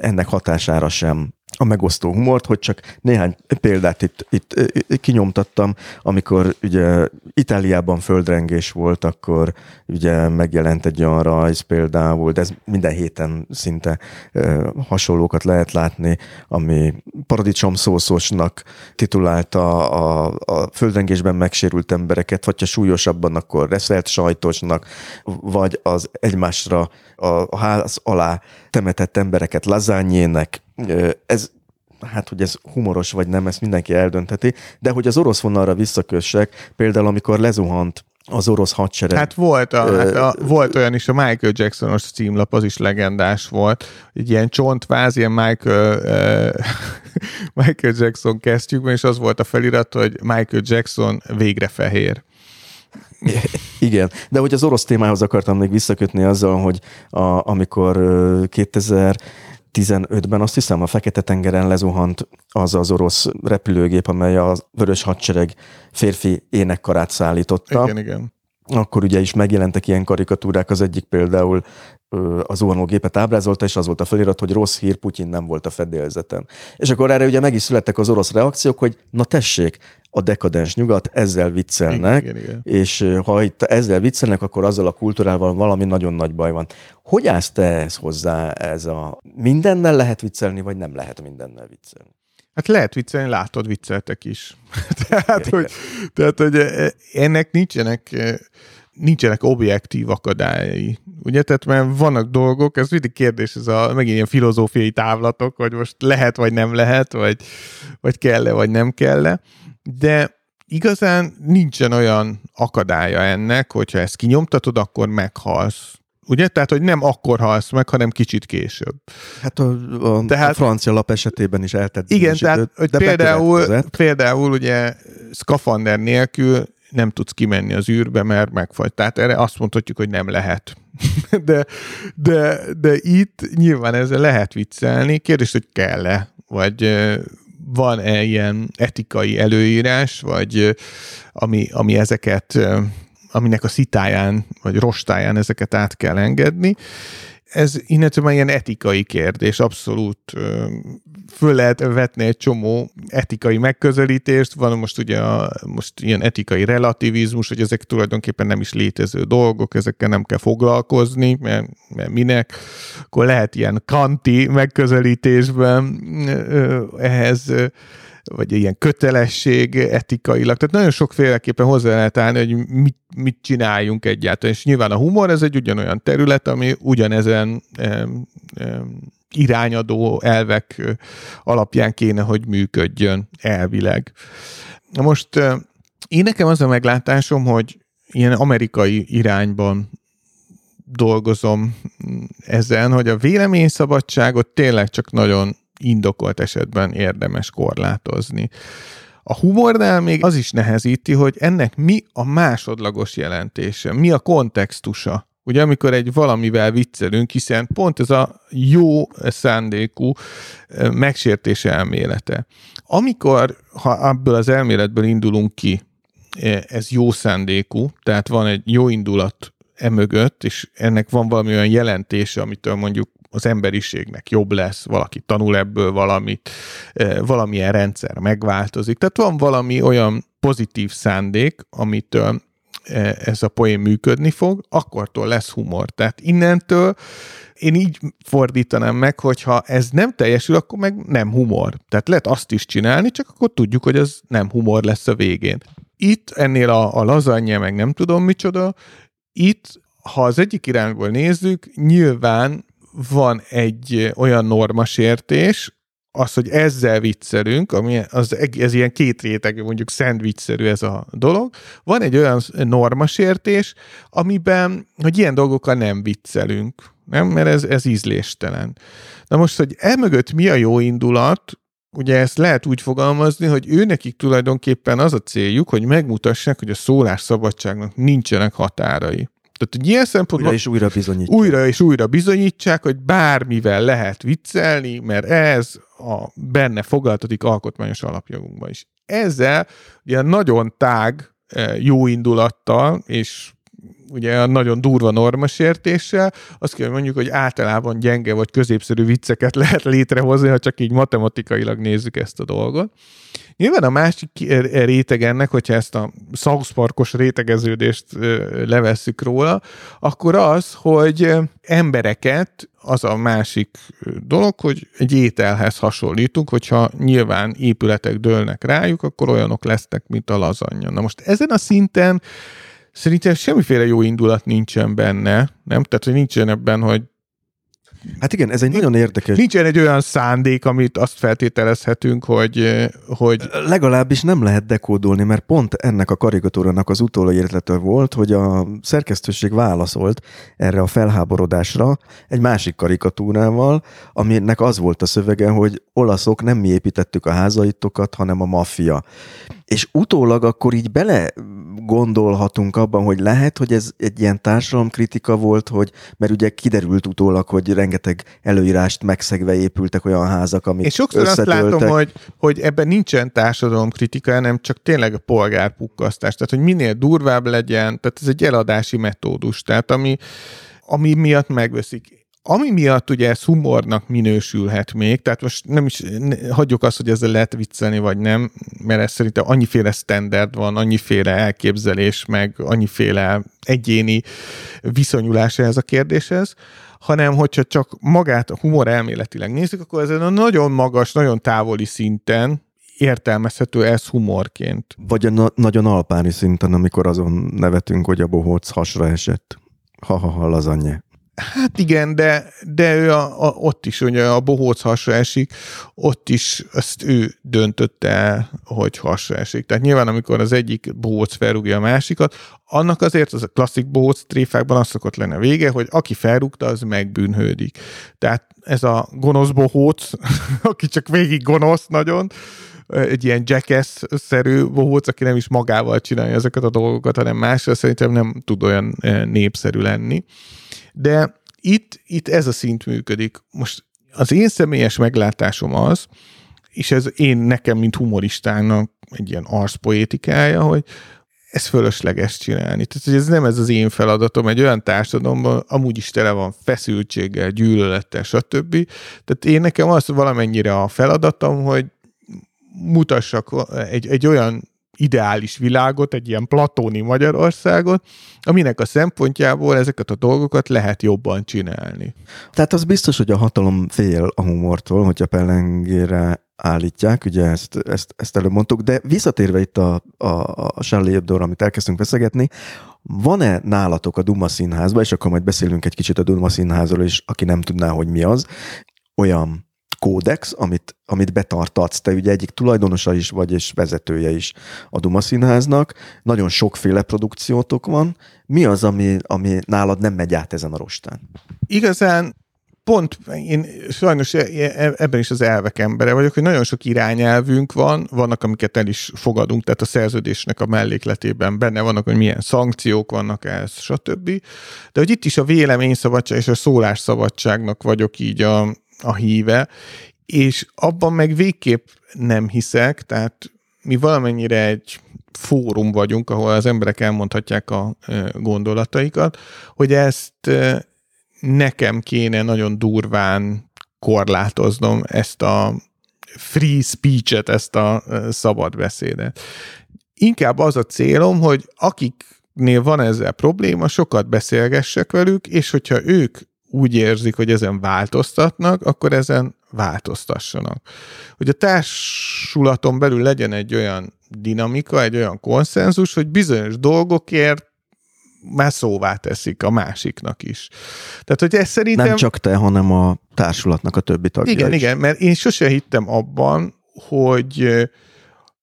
ennek hatására sem a megosztó humort, hogy csak néhány példát itt, itt, kinyomtattam, amikor ugye Itáliában földrengés volt, akkor ugye megjelent egy olyan rajz például, de ez minden héten szinte hasonlókat lehet látni, ami paradicsom szószosnak titulálta a, a földrengésben megsérült embereket, vagy ha súlyosabban, akkor reszelt sajtosnak, vagy az egymásra a ház alá temetett embereket lazányének, ez hát, hogy ez humoros vagy nem, ezt mindenki eldöntheti, de hogy az orosz vonalra visszakössek, például amikor lezuhant az orosz hadsereg. Hát volt, a, ö, hát a, volt olyan is, a Michael Jacksonos címlap, az is legendás volt. Egy ilyen csontváz, ilyen Michael, uh, Michael Jackson kesztyűkben, és az volt a felirat, hogy Michael Jackson végre fehér. Igen, de hogy az orosz témához akartam még visszakötni azzal, hogy a, amikor 2000 15-ben azt hiszem a Fekete-tengeren lezuhant az az orosz repülőgép, amely a Vörös Hadsereg férfi énekkarát szállította. Igen, igen. Akkor ugye is megjelentek ilyen karikatúrák, az egyik például az zuhanógépet ábrázolta, és az volt a felirat, hogy rossz hír, Putyin nem volt a fedélzeten. És akkor erre ugye meg is születtek az orosz reakciók, hogy na tessék, a dekadens nyugat, ezzel viccelnek, igen, igen, igen. és ha itt ezzel viccelnek, akkor azzal a kultúrával valami nagyon nagy baj van. Hogy állsz te ez hozzá, ez a mindennel lehet viccelni, vagy nem lehet mindennel viccelni? Hát lehet viccelni, látod, vicceltek is. tehát, hogy, tehát, hogy ennek nincsenek nincsenek objektív akadályai. Ugye, tehát mert vannak dolgok, ez mindig kérdés, ez a megint ilyen filozófiai távlatok, hogy most lehet vagy nem lehet, vagy, vagy kell-e vagy nem kell-e, de igazán nincsen olyan akadálya ennek, hogyha ezt kinyomtatod, akkor meghalsz. Ugye? Tehát, hogy nem akkor halsz meg, hanem kicsit később. Hát a, a, tehát, a francia lap esetében is eltett. Igen, tehát hogy de például, például ugye szkafander nélkül nem tudsz kimenni az űrbe, mert megfagy. Tehát erre azt mondhatjuk, hogy nem lehet. de, de, de itt nyilván ezzel lehet viccelni. Kérdés, hogy kell-e, vagy van-e ilyen etikai előírás, vagy ami, ami ezeket, aminek a szitáján, vagy rostáján ezeket át kell engedni. Ez innentől már ilyen etikai kérdés, abszolút föl lehet vetni egy csomó etikai megközelítést, van most ugye a, most ilyen etikai relativizmus, hogy ezek tulajdonképpen nem is létező dolgok, ezekkel nem kell foglalkozni, mert, mert minek, akkor lehet ilyen kanti megközelítésben ehhez vagy ilyen kötelesség etikailag. Tehát nagyon sokféleképpen hozzá lehet állni, hogy mit, mit csináljunk egyáltalán. És nyilván a humor ez egy ugyanolyan terület, ami ugyanezen em, em, irányadó elvek alapján kéne, hogy működjön elvileg. Na most én nekem az a meglátásom, hogy ilyen amerikai irányban dolgozom ezen, hogy a véleményszabadságot tényleg csak nagyon indokolt esetben érdemes korlátozni. A humornál még az is nehezíti, hogy ennek mi a másodlagos jelentése, mi a kontextusa. Ugye amikor egy valamivel viccelünk, hiszen pont ez a jó szándékú megsértés elmélete. Amikor, ha ebből az elméletből indulunk ki, ez jó szándékú, tehát van egy jó indulat emögött, és ennek van valami olyan jelentése, amitől mondjuk az emberiségnek jobb lesz, valaki tanul ebből valamit, valamilyen rendszer megváltozik. Tehát van valami olyan pozitív szándék, amitől ez a poén működni fog, akkortól lesz humor. Tehát innentől én így fordítanám meg, hogyha ez nem teljesül, akkor meg nem humor. Tehát lehet azt is csinálni, csak akkor tudjuk, hogy ez nem humor lesz a végén. Itt ennél a, a lazanya, meg nem tudom micsoda, itt, ha az egyik irányból nézzük, nyilván van egy olyan normasértés, az, hogy ezzel viccelünk, ami az, ez ilyen két réteg, mondjuk szendvicszerű ez a dolog. Van egy olyan normasértés, amiben, hogy ilyen dolgokkal nem viccelünk, nem? Mert ez, ez ízléstelen. Na most, hogy emögött mi a jó indulat, ugye ezt lehet úgy fogalmazni, hogy ő nekik tulajdonképpen az a céljuk, hogy megmutassák, hogy a szólásszabadságnak nincsenek határai. Tehát, hogy ilyen szempontból... Újra és újra bizonyítják. Újra és újra bizonyítsák, hogy bármivel lehet viccelni, mert ez a benne foglaltatik alkotmányos alapjogunkban is. Ezzel ugye nagyon tág eh, jó indulattal és ugye a nagyon durva normasértéssel, azt kell, mondjuk, hogy általában gyenge vagy középszerű vicceket lehet létrehozni, ha csak így matematikailag nézzük ezt a dolgot. Nyilván a másik réteg ennek, hogyha ezt a South rétegeződést levesszük róla, akkor az, hogy embereket az a másik dolog, hogy egy ételhez hasonlítunk, hogyha nyilván épületek dőlnek rájuk, akkor olyanok lesznek, mint a lazanya. Na most ezen a szinten Szerintem semmiféle jó indulat nincsen benne, nem? Tehát, hogy nincsen ebben, hogy Hát igen, ez egy nagyon érdekes... Nincsen egy olyan szándék, amit azt feltételezhetünk, hogy, hogy... Legalábbis nem lehet dekódolni, mert pont ennek a karikatúrának az utólaértlete volt, hogy a szerkesztőség válaszolt erre a felháborodásra egy másik karikatúrával, aminek az volt a szövege, hogy olaszok nem mi építettük a házaitokat, hanem a maffia. És utólag akkor így bele gondolhatunk abban, hogy lehet, hogy ez egy ilyen társadalomkritika volt, hogy, mert ugye kiderült utólag, hogy rengeteg előírást megszegve épültek olyan házak, amik És sokszor azt látom, hogy, hogy ebben nincsen társadalomkritika, hanem csak tényleg a polgárpukkasztás. Tehát, hogy minél durvább legyen, tehát ez egy eladási metódus, tehát ami, ami miatt megveszik ami miatt ugye ez humornak minősülhet még, tehát most nem is ne, hagyjuk azt, hogy ezzel lehet viccelni, vagy nem, mert ez szerintem annyiféle standard van, annyiféle elképzelés, meg annyiféle egyéni viszonyulás ez a kérdéshez, hanem hogyha csak magát a humor elméletileg nézzük, akkor ezen a nagyon magas, nagyon távoli szinten értelmezhető ez humorként. Vagy a na- nagyon alpáni szinten, amikor azon nevetünk, hogy a bohóc hasra esett. Ha-ha-ha, lazanye. Hát igen, de, de ő a, a, ott is, ugye a bohóc hasra esik, ott is ezt ő döntötte el, hogy hasra esik. Tehát nyilván, amikor az egyik bohóc felrúgja a másikat, annak azért az a klasszik bohóc tréfákban az szokott lenne vége, hogy aki felrúgta, az megbűnhődik. Tehát ez a gonosz bohóc, aki csak végig gonosz nagyon, egy ilyen jackass-szerű bohóc, aki nem is magával csinálja ezeket a dolgokat, hanem másra szerintem nem tud olyan eh, népszerű lenni. De itt, itt ez a szint működik. Most az én személyes meglátásom az, és ez én nekem, mint humoristának egy ilyen arszpoétikája, hogy ez fölösleges csinálni. Tehát hogy ez nem ez az én feladatom, egy olyan társadalomban amúgy is tele van feszültséggel, gyűlölettel, stb. Tehát én nekem az valamennyire a feladatom, hogy mutassak egy, egy olyan ideális világot, egy ilyen platóni Magyarországot, aminek a szempontjából ezeket a dolgokat lehet jobban csinálni. Tehát az biztos, hogy a hatalom fél a humortól, hogyha pellengére állítják, ugye ezt, ezt, ezt előbb mondtuk, de visszatérve itt a, a, a Charlie hebdo amit elkezdtünk veszegetni, van-e nálatok a Duma Színházban, és akkor majd beszélünk egy kicsit a Duma Színházról is, aki nem tudná, hogy mi az, olyan kódex, amit, amit betartatsz. Te ugye egyik tulajdonosa is vagy, és vezetője is a Duma Színháznak. Nagyon sokféle produkciótok van. Mi az, ami, ami nálad nem megy át ezen a rostán? Igazán pont én sajnos e, e, ebben is az elvek embere vagyok, hogy nagyon sok irányelvünk van, vannak, amiket el is fogadunk, tehát a szerződésnek a mellékletében benne vannak, hogy milyen szankciók vannak ehhez, stb. De hogy itt is a véleményszabadság és a szólásszabadságnak vagyok így a, a híve, és abban meg végképp nem hiszek, tehát mi valamennyire egy fórum vagyunk, ahol az emberek elmondhatják a gondolataikat, hogy ezt nekem kéne nagyon durván korlátoznom ezt a free speech-et, ezt a szabad beszédet. Inkább az a célom, hogy akiknél van ezzel probléma, sokat beszélgessek velük, és hogyha ők úgy érzik, hogy ezen változtatnak, akkor ezen változtassanak. Hogy a társulaton belül legyen egy olyan dinamika, egy olyan konszenzus, hogy bizonyos dolgokért már szóvá teszik a másiknak is. Tehát, hogy ez szerintem... Nem csak te, hanem a társulatnak a többi tagja Igen, is. igen, mert én sose hittem abban, hogy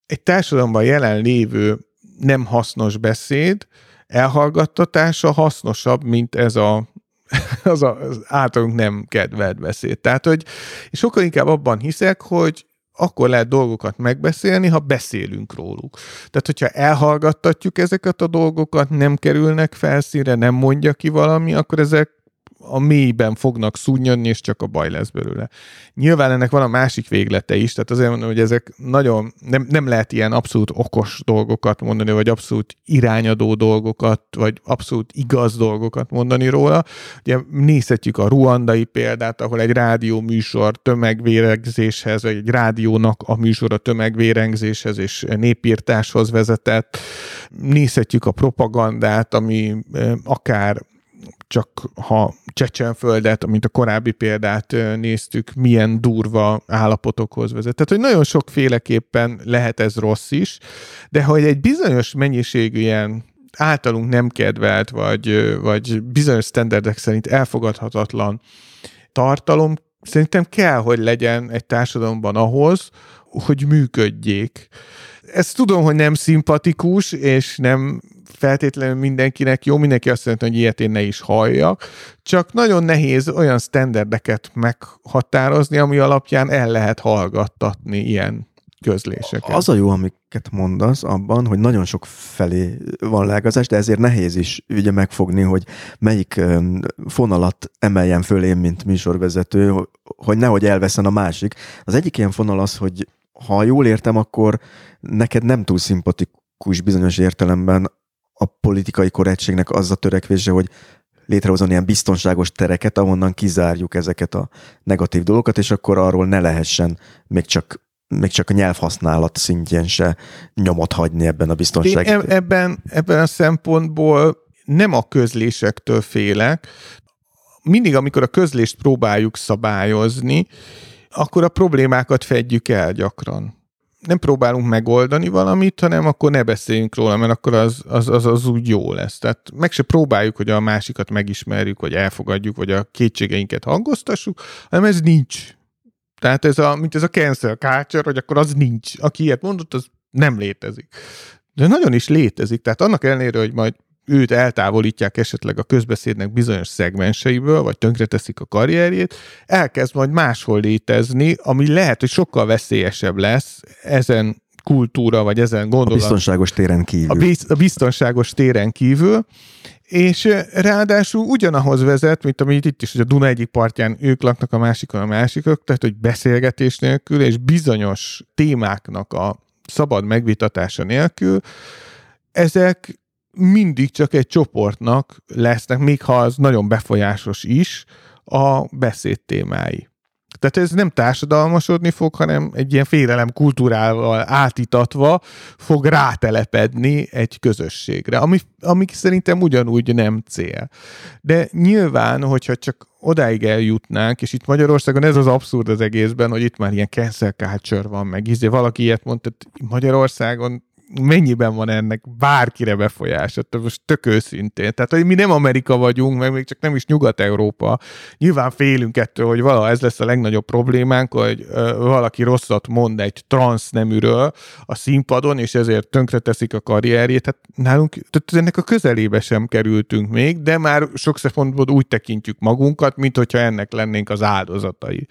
egy társadalomban jelen lévő nem hasznos beszéd elhallgattatása hasznosabb, mint ez a az, a, az általunk nem kedvelt beszéd. Tehát, hogy sokkal inkább abban hiszek, hogy akkor lehet dolgokat megbeszélni, ha beszélünk róluk. Tehát, hogyha elhallgattatjuk ezeket a dolgokat, nem kerülnek felszínre, nem mondja ki valami, akkor ezek a mélyben fognak szúnyadni, és csak a baj lesz belőle. Nyilván ennek van a másik véglete is, tehát azért mondom, hogy ezek nagyon, nem, nem lehet ilyen abszolút okos dolgokat mondani, vagy abszolút irányadó dolgokat, vagy abszolút igaz dolgokat mondani róla. Ugye nézhetjük a ruandai példát, ahol egy rádió műsor tömegvérengzéshez, vagy egy rádiónak a műsor a tömegvérengzéshez és népírtáshoz vezetett. Nézhetjük a propagandát, ami eh, akár csak ha Csecsenföldet, mint a korábbi példát néztük, milyen durva állapotokhoz vezet. Tehát, hogy nagyon sokféleképpen lehet ez rossz is, de hogy egy bizonyos mennyiségű ilyen általunk nem kedvelt, vagy, vagy bizonyos standardek szerint elfogadhatatlan tartalom szerintem kell, hogy legyen egy társadalomban ahhoz, hogy működjék. Ezt tudom, hogy nem szimpatikus, és nem feltétlenül mindenkinek jó, mindenki azt mondja, hogy ilyet én ne is halljak, csak nagyon nehéz olyan standardeket meghatározni, ami alapján el lehet hallgattatni ilyen közléseket. Az a jó, amiket mondasz abban, hogy nagyon sok felé van lágazás, de ezért nehéz is ugye megfogni, hogy melyik fonalat emeljen föl én, mint műsorvezető, hogy nehogy elveszen a másik. Az egyik ilyen fonal az, hogy ha jól értem, akkor neked nem túl szimpatikus bizonyos értelemben a politikai korrektségnek az a törekvése, hogy létrehozni ilyen biztonságos tereket, ahonnan kizárjuk ezeket a negatív dolgokat, és akkor arról ne lehessen még csak még csak a nyelvhasználat szintjén se nyomot hagyni ebben a biztonság. Én ebben, ebben a szempontból nem a közlésektől félek. Mindig, amikor a közlést próbáljuk szabályozni, akkor a problémákat fedjük el gyakran. Nem próbálunk megoldani valamit, hanem akkor ne beszéljünk róla, mert akkor az, az, az, az úgy jó lesz. Tehát meg se próbáljuk, hogy a másikat megismerjük, vagy elfogadjuk, vagy a kétségeinket hangoztassuk, hanem ez nincs tehát ez a, mint ez a cancel culture, hogy akkor az nincs. Aki ilyet mondott, az nem létezik. De nagyon is létezik. Tehát annak ellenére, hogy majd őt eltávolítják esetleg a közbeszédnek bizonyos szegmenseiből, vagy tönkreteszik a karrierjét, elkezd majd máshol létezni, ami lehet, hogy sokkal veszélyesebb lesz ezen kultúra, vagy ezen gondolat. A biztonságos téren kívül. A, biz, a biztonságos téren kívül, és ráadásul ugyanahoz vezet, mint amit itt is, hogy a Duna egyik partján ők laknak, a másikon a másikok, tehát hogy beszélgetés nélkül és bizonyos témáknak a szabad megvitatása nélkül, ezek mindig csak egy csoportnak lesznek, még ha az nagyon befolyásos is, a beszéd témái. Tehát ez nem társadalmasodni fog, hanem egy ilyen félelem kultúrával átítatva fog rátelepedni egy közösségre, ami, ami szerintem ugyanúgy nem cél. De nyilván, hogyha csak odáig eljutnánk, és itt Magyarországon ez az abszurd az egészben, hogy itt már ilyen cancel culture van, meg izé valaki ilyet mondta, Magyarországon mennyiben van ennek bárkire befolyása, most tök őszintén. Tehát, hogy mi nem Amerika vagyunk, meg még csak nem is Nyugat-Európa. Nyilván félünk ettől, hogy valaha ez lesz a legnagyobb problémánk, hogy ö, valaki rosszat mond egy transz neműről a színpadon, és ezért tönkreteszik a karrierjét. Tehát nálunk tehát ennek a közelébe sem kerültünk még, de már sok szempontból úgy tekintjük magunkat, mint hogyha ennek lennénk az áldozatai.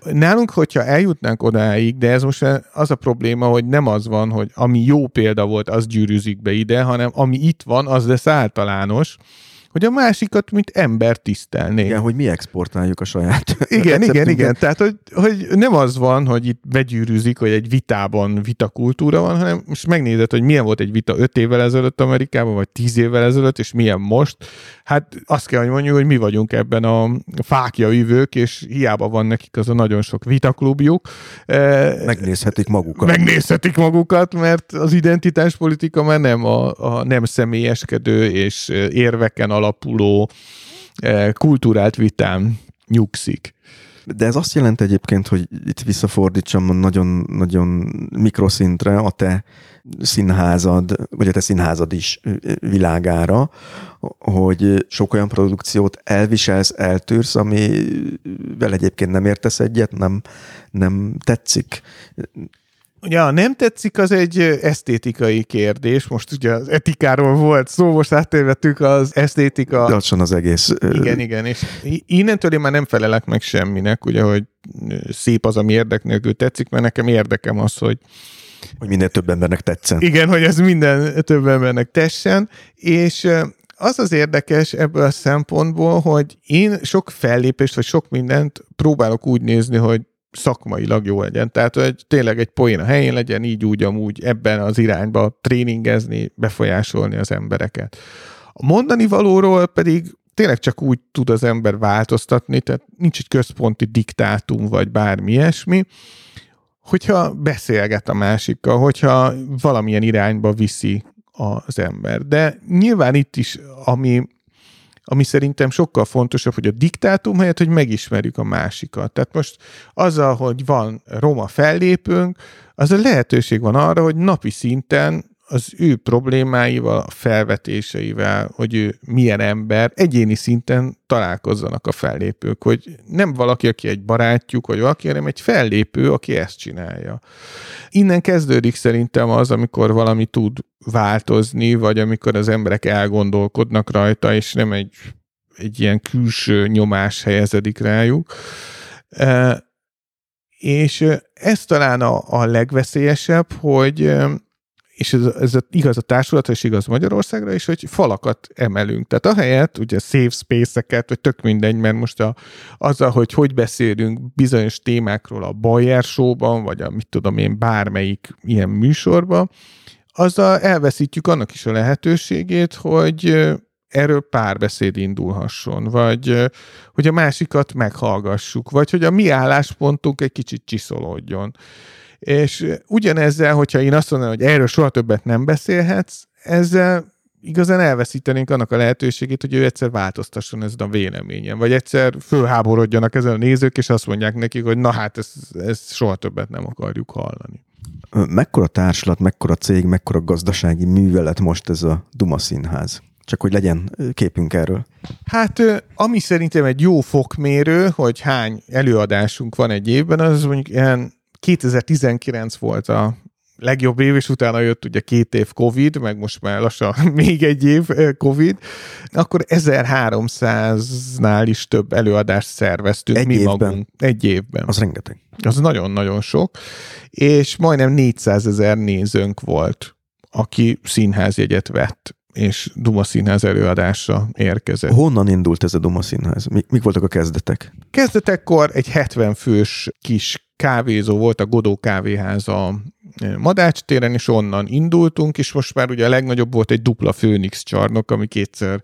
Nálunk, hogyha eljutnánk odáig, de ez most az a probléma, hogy nem az van, hogy ami jó példa volt, az gyűrűzik be ide, hanem ami itt van, az lesz általános, hogy a másikat, mint ember tisztelnék. Igen, hogy mi exportáljuk a saját Igen, igen, igen. Tehát, hogy, hogy nem az van, hogy itt begyűrűzik, hogy egy vitában vitakultúra van, hanem most megnézed, hogy milyen volt egy vita öt évvel ezelőtt Amerikában, vagy tíz évvel ezelőtt, és milyen most. Hát azt kell, hogy mondjuk, hogy mi vagyunk ebben a fákja üvők, és hiába van nekik az a nagyon sok vitaklubjuk. Eh, Megnézhetik magukat. Megnézhetik magukat, mert az identitáspolitika már nem a, a nem személyeskedő és érveken alapuló eh, kultúrált vitám nyugszik. De ez azt jelenti egyébként, hogy itt visszafordítsam nagyon-nagyon mikroszintre a te színházad, vagy a te színházad is világára, hogy sok olyan produkciót elviselsz, eltűrsz, amivel egyébként nem értesz egyet, nem, nem tetszik. Ugye nem tetszik, az egy esztétikai kérdés. Most ugye az etikáról volt szó, most átérvettük az esztétika. Lassan az egész. Igen, igen, és innentől én már nem felelek meg semminek, ugye, hogy szép az, ami érdek nélkül tetszik, mert nekem érdekem az, hogy hogy minél több embernek tetszen. Igen, hogy ez minden több embernek tessen, és az az érdekes ebből a szempontból, hogy én sok fellépést, vagy sok mindent próbálok úgy nézni, hogy szakmailag jó legyen. Tehát, hogy tényleg egy poén a helyén legyen, így úgy amúgy ebben az irányba tréningezni, befolyásolni az embereket. A mondani valóról pedig tényleg csak úgy tud az ember változtatni, tehát nincs egy központi diktátum, vagy bármi ilyesmi, hogyha beszélget a másikkal, hogyha valamilyen irányba viszi az ember. De nyilván itt is, ami ami szerintem sokkal fontosabb, hogy a diktátum helyett, hogy megismerjük a másikat. Tehát most azzal, hogy van roma fellépőnk, az a lehetőség van arra, hogy napi szinten az ő problémáival, a felvetéseivel, hogy ő milyen ember, egyéni szinten találkozzanak a fellépők, hogy nem valaki, aki egy barátjuk, vagy valaki, hanem egy fellépő, aki ezt csinálja. Innen kezdődik szerintem az, amikor valami tud változni, vagy amikor az emberek elgondolkodnak rajta, és nem egy, egy ilyen külső nyomás helyezedik rájuk. E, és ez talán a, a legveszélyesebb, hogy és ez, ez igaz a társulatra, és igaz Magyarországra is, hogy falakat emelünk. Tehát ahelyett ugye safe space-eket, vagy tök mindegy, mert most a, azzal, hogy hogy beszélünk bizonyos témákról a Bayer show-ban, vagy a mit tudom én, bármelyik ilyen műsorban, azzal elveszítjük annak is a lehetőségét, hogy erről párbeszéd indulhasson, vagy hogy a másikat meghallgassuk, vagy hogy a mi álláspontunk egy kicsit csiszolódjon. És ugyanezzel, hogyha én azt mondanám, hogy erről soha többet nem beszélhetsz, ezzel igazán elveszítenénk annak a lehetőségét, hogy ő egyszer változtasson ezen a véleményen, vagy egyszer fölháborodjanak ezen a nézők, és azt mondják nekik, hogy na hát ezt, ezt soha többet nem akarjuk hallani. Mekkora társulat, mekkora cég, mekkora gazdasági művelet most ez a Duma Színház? Csak hogy legyen képünk erről. Hát, ami szerintem egy jó fokmérő, hogy hány előadásunk van egy évben, az mondjuk ilyen 2019 volt a legjobb év, és utána jött ugye két év Covid, meg most már lassan még egy év Covid, akkor 1300-nál is több előadást szerveztünk egy mi évben. magunk. Egy évben. Az rengeteg. Az nagyon-nagyon sok, és majdnem 400 ezer nézőnk volt, aki színházjegyet vett és Duma Színház előadásra érkezett. Honnan indult ez a Duma Színház? Mik, mik voltak a kezdetek? Kezdetekkor egy 70 fős kis kávézó volt, a Godó kávéház a e, Madács téren, és onnan indultunk, és most már ugye a legnagyobb volt egy dupla Főnix csarnok, ami kétszer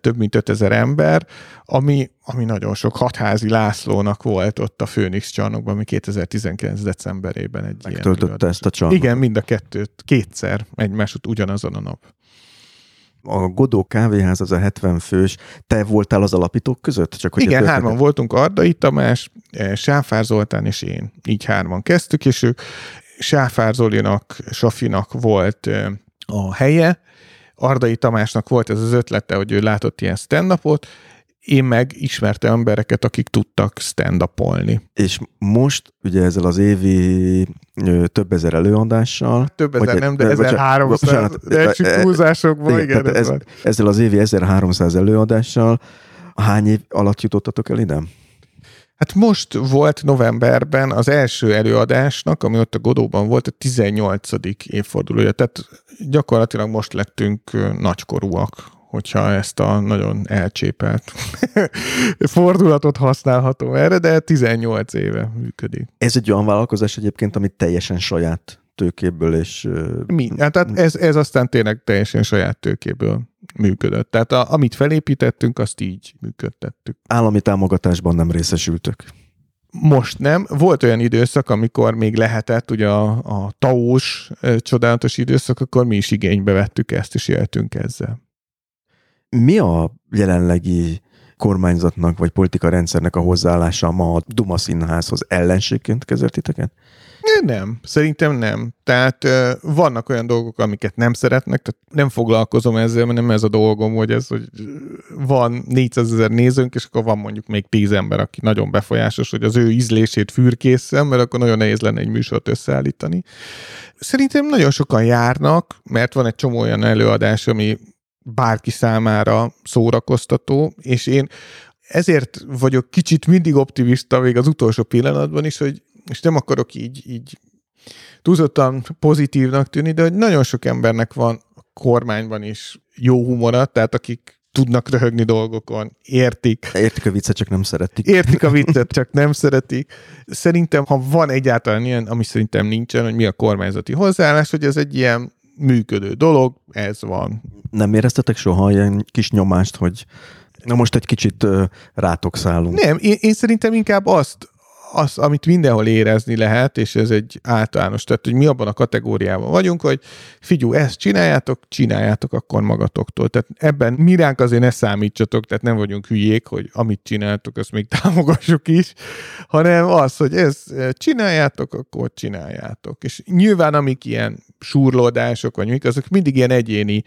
több mint 5000 ember, ami, ami nagyon sok hatházi Lászlónak volt ott a Főnix csarnokban, ami 2019 decemberében egy Megtöltötte ezt a csarnokot. Igen, mind a kettőt, kétszer, egymás ugyanazon a nap a Godó kávéház az a 70 fős, te voltál az alapítók között? Csak hogy Igen, hárman voltunk, Ardai Tamás, eh, Sáfár Zoltán és én. Így hárman kezdtük, és ők Sáfár Zolinak, Safinak volt eh, a helye, Ardai Tamásnak volt ez az ötlete, hogy ő látott ilyen stand én meg ismertem embereket, akik tudtak stand És most ugye ezzel az évi ö, több ezer előadással. Több ezer nem, de 1300 első túlzásokban, igen. igen ez, ezzel az évi 1300 előadással hány év alatt jutottatok el ide? Hát most volt novemberben az első előadásnak, ami ott a Godóban volt, a 18. évfordulója. Tehát gyakorlatilag most lettünk nagykorúak, hogyha ezt a nagyon elcsépelt fordulatot használhatom erre, de 18 éve működik. Ez egy olyan vállalkozás egyébként, amit teljesen saját tőkéből és... Mi? Hát, tehát ez, ez aztán tényleg teljesen saját tőkéből működött. Tehát a, amit felépítettünk, azt így működtettük. Állami támogatásban nem részesültök? Most nem. Volt olyan időszak, amikor még lehetett, ugye a, a taós csodálatos időszak, akkor mi is igénybe vettük ezt, és éltünk ezzel. Mi a jelenlegi kormányzatnak vagy politika rendszernek a hozzáállása ma a Duma Színházhoz ellenségként kezeltiteket? Nem, szerintem nem. Tehát uh, vannak olyan dolgok, amiket nem szeretnek, tehát nem foglalkozom ezzel, mert nem ez a dolgom, hogy ez, hogy van 400 ezer nézőnk, és akkor van mondjuk még 10 ember, aki nagyon befolyásos, hogy az ő ízlését fürkészem, mert akkor nagyon nehéz lenne egy műsort összeállítani. Szerintem nagyon sokan járnak, mert van egy csomó olyan előadás, ami bárki számára szórakoztató, és én ezért vagyok kicsit mindig optimista még az utolsó pillanatban is, hogy és nem akarok így, így túlzottan pozitívnak tűnni, de hogy nagyon sok embernek van a kormányban is jó humora, tehát akik tudnak röhögni dolgokon, értik. Értik a viccet, csak nem szeretik. Értik a viccet, csak nem szeretik. Szerintem, ha van egyáltalán ilyen, ami szerintem nincsen, hogy mi a kormányzati hozzáállás, hogy ez egy ilyen működő dolog, ez van. Nem éreztetek soha ilyen kis nyomást, hogy na most egy kicsit rátok szállunk? Nem, én, én szerintem inkább azt az, amit mindenhol érezni lehet, és ez egy általános, tehát hogy mi abban a kategóriában vagyunk, hogy figyú, ezt csináljátok, csináljátok akkor magatoktól. Tehát ebben miránk azért ne számítsatok, tehát nem vagyunk hülyék, hogy amit csináltok, azt még támogassuk is, hanem az, hogy ezt csináljátok, akkor csináljátok. És nyilván amik ilyen súrlódások, vagy mik, azok mindig ilyen egyéni,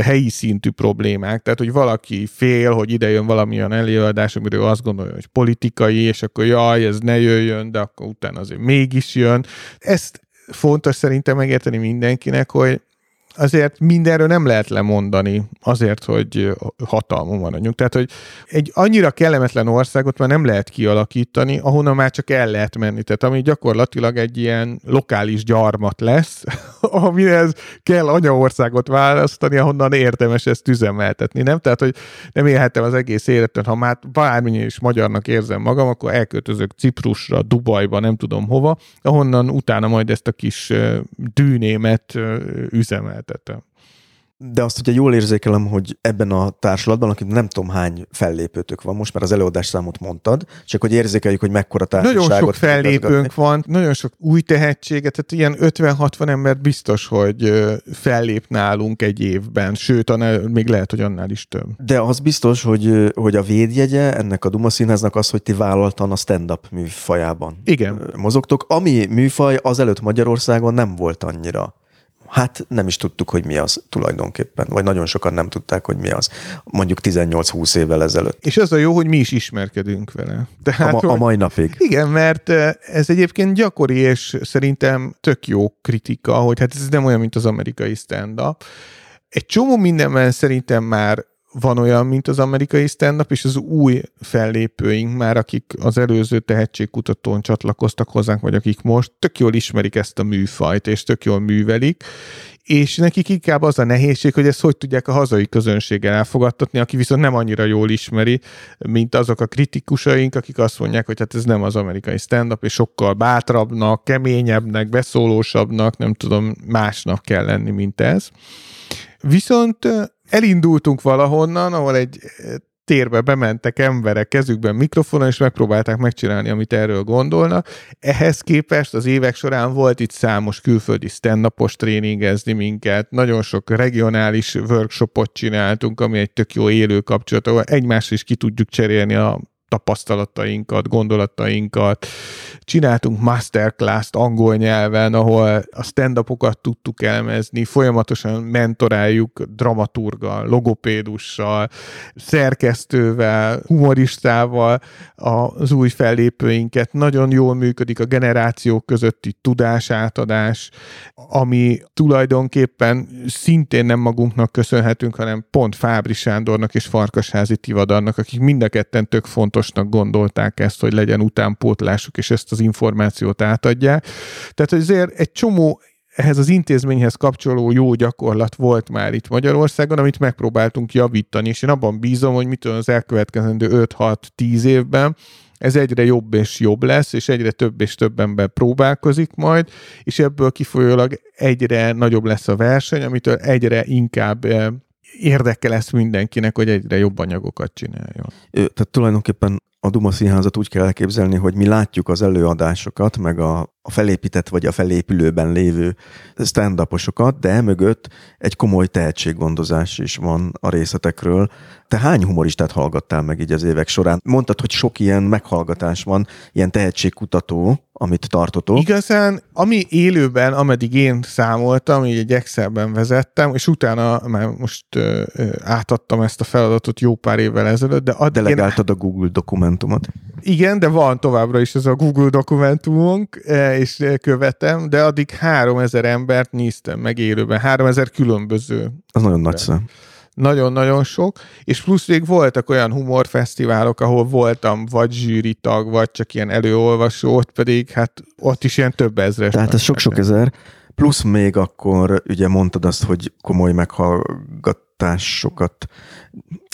helyi szintű problémák. Tehát, hogy valaki fél, hogy ide jön valamilyen előadás, amiről azt gondolja, hogy politikai, és akkor jaj, ez ne jöjjön, de akkor utána azért mégis jön. Ezt fontos szerintem megérteni mindenkinek, hogy azért mindenről nem lehet lemondani azért, hogy hatalmon van anyunk. Tehát, hogy egy annyira kellemetlen országot már nem lehet kialakítani, ahonnan már csak el lehet menni. Tehát ami gyakorlatilag egy ilyen lokális gyarmat lesz, amihez kell anyaországot választani, ahonnan érdemes ezt üzemeltetni, nem? Tehát, hogy nem élhetem az egész életet, ha már bármilyen is magyarnak érzem magam, akkor elköltözök Ciprusra, Dubajba, nem tudom hova, ahonnan utána majd ezt a kis dűnémet üzemelt üzemeltetem. De azt ugye jól érzékelem, hogy ebben a társulatban, akik nem tudom hány fellépőtök van, most már az előadás számot mondtad, csak hogy érzékeljük, hogy mekkora társaságot. Nagyon sok fellépőnk van, nagyon sok új tehetséget, tehát ilyen 50-60 ember biztos, hogy fellép nálunk egy évben, sőt, annál, még lehet, hogy annál is több. De az biztos, hogy, hogy a védjegye ennek a Duma Színháznak az, hogy ti vállaltan a stand-up műfajában Igen. mozogtok, ami műfaj azelőtt Magyarországon nem volt annyira hát nem is tudtuk, hogy mi az tulajdonképpen, vagy nagyon sokan nem tudták, hogy mi az, mondjuk 18-20 évvel ezelőtt. És az a jó, hogy mi is ismerkedünk vele. Tehát, a, ma, a mai napig. Igen, mert ez egyébként gyakori, és szerintem tök jó kritika, hogy hát ez nem olyan, mint az amerikai stand-up. Egy csomó mindenben szerintem már van olyan, mint az amerikai stand-up, és az új fellépőink már, akik az előző tehetségkutatón csatlakoztak hozzánk, vagy akik most tök jól ismerik ezt a műfajt, és tök jól művelik, és nekik inkább az a nehézség, hogy ezt hogy tudják a hazai közönséggel elfogadtatni, aki viszont nem annyira jól ismeri, mint azok a kritikusaink, akik azt mondják, hogy hát ez nem az amerikai stand-up, és sokkal bátrabbnak, keményebbnek, beszólósabbnak, nem tudom, másnak kell lenni, mint ez. Viszont elindultunk valahonnan, ahol egy eh, térbe bementek emberek kezükben mikrofonon, és megpróbálták megcsinálni, amit erről gondolnak. Ehhez képest az évek során volt itt számos külföldi stand tréningezni minket, nagyon sok regionális workshopot csináltunk, ami egy tök jó élő kapcsolat, ahol egymást is ki tudjuk cserélni a tapasztalatainkat, gondolatainkat. Csináltunk masterclass-t angol nyelven, ahol a stand-upokat tudtuk elmezni, folyamatosan mentoráljuk dramaturgal, logopédussal, szerkesztővel, humoristával az új fellépőinket. Nagyon jól működik a generációk közötti tudásátadás, ami tulajdonképpen szintén nem magunknak köszönhetünk, hanem pont Fábri Sándornak és Farkasházi Tivadarnak, akik mind a ketten tök fontos fontosnak gondolták ezt, hogy legyen utánpótlásuk, és ezt az információt átadják. Tehát azért egy csomó ehhez az intézményhez kapcsoló jó gyakorlat volt már itt Magyarországon, amit megpróbáltunk javítani, és én abban bízom, hogy mitől az elkövetkezendő 5-6-10 évben ez egyre jobb és jobb lesz, és egyre több és több ember próbálkozik majd, és ebből kifolyólag egyre nagyobb lesz a verseny, amitől egyre inkább eh, érdeke lesz mindenkinek, hogy egyre jobb anyagokat csináljon. Tehát tulajdonképpen a Duma Színházat úgy kell elképzelni, hogy mi látjuk az előadásokat, meg a, a felépített vagy a felépülőben lévő stand de emögött egy komoly tehetséggondozás is van a részletekről. Te hány humoristát hallgattál meg így az évek során? Mondtad, hogy sok ilyen meghallgatás van, ilyen tehetségkutató, amit tartotok. Igazán, ami élőben, ameddig én számoltam, így egy Excelben vezettem, és utána már most ö, ö, átadtam ezt a feladatot jó pár évvel ezelőtt, de addig Delegáltad én... a Google dokumentumot. Igen, de van továbbra is ez a Google dokumentumunk, e, és követem, de addig 3000 embert néztem meg élőben, 3000 különböző. Az nagyon nagy szám nagyon-nagyon sok, és plusz még voltak olyan humorfesztiválok, ahol voltam vagy zsűritag, vagy csak ilyen előolvasó, ott pedig hát ott is ilyen több ezres. Tehát ez sok-sok ezer, plusz még akkor ugye mondtad azt, hogy komoly meghallgatásokat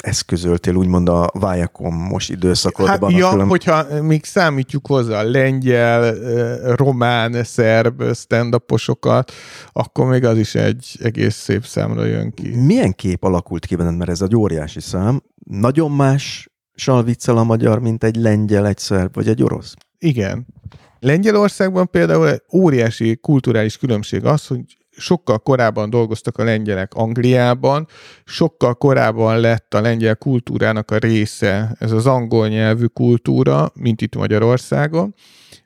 eszközöltél úgymond a most időszakodban. Hát, ja, külön... hogyha még számítjuk hozzá a lengyel, román, szerb stand akkor még az is egy egész szép számra jön ki. Milyen kép alakult ki benned, mert ez egy óriási szám. Nagyon más viccel a magyar, mint egy lengyel, egy szerb vagy egy orosz? Igen. Lengyelországban például óriási kulturális különbség az, hogy sokkal korábban dolgoztak a lengyelek Angliában, sokkal korábban lett a lengyel kultúrának a része ez az angol nyelvű kultúra, mint itt Magyarországon.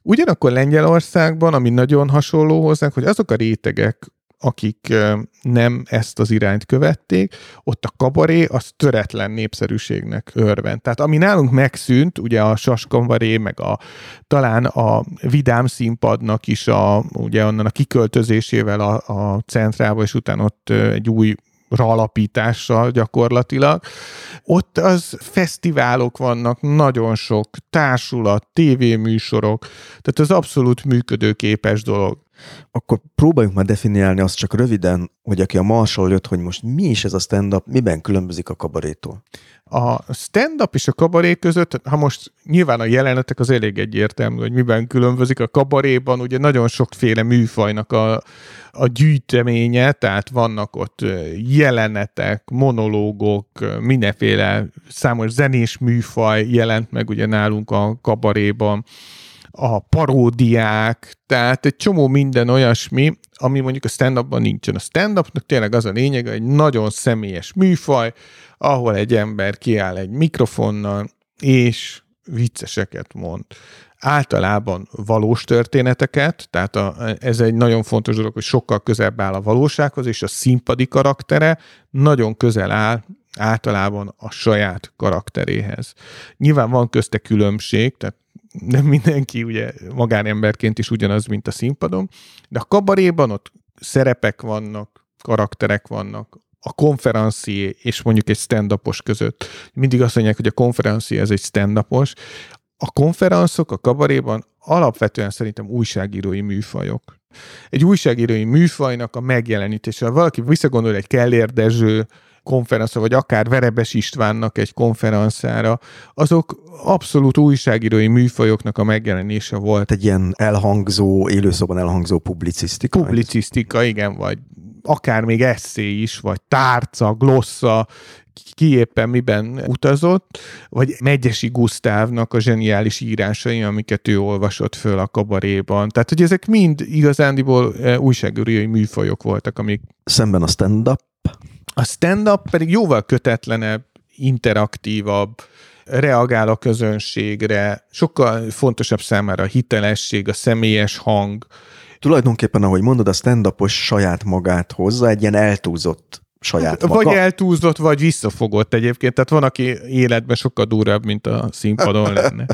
Ugyanakkor Lengyelországban, ami nagyon hasonló hozzánk, hogy azok a rétegek, akik nem ezt az irányt követték, ott a kabaré az töretlen népszerűségnek örvend. Tehát ami nálunk megszűnt, ugye a saskambaré, meg a, talán a vidám színpadnak is a, ugye onnan a kiköltözésével a, a centrába, és utána ott egy új alapítással gyakorlatilag. Ott az fesztiválok vannak, nagyon sok társulat, tévéműsorok, tehát az abszolút működőképes dolog. Akkor próbáljunk már definiálni azt csak röviden, hogy aki a Marshall jött, hogy most mi is ez a stand-up, miben különbözik a kabarétól? A stand-up és a kabaré között, ha most nyilván a jelenetek az elég egyértelmű, hogy miben különbözik a kabaréban, ugye nagyon sokféle műfajnak a, a gyűjteménye, tehát vannak ott jelenetek, monológok, mindenféle számos zenés műfaj jelent meg ugye nálunk a kabaréban, a paródiák, tehát egy csomó minden olyasmi, ami mondjuk a stand-upban nincsen. A stand-upnak tényleg az a lényeg, egy nagyon személyes műfaj, ahol egy ember kiáll egy mikrofonnal, és vicceseket mond. Általában valós történeteket, tehát a, ez egy nagyon fontos dolog, hogy sokkal közelebb áll a valósághoz, és a színpadi karaktere nagyon közel áll általában a saját karakteréhez. Nyilván van közte különbség, tehát nem mindenki ugye magánemberként is ugyanaz, mint a színpadon, de a kabaréban ott szerepek vannak, karakterek vannak, a konferencié és mondjuk egy stand között. Mindig azt mondják, hogy a konferencié ez egy stand -upos. A konferenszok a kabaréban alapvetően szerintem újságírói műfajok. Egy újságírói műfajnak a megjelenítése. Valaki visszagondol egy Kellér Dezső konferencia, vagy akár Verebes Istvánnak egy konferenciára, azok abszolút újságírói műfajoknak a megjelenése volt. Egy ilyen elhangzó, élőszóban elhangzó publicisztika. Publicisztika, igen, vagy akár még eszé is, vagy tárca, glossza, ki éppen miben utazott, vagy Megyesi Gusztávnak a zseniális írásai, amiket ő olvasott föl a kabaréban. Tehát, hogy ezek mind igazándiból eh, újságírói műfajok voltak, amik... Szemben a stand-up? A stand-up pedig jóval kötetlenebb, interaktívabb, reagál a közönségre, sokkal fontosabb számára a hitelesség, a személyes hang. Tulajdonképpen, ahogy mondod, a stand saját magát hozza, egy ilyen eltúzott saját hát, maga. Vagy eltúzott, vagy visszafogott egyébként. Tehát van, aki életben sokkal durvább, mint a színpadon lenne.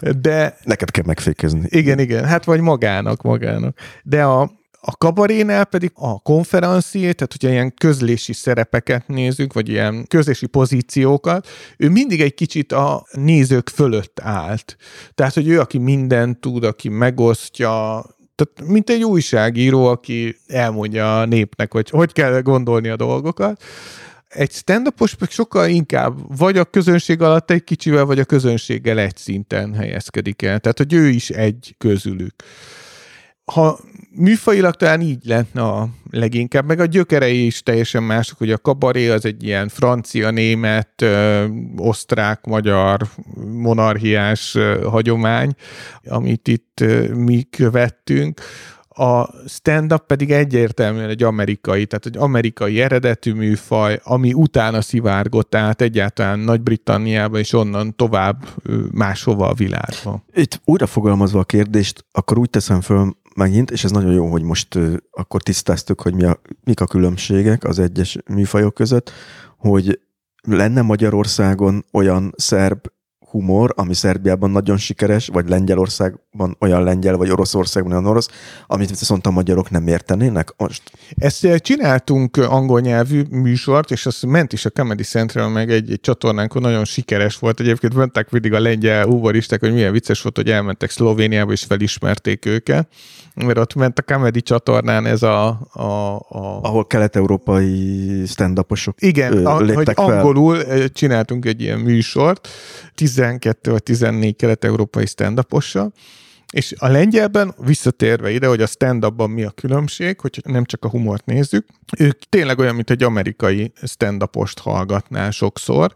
De... Neked kell megfékezni. Igen, igen. Hát vagy magának, magának. De a, a kabarénál pedig a konferencié, tehát hogyha ilyen közlési szerepeket nézünk, vagy ilyen közlési pozíciókat, ő mindig egy kicsit a nézők fölött állt. Tehát, hogy ő, aki mindent tud, aki megosztja, tehát mint egy újságíró, aki elmondja a népnek, hogy hogy kell gondolni a dolgokat. Egy stand sokkal inkább vagy a közönség alatt egy kicsivel, vagy a közönséggel egy szinten helyezkedik el. Tehát, hogy ő is egy közülük ha műfajilag talán így lenne a leginkább, meg a gyökerei is teljesen mások, hogy a kabaré az egy ilyen francia, német, ö, osztrák, magyar, monarchiás ö, hagyomány, amit itt ö, mi követtünk. A stand-up pedig egyértelműen egy amerikai, tehát egy amerikai eredetű műfaj, ami utána szivárgott át egyáltalán Nagy-Britanniába, és onnan tovább máshova a világba. Itt újra fogalmazva a kérdést, akkor úgy teszem föl megint, és ez nagyon jó, hogy most akkor tisztáztuk, hogy mi a, mik a különbségek az egyes műfajok között, hogy lenne Magyarországon olyan szerb humor, ami Szerbiában nagyon sikeres, vagy Lengyelországban olyan lengyel, vagy Oroszországban olyan orosz, amit viszont a magyarok nem értenének most? Ezt eh, csináltunk angol nyelvű műsort, és az ment is a Comedy Central, meg egy, egy csatornánkon nagyon sikeres volt. Egyébként mentek mindig a lengyel humoristák, hogy milyen vicces volt, hogy elmentek Szlovéniába, és felismerték őket mert ott ment a Comedy csatornán ez a... a, a... Ahol kelet-európai stand Igen, a, hogy fel. angolul csináltunk egy ilyen műsort, 12 vagy 14 kelet-európai stand és a lengyelben, visszatérve ide, hogy a stand mi a különbség, hogy nem csak a humort nézzük, ők tényleg olyan, mint egy amerikai stand hallgatnál sokszor,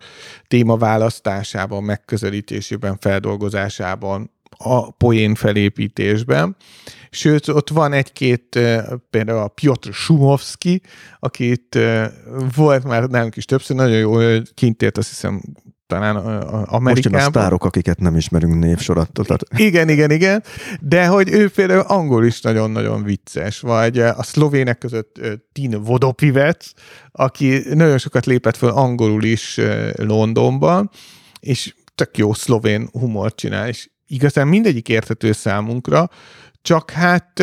témaválasztásában, megközelítésében, feldolgozásában, a poén felépítésben. Sőt, ott van egy-két, például a Piotr Sumovski, akit volt már nálunk is többször, nagyon jó kint ért, azt hiszem talán Amerikában. Most jön a sztárok, akiket nem ismerünk névsorattól. Tehát... Igen, igen, igen, de hogy ő például angol is nagyon-nagyon vicces, vagy a szlovének között Tin Vodopivec, aki nagyon sokat lépett föl angolul is Londonban, és tök jó szlovén humort csinál, és igazán mindegyik értető számunkra, csak hát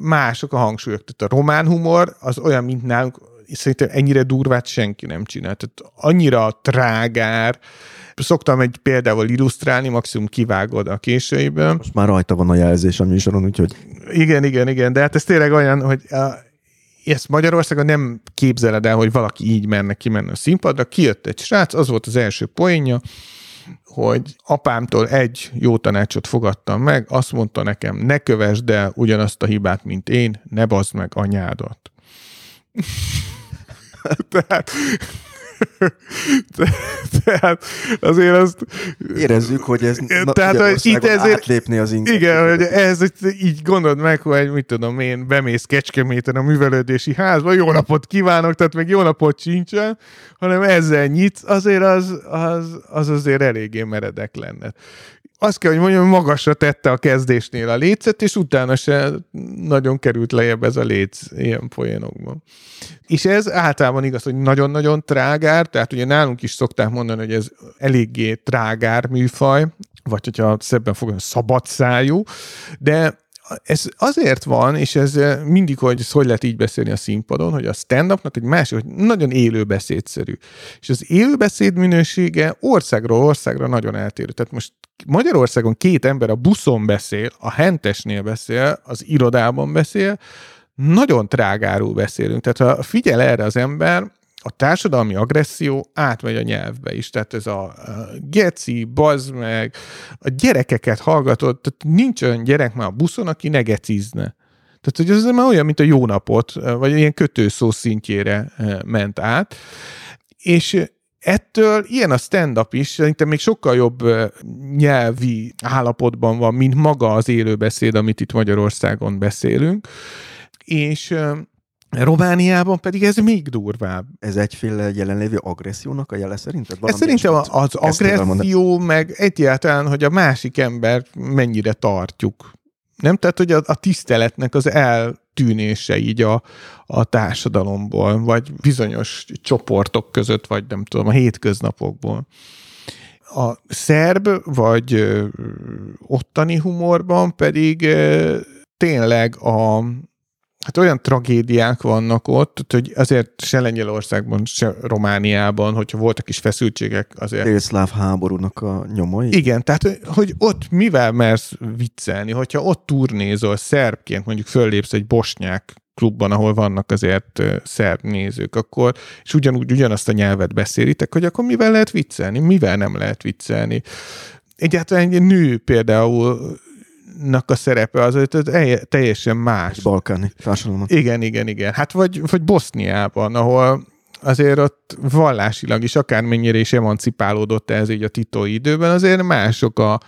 mások a hangsúlyok. Tehát a román humor az olyan, mint nálunk, szerintem ennyire durvát senki nem csinál. Tehát annyira trágár, Szoktam egy példával illusztrálni, maximum kivágod a későiből. Most már rajta van a jelzés a műsoron, úgyhogy... Igen, igen, igen, de hát ez tényleg olyan, hogy a, ezt Magyarországon nem képzeled el, hogy valaki így menne kimenni a színpadra. Kijött egy srác, az volt az első poénja, hogy apámtól egy jó tanácsot fogadtam meg, azt mondta nekem, ne kövesd el ugyanazt a hibát, mint én, ne bazd meg anyádat. Tehát tehát azért azt... Érezzük, hogy ez tehát, hogy itt ezért, átlépni az inget. Igen, hogy ez így gondold meg, hogy mit tudom én, bemész Kecskeméten a művelődési házba, jó napot kívánok, tehát még jó napot sincsen, hanem ezzel nyitsz, azért az, az, az azért eléggé meredek lenne azt kell, hogy mondjam, magasra tette a kezdésnél a lécet, és utána se nagyon került lejjebb ez a léc ilyen poénokban. És ez általában igaz, hogy nagyon-nagyon trágár, tehát ugye nálunk is szokták mondani, hogy ez eléggé trágár műfaj, vagy hogyha szebben fogom, szabad szájú, de ez azért van, és ez mindig, hogy ez hogy lehet így beszélni a színpadon, hogy a stand-upnak egy másik, hogy nagyon élő beszédszerű. És az élő beszéd minősége országról országra nagyon eltérő. Tehát most Magyarországon két ember a buszon beszél, a hentesnél beszél, az irodában beszél, nagyon trágáról beszélünk. Tehát ha figyel erre az ember, a társadalmi agresszió átmegy a nyelvbe is. Tehát ez a, a geci, bazd meg, a gyerekeket hallgatod, tehát nincs olyan gyerek már a buszon, aki ne gecizne. Tehát, hogy ez már olyan, mint a jó napot, vagy ilyen kötőszó szintjére eh, ment át. És ettől ilyen a stand-up is, szerintem még sokkal jobb nyelvi állapotban van, mint maga az élőbeszéd, amit itt Magyarországon beszélünk. És Romániában pedig ez még durvább. Ez egyféle jelenlévő agressziónak a jele szerinted? Ez szerintem az agresszió, meg egyáltalán, hogy a másik ember mennyire tartjuk. Nem? Tehát, hogy a, a tiszteletnek az eltűnése így a, a társadalomból, vagy bizonyos csoportok között, vagy nem tudom, a hétköznapokból. A szerb, vagy ö, ottani humorban pedig ö, tényleg a, Hát olyan tragédiák vannak ott, hogy azért se Lengyelországban, se Romániában, hogyha voltak is feszültségek, azért... Délszláv háborúnak a nyomai? Igen, tehát hogy ott mivel mersz viccelni, hogyha ott turnézol szerbként, mondjuk föllépsz egy bosnyák klubban, ahol vannak azért szerb nézők, akkor, és ugyanúgy ugyanazt a nyelvet beszélitek, hogy akkor mivel lehet viccelni, mivel nem lehet viccelni. Egyáltalán egy nő például nak a szerepe az teljesen más. Balkáni társadalomban. Igen, igen, igen. Hát vagy, vagy Boszniában, ahol azért ott vallásilag is akármennyire is emancipálódott ez így a titói időben, azért mások a,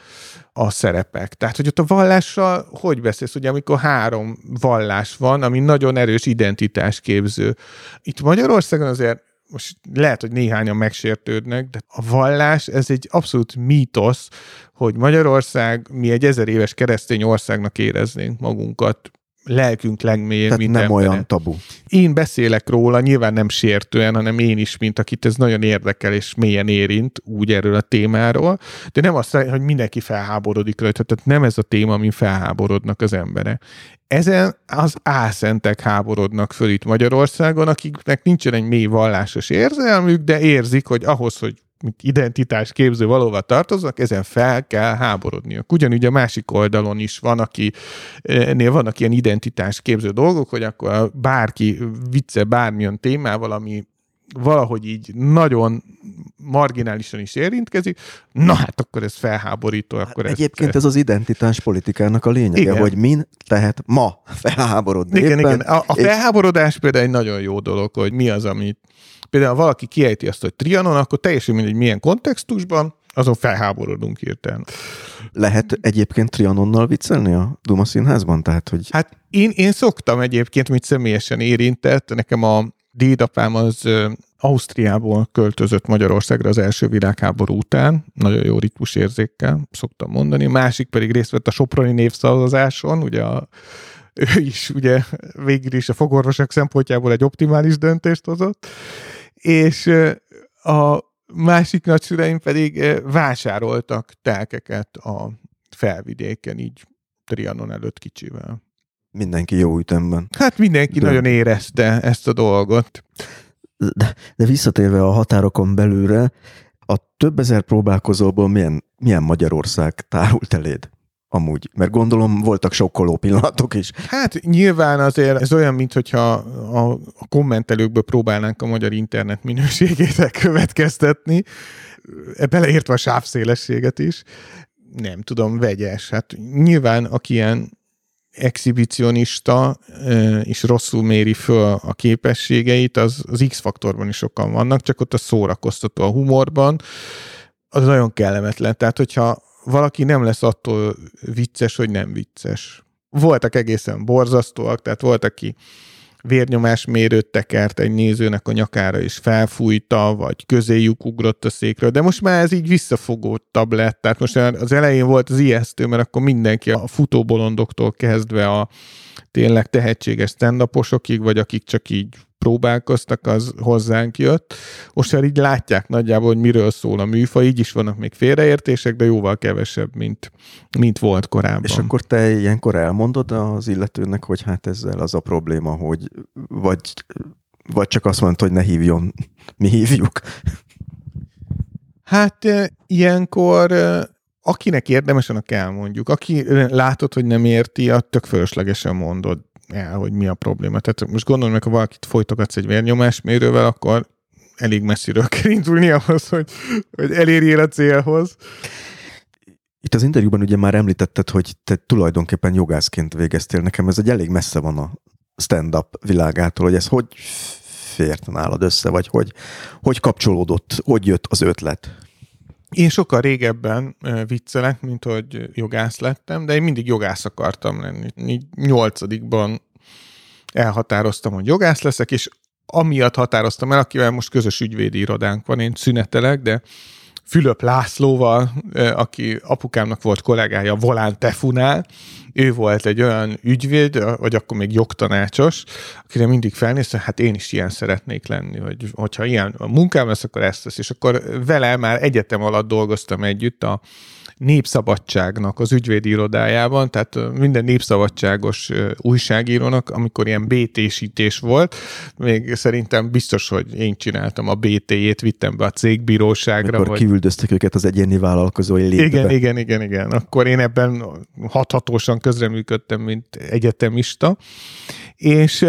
a szerepek. Tehát, hogy ott a vallással hogy beszélsz, ugye amikor három vallás van, ami nagyon erős identitásképző. Itt Magyarországon azért most lehet, hogy néhányan megsértődnek, de a vallás, ez egy abszolút mítosz, hogy Magyarország, mi egy ezer éves keresztény országnak éreznénk magunkat, lelkünk legmélyén, Tehát nem olyan tabu. Én beszélek róla, nyilván nem sértően, hanem én is, mint akit ez nagyon érdekel és mélyen érint, úgy erről a témáról, de nem azt, hogy mindenki felháborodik rajta, tehát nem ez a téma, amin felháborodnak az emberek. Ezen az álszentek háborodnak föl itt Magyarországon, akiknek nincsen egy mély vallásos érzelmük, de érzik, hogy ahhoz, hogy identitás képző valóval tartoznak, ezen fel kell háborodniuk. Ugyanúgy a másik oldalon is van, aki ennél vannak ilyen identitás képző dolgok, hogy akkor bárki vicce bármilyen témával, ami valahogy így nagyon marginálisan is érintkezik, na hát akkor ez felháborító. Hát akkor egyébként ezt, ez az identitás politikának a lényege, igen. hogy min lehet ma felháborodni. Igen, éppen, igen. A, a felháborodás és... például egy nagyon jó dolog, hogy mi az, amit például ha valaki kiejti azt, hogy Trianon, akkor teljesen mindegy milyen kontextusban, azon felháborodunk hirtelen. Lehet egyébként Trianonnal viccelni a Duma színházban? Tehát, hogy... Hát én, én szoktam egyébként, mint személyesen érintett, nekem a dédapám az Ausztriából költözött Magyarországra az első világháború után, nagyon jó ritmusérzékkel, szoktam mondani. A másik pedig részt vett a Soproni névszavazáson, ugye a, ő is ugye végül is a fogorvosok szempontjából egy optimális döntést hozott, és a másik nagyszüleim pedig vásároltak telkeket a felvidéken, így Trianon előtt kicsivel. Mindenki jó ütemben. Hát mindenki de... nagyon érezte ezt a dolgot. De, de visszatérve a határokon belülre, a több ezer próbálkozóból milyen, milyen Magyarország tárult eléd? Amúgy? Mert gondolom voltak sokkoló pillanatok is. Hát nyilván azért ez olyan, mintha a, a kommentelőkből próbálnánk a magyar internet minőségét következtetni, beleértve a sávszélességet is. Nem tudom, vegyes. Hát nyilván, aki ilyen exhibicionista és rosszul méri föl a képességeit, az, az X-faktorban is sokan vannak, csak ott a szórakoztató a humorban, az nagyon kellemetlen. Tehát, hogyha valaki nem lesz attól vicces, hogy nem vicces. Voltak egészen borzasztóak, tehát volt, aki vérnyomásmérőt tekert egy nézőnek a nyakára, és felfújta, vagy közéjük ugrott a székről, de most már ez így visszafogóttabb lett. Tehát most az elején volt az ijesztő, mert akkor mindenki a futóbolondoktól kezdve a tényleg tehetséges stand vagy akik csak így próbálkoztak, az hozzánk jött. Most már így látják nagyjából, hogy miről szól a műfaj, így is vannak még félreértések, de jóval kevesebb, mint, mint volt korábban. És akkor te ilyenkor elmondod az illetőnek, hogy hát ezzel az a probléma, hogy vagy, vagy csak azt mondta, hogy ne hívjon, mi hívjuk? Hát ilyenkor akinek érdemes, annak elmondjuk. Aki látod, hogy nem érti, a tök fölöslegesen mondod el, hogy mi a probléma. Tehát most gondolom, hogy ha valakit folytogatsz egy vérnyomásmérővel, akkor elég messziről kell indulni ahhoz, hogy, hogy elérjél a célhoz. Itt az interjúban ugye már említetted, hogy te tulajdonképpen jogászként végeztél. Nekem ez egy elég messze van a stand-up világától, hogy ez hogy fért nálad össze, vagy hogy, hogy kapcsolódott, hogy jött az ötlet? Én sokkal régebben viccelek, mint hogy jogász lettem, de én mindig jogász akartam lenni. Nyolcadikban elhatároztam, hogy jogász leszek, és amiatt határoztam el, akivel most közös ügyvédi irodánk van, én szünetelek, de Fülöp Lászlóval, aki apukámnak volt kollégája Volán Tefunál, ő volt egy olyan ügyvéd, vagy akkor még jogtanácsos, akire mindig felnéztem, hát én is ilyen szeretnék lenni, hogy hogyha ilyen a munkám lesz, akkor ezt lesz. És akkor vele már egyetem alatt dolgoztam együtt a népszabadságnak az ügyvédi irodájában, tehát minden népszabadságos újságírónak, amikor ilyen BT-sítés volt, még szerintem biztos, hogy én csináltam a BT-jét, vittem be a cégbíróságra. Akkor hogy... kiüldöztek őket az egyéni vállalkozói létbe. Igen, igen, igen, igen. Akkor én ebben hathatósan közreműködtem, mint egyetemista, és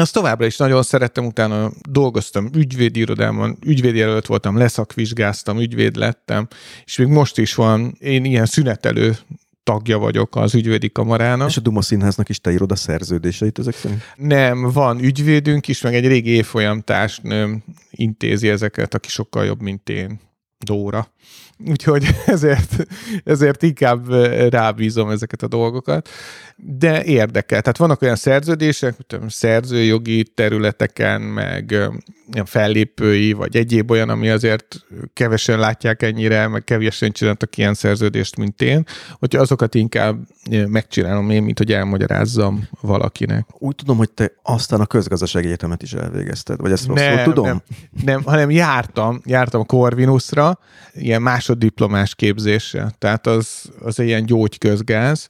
azt továbbra is nagyon szerettem, utána dolgoztam ügyvédi irodában, ügyvédjelölt voltam, leszakvizsgáztam, ügyvéd lettem, és még most is van, én ilyen szünetelő tagja vagyok az ügyvédi kamarának. És a Duma Színháznak is te írod a szerződéseit ezek szerint? Nem, van ügyvédünk is, meg egy régi évfolyam társnőm intézi ezeket, aki sokkal jobb, mint én. Dóra. Úgyhogy ezért, ezért inkább rábízom ezeket a dolgokat. De érdekel. Tehát vannak olyan szerződések, tudom, szerzőjogi területeken, meg ilyen fellépői, vagy egyéb olyan, ami azért kevesen látják ennyire, meg kevesen csináltak ilyen szerződést, mint én, hogy azokat inkább megcsinálom én, mint hogy elmagyarázzam valakinek. Úgy tudom, hogy te aztán a közgazdasági egyetemet is elvégezted, vagy ezt rosszul nem, tudom? Nem, nem, hanem jártam, jártam a Corvinusra, ilyen másoddiplomás képzéssel, tehát az, az egy ilyen gyógyközgáz,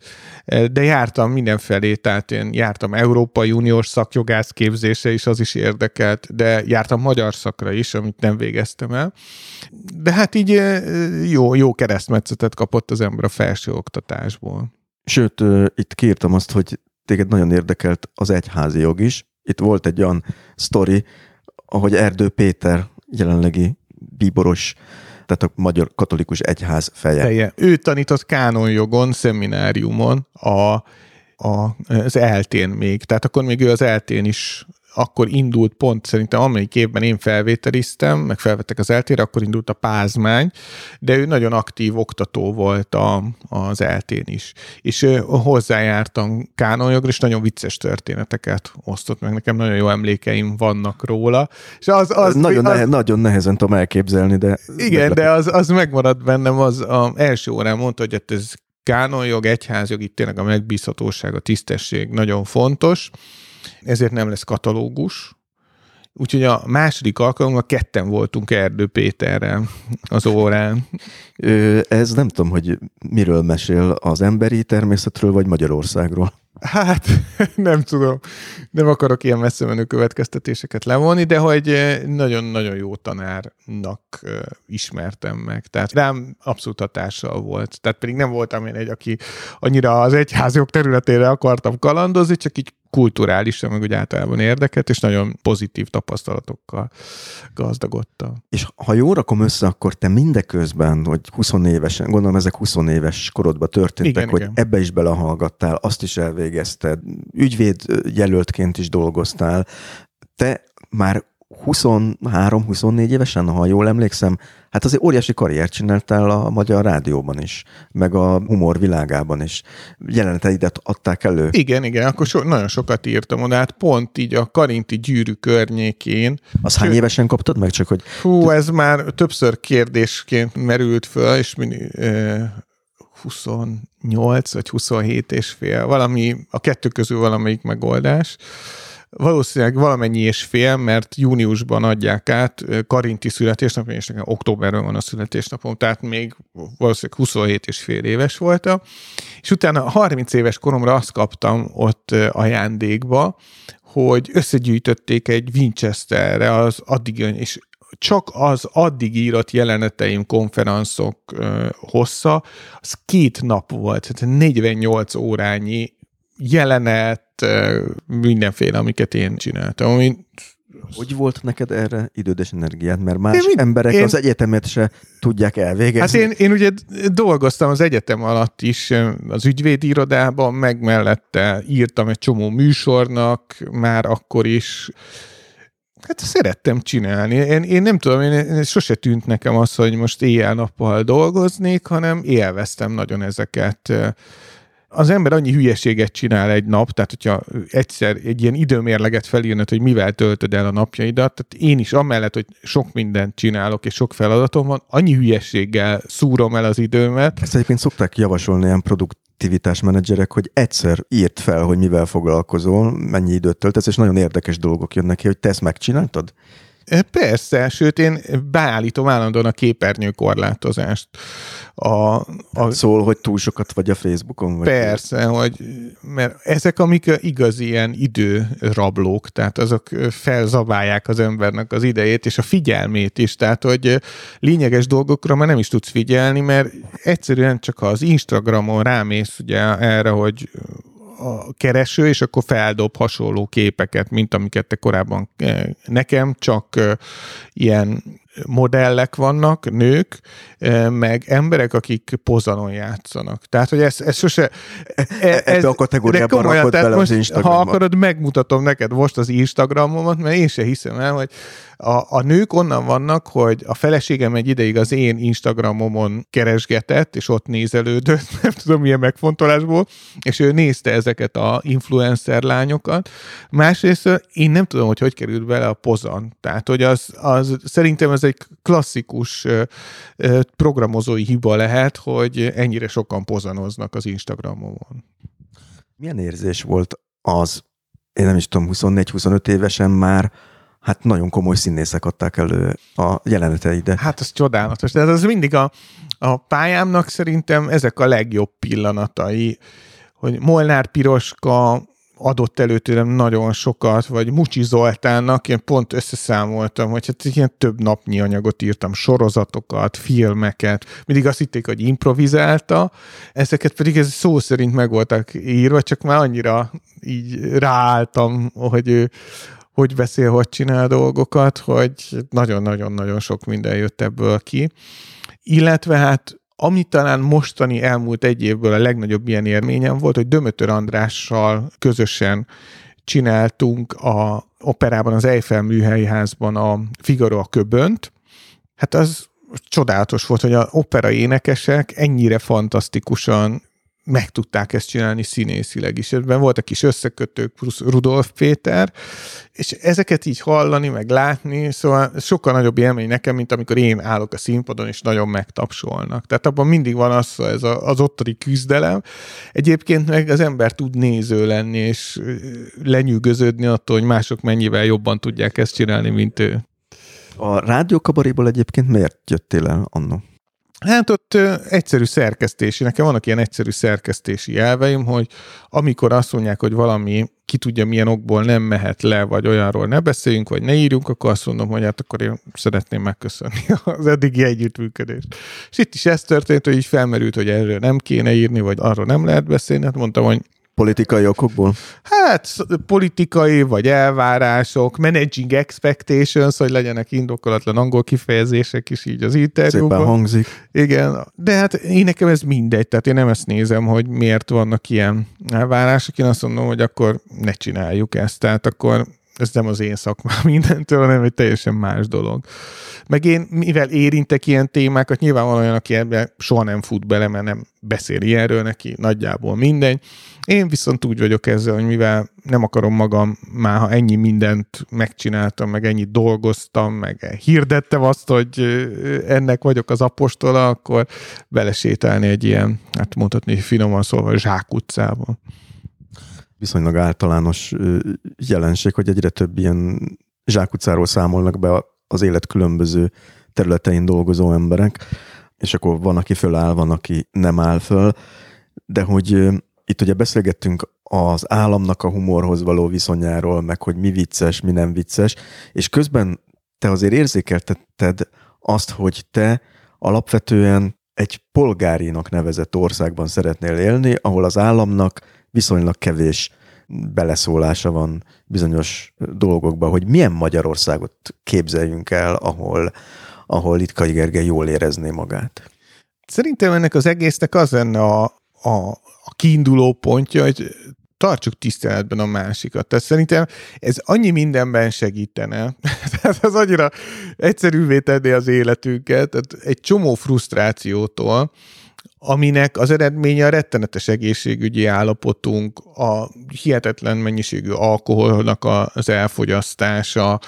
de jártam mindenfelé, tehát én jártam Európai Uniós szakjogász képzése is, az is érdekelt, de jártam magyar szakra is, amit nem végeztem el. De hát így jó, jó keresztmetszetet kapott az ember a felső oktatásból. Sőt, itt kiírtam azt, hogy téged nagyon érdekelt az egyházi jog is. Itt volt egy olyan sztori, ahogy Erdő Péter jelenlegi bíboros tehát a Magyar Katolikus Egyház feje. feje. Ő tanított kánonjogon, szemináriumon a, a, az eltén még. Tehát akkor még ő az eltén is akkor indult pont, szerintem amelyik évben én felvételiztem, meg felvettek az eltére, akkor indult a pázmány, de ő nagyon aktív oktató volt a, az eltén is. És hozzájártam kánonjogra, és nagyon vicces történeteket osztott meg. Nekem nagyon jó emlékeim vannak róla. És az, az, nagyon, az, nehe, nagyon nehezen tudom elképzelni, de... Igen, de az, az megmaradt bennem, az, az első órán mondta, hogy hát ez kánonjog, egyházjog, itt tényleg a megbízhatóság, a tisztesség nagyon fontos, ezért nem lesz katalógus, Úgyhogy a második alkalommal ketten voltunk Erdő Péterrel az órán. Ez nem tudom, hogy miről mesél az emberi természetről, vagy Magyarországról. Hát, nem tudom. Nem akarok ilyen messze menő következtetéseket levonni, de hogy nagyon-nagyon jó tanárnak ismertem meg. Tehát rám abszolút hatással volt. Tehát pedig nem voltam én egy, aki annyira az egyházjog területére akartam kalandozni, csak így kulturálisan, meg úgy általában érdeket, és nagyon pozitív tapasztalatokkal gazdagodtam. És ha jól rakom össze, akkor te mindeközben, hogy 20 évesen, gondolom ezek 20 éves korodban történtek, igen, hogy igen. ebbe is belehallgattál, azt is elvégezted, ügyvéd jelöltként is dolgoztál, te már 23-24 évesen, ha jól emlékszem, hát azért óriási karriert csináltál a Magyar Rádióban is, meg a humor világában is. Jeleneteidet adták elő. Igen, igen, akkor so, nagyon sokat írtam oda, hát pont így a Karinti gyűrű környékén. Az hány évesen kaptad meg? Csak hogy... Hú, ez már többször kérdésként merült föl, és mindig, eh, 28 vagy 27 és fél, valami, a kettő közül valamelyik megoldás valószínűleg valamennyi és fél, mert júniusban adják át Karinti születésnap, és nekem októberben van a születésnapom, tehát még valószínűleg 27 és fél éves voltam, és utána 30 éves koromra azt kaptam ott ajándékba, hogy összegyűjtötték egy Winchesterre az addig, és csak az addig írott jeleneteim, konferenszok hossza, az két nap volt, tehát 48 órányi jelenet, mindenféle, amiket én csináltam. Ami hogy volt neked erre idődes energiát? Mert más én, emberek én, az egyetemet se tudják elvégezni. Hát én, én ugye dolgoztam az egyetem alatt is az ügyvédirodában, meg mellette írtam egy csomó műsornak, már akkor is. Hát szerettem csinálni. Én, én nem tudom, én, én sose tűnt nekem az, hogy most éjjel-nappal dolgoznék, hanem élveztem nagyon ezeket az ember annyi hülyeséget csinál egy nap, tehát hogyha egyszer egy ilyen időmérleget felírnod, hogy mivel töltöd el a napjaidat, tehát én is amellett, hogy sok mindent csinálok, és sok feladatom van, annyi hülyeséggel szúrom el az időmet. Ezt egyébként szokták javasolni ilyen produktivitás menedzserek, hogy egyszer írt fel, hogy mivel foglalkozol, mennyi időt töltesz, és nagyon érdekes dolgok jönnek ki, hogy te ezt megcsináltad? Persze, sőt én beállítom állandóan a képernyőkorlátozást. A, a... Szól, hogy túl sokat vagy a Facebookon? Vagy persze, hogy, mert ezek amik igazi ilyen időrablók, tehát azok felzabálják az embernek az idejét és a figyelmét is, tehát hogy lényeges dolgokra már nem is tudsz figyelni, mert egyszerűen csak az Instagramon rámész ugye erre, hogy a kereső, és akkor feldob hasonló képeket, mint amiket te korábban eh, nekem, csak eh, ilyen modellek vannak, nők, eh, meg emberek, akik pozanon játszanak. Tehát, hogy ez, ez sose... Ez, Ebbe a kategóriában rakod bele most, az. Ha akarod, megmutatom neked most az Instagramomat, mert én se hiszem el, hogy a, a nők onnan vannak, hogy a feleségem egy ideig az én Instagramomon keresgetett, és ott nézelődött, nem tudom milyen megfontolásból, és ő nézte ezeket a influencer lányokat. Másrészt én nem tudom, hogy hogy került bele a pozan. Tehát, hogy az, az szerintem ez egy klasszikus programozói hiba lehet, hogy ennyire sokan pozanoznak az Instagramomon. Milyen érzés volt az, én nem is tudom, 24-25 évesen már, hát nagyon komoly színészek adták elő a jeleneteidet. Hát az csodálatos. De ez mindig a, a pályámnak szerintem ezek a legjobb pillanatai, hogy Molnár Piroska adott elő tőlem nagyon sokat, vagy Mucsi Zoltánnak, én pont összeszámoltam, hogy hát ilyen több napnyi anyagot írtam, sorozatokat, filmeket, mindig azt hitték, hogy improvizálta, ezeket pedig ez szó szerint meg voltak írva, csak már annyira így ráálltam, hogy ő hogy beszél, hogy csinál dolgokat, hogy nagyon-nagyon-nagyon sok minden jött ebből ki. Illetve hát ami talán mostani elmúlt egy évből a legnagyobb ilyen élményem volt, hogy Dömötör Andrással közösen csináltunk a operában, az Eiffel műhelyi házban a Figaro a köbönt, hát az csodálatos volt, hogy a opera énekesek ennyire fantasztikusan meg tudták ezt csinálni színészileg is. Ebben voltak kis összekötők, plusz Rudolf Péter, és ezeket így hallani, meg látni, szóval sokkal nagyobb élmény nekem, mint amikor én állok a színpadon, és nagyon megtapsolnak. Tehát abban mindig van az, ez a, az ottani küzdelem. Egyébként meg az ember tud néző lenni, és lenyűgöződni attól, hogy mások mennyivel jobban tudják ezt csinálni, mint ő. A rádiókabaréból egyébként miért jöttél el annó? Hát ott egyszerű szerkesztési, nekem vannak ilyen egyszerű szerkesztési elveim, hogy amikor azt mondják, hogy valami ki tudja milyen okból nem mehet le, vagy olyanról ne beszéljünk, vagy ne írjunk, akkor azt mondom, hogy hát akkor én szeretném megköszönni az eddigi együttműködést. És itt is ez történt, hogy így felmerült, hogy erről nem kéne írni, vagy arról nem lehet beszélni, hát mondtam, hogy Politikai okokból? Hát politikai, vagy elvárások, managing expectations, hogy legyenek indokolatlan angol kifejezések is így az interjúban. Szépen hangzik. Igen, de hát én nekem ez mindegy, tehát én nem ezt nézem, hogy miért vannak ilyen elvárások, én azt mondom, hogy akkor ne csináljuk ezt, tehát akkor ez nem az én szakmám mindentől, hanem egy teljesen más dolog. Meg én, mivel érintek ilyen témákat, nyilván van olyan, aki ebben soha nem fut bele, mert nem beszél ilyenről neki, nagyjából mindegy. Én viszont úgy vagyok ezzel, hogy mivel nem akarom magam, már ha ennyi mindent megcsináltam, meg ennyit dolgoztam, meg hirdettem azt, hogy ennek vagyok az apostola, akkor belesétálni egy ilyen, hát mondhatni finoman szólva, zsákutcába viszonylag általános jelenség, hogy egyre több ilyen zsákutcáról számolnak be az élet különböző területein dolgozó emberek, és akkor van, aki föláll, van, aki nem áll föl, de hogy itt ugye beszélgettünk az államnak a humorhoz való viszonyáról, meg hogy mi vicces, mi nem vicces, és közben te azért érzékeltetted azt, hogy te alapvetően egy polgárinak nevezett országban szeretnél élni, ahol az államnak viszonylag kevés beleszólása van bizonyos dolgokba, hogy milyen Magyarországot képzeljünk el, ahol, ahol Litkai Gergely jól érezné magát. Szerintem ennek az egésznek az lenne a, a, a kiinduló pontja, hogy tartsuk tiszteletben a másikat. Tehát szerintem ez annyi mindenben segítene. Tehát az annyira egyszerűvé tenni az életünket, tehát egy csomó frusztrációtól, aminek az eredménye a rettenetes egészségügyi állapotunk, a hihetetlen mennyiségű alkoholnak az elfogyasztása,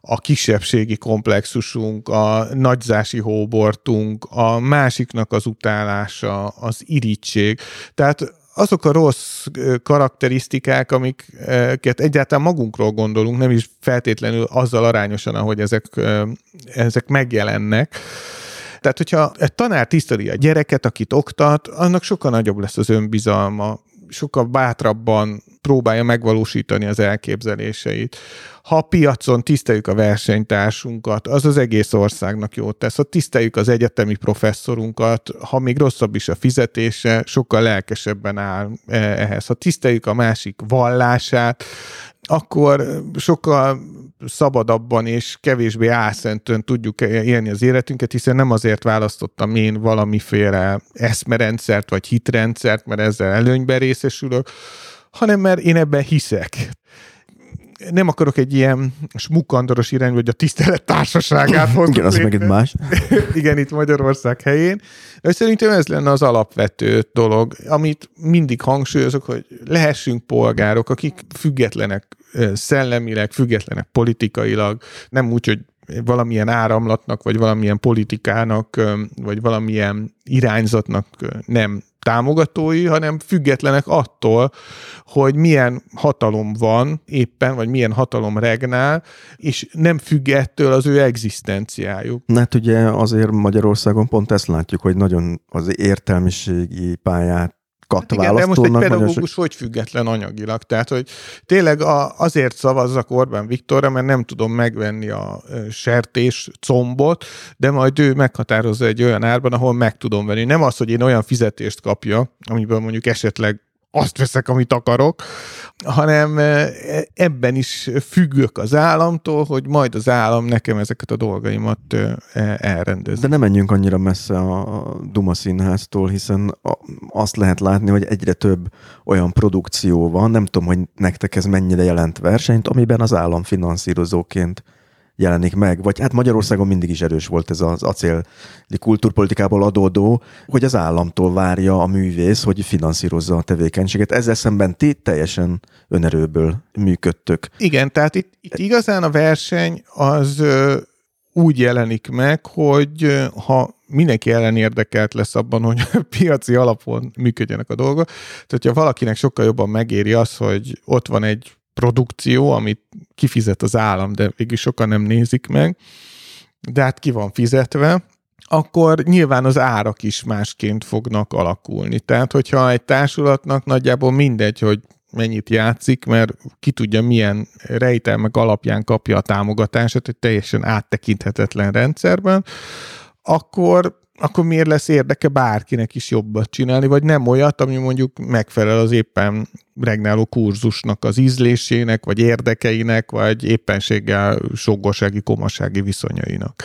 a kisebbségi komplexusunk, a nagyzási hóbortunk, a másiknak az utálása, az irítség. Tehát azok a rossz karakterisztikák, amiket egyáltalán magunkról gondolunk, nem is feltétlenül azzal arányosan, ahogy ezek, ezek megjelennek, tehát, hogyha egy tanár tiszteli a gyereket, akit oktat, annak sokkal nagyobb lesz az önbizalma, sokkal bátrabban próbálja megvalósítani az elképzeléseit. Ha a piacon tiszteljük a versenytársunkat, az az egész országnak jót tesz. Ha tiszteljük az egyetemi professzorunkat, ha még rosszabb is a fizetése, sokkal lelkesebben áll eh, ehhez. Ha tiszteljük a másik vallását, akkor sokkal szabadabban és kevésbé álszentően tudjuk élni az életünket, hiszen nem azért választottam én valamiféle eszmerendszert vagy hitrendszert, mert ezzel előnyben részesülök, hanem mert én ebben hiszek nem akarok egy ilyen smukandoros irány, hogy a tisztelet társaságát hozni. Igen, az meg más. Igen, itt Magyarország helyén. De szerintem ez lenne az alapvető dolog, amit mindig hangsúlyozok, hogy lehessünk polgárok, akik függetlenek szellemileg, függetlenek politikailag, nem úgy, hogy valamilyen áramlatnak, vagy valamilyen politikának, vagy valamilyen irányzatnak nem támogatói, hanem függetlenek attól, hogy milyen hatalom van éppen, vagy milyen hatalom regnál, és nem függ ettől az ő egzisztenciájuk. Hát ugye azért Magyarországon pont ezt látjuk, hogy nagyon az értelmiségi pályát hát igen, de most egy pedagógus hogy független anyagilag? Tehát, hogy tényleg a, azért szavazzak Orbán Viktorra, mert nem tudom megvenni a sertés combot, de majd ő meghatározza egy olyan árban, ahol meg tudom venni. Nem az, hogy én olyan fizetést kapja, amiből mondjuk esetleg azt veszek, amit akarok, hanem ebben is függök az államtól, hogy majd az állam nekem ezeket a dolgaimat elrendez. De nem menjünk annyira messze a Duma színháztól, hiszen azt lehet látni, hogy egyre több olyan produkció van, nem tudom, hogy nektek ez mennyire jelent versenyt, amiben az állam finanszírozóként jelenik meg, vagy hát Magyarországon mindig is erős volt ez az acéli kultúrpolitikából adódó, hogy az államtól várja a művész, hogy finanszírozza a tevékenységet. Ezzel szemben ti teljesen önerőből működtök. Igen, tehát itt, itt igazán a verseny az úgy jelenik meg, hogy ha mindenki ellen érdekelt lesz abban, hogy piaci alapon működjenek a dolgok. Tehát, hogyha valakinek sokkal jobban megéri az, hogy ott van egy produkció, amit kifizet az állam, de végül sokan nem nézik meg, de hát ki van fizetve, akkor nyilván az árak is másként fognak alakulni. Tehát, hogyha egy társulatnak nagyjából mindegy, hogy mennyit játszik, mert ki tudja milyen rejtelmek alapján kapja a támogatását egy teljesen áttekinthetetlen rendszerben, akkor akkor miért lesz érdeke bárkinek is jobbat csinálni, vagy nem olyat, ami mondjuk megfelel az éppen regnáló kurzusnak az ízlésének, vagy érdekeinek, vagy éppenséggel sogorsági, komasági viszonyainak.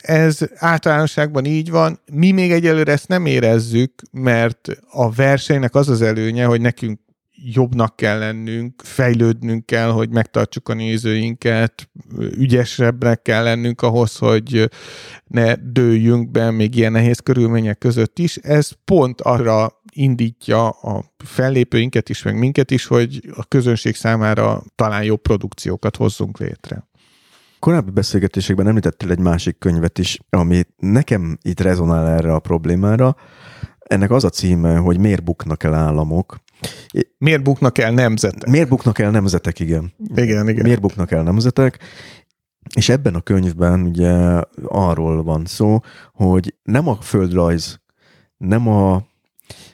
Ez általánosságban így van. Mi még egyelőre ezt nem érezzük, mert a versenynek az az előnye, hogy nekünk jobbnak kell lennünk, fejlődnünk kell, hogy megtartsuk a nézőinket, ügyesebbnek kell lennünk ahhoz, hogy ne dőljünk be még ilyen nehéz körülmények között is. Ez pont arra indítja a fellépőinket is, meg minket is, hogy a közönség számára talán jobb produkciókat hozzunk létre. Korábbi beszélgetésekben említettél egy másik könyvet is, ami nekem itt rezonál erre a problémára. Ennek az a címe, hogy miért buknak el államok, Miért buknak el nemzetek? Miért buknak el nemzetek, igen. Igen, igen. Miért buknak el nemzetek? És ebben a könyvben ugye arról van szó, hogy nem a földrajz, nem a,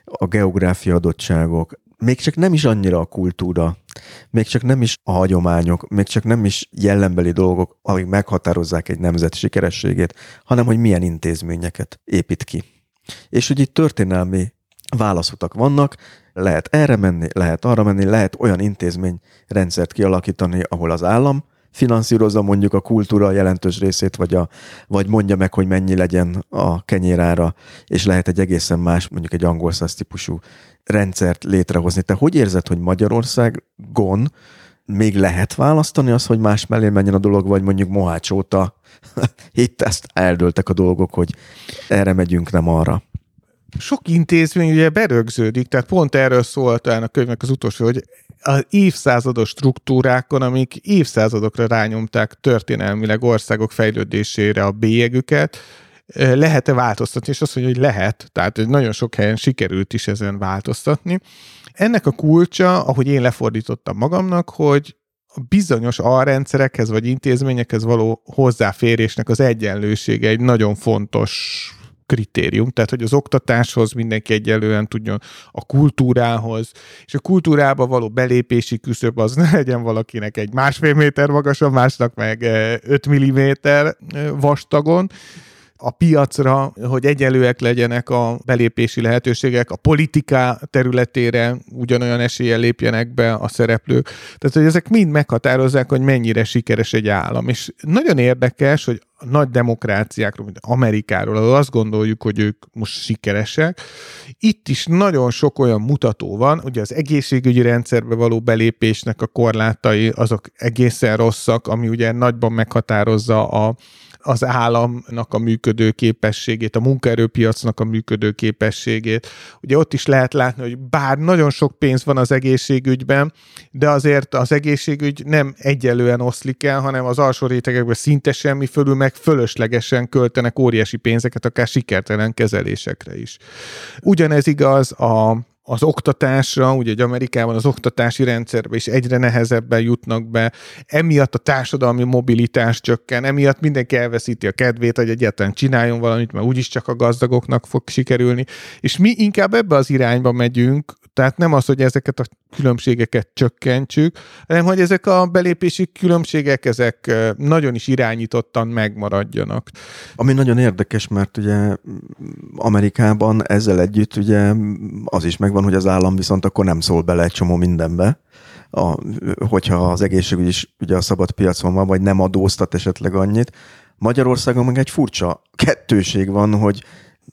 a geográfia adottságok, még csak nem is annyira a kultúra, még csak nem is a hagyományok, még csak nem is jellembeli dolgok, amik meghatározzák egy nemzet sikerességét, hanem hogy milyen intézményeket épít ki. És hogy itt történelmi válaszutak vannak, lehet erre menni, lehet arra menni, lehet olyan intézményrendszert kialakítani, ahol az állam finanszírozza mondjuk a kultúra jelentős részét, vagy, a, vagy mondja meg, hogy mennyi legyen a kenyérára, és lehet egy egészen más, mondjuk egy angol száz típusú rendszert létrehozni. Te hogy érzed, hogy Magyarországon még lehet választani az, hogy más mellé menjen a dolog, vagy mondjuk Mohács óta itt ezt eldőltek a dolgok, hogy erre megyünk, nem arra? Sok intézmény ugye berögződik, tehát pont erről szólt a könyvnek az utolsó, hogy az évszázados struktúrákon, amik évszázadokra rányomták történelmileg országok fejlődésére a bélyegüket, lehet-e változtatni, és azt mondja, hogy lehet, tehát nagyon sok helyen sikerült is ezen változtatni. Ennek a kulcsa, ahogy én lefordítottam magamnak, hogy a bizonyos alrendszerekhez vagy intézményekhez való hozzáférésnek az egyenlősége egy nagyon fontos kritérium, tehát hogy az oktatáshoz mindenki egyelően tudjon, a kultúrához, és a kultúrába való belépési küszöb az ne legyen valakinek egy másfél méter magas, a másnak meg 5 mm vastagon, a piacra, hogy egyelőek legyenek a belépési lehetőségek, a politika területére ugyanolyan eséllyel lépjenek be a szereplők. Tehát, hogy ezek mind meghatározzák, hogy mennyire sikeres egy állam. És nagyon érdekes, hogy nagy demokráciákról, mint Amerikáról, ahol azt gondoljuk, hogy ők most sikeresek. Itt is nagyon sok olyan mutató van, ugye az egészségügyi rendszerbe való belépésnek a korlátai, azok egészen rosszak, ami ugye nagyban meghatározza a az államnak a működő képességét, a munkaerőpiacnak a működő képességét. Ugye ott is lehet látni, hogy bár nagyon sok pénz van az egészségügyben, de azért az egészségügy nem egyelően oszlik el, hanem az alsó rétegekben szinte semmi fölül meg fölöslegesen költenek óriási pénzeket, akár sikertelen kezelésekre is. Ugyanez igaz a az oktatásra, ugye egy Amerikában az oktatási rendszerbe is egyre nehezebben jutnak be, emiatt a társadalmi mobilitás csökken, emiatt mindenki elveszíti a kedvét, hogy egyáltalán csináljon valamit, mert úgyis csak a gazdagoknak fog sikerülni, és mi inkább ebbe az irányba megyünk, Tehát nem az, hogy ezeket a különbségeket csökkentsük, hanem hogy ezek a belépési különbségek, ezek nagyon is irányítottan megmaradjanak. Ami nagyon érdekes, mert ugye Amerikában ezzel együtt ugye az is megvan, hogy az állam viszont akkor nem szól bele egy csomó mindenbe, a, hogyha az egészségügy is ugye a szabad piacon van, vagy nem adóztat esetleg annyit. Magyarországon meg egy furcsa kettőség van, hogy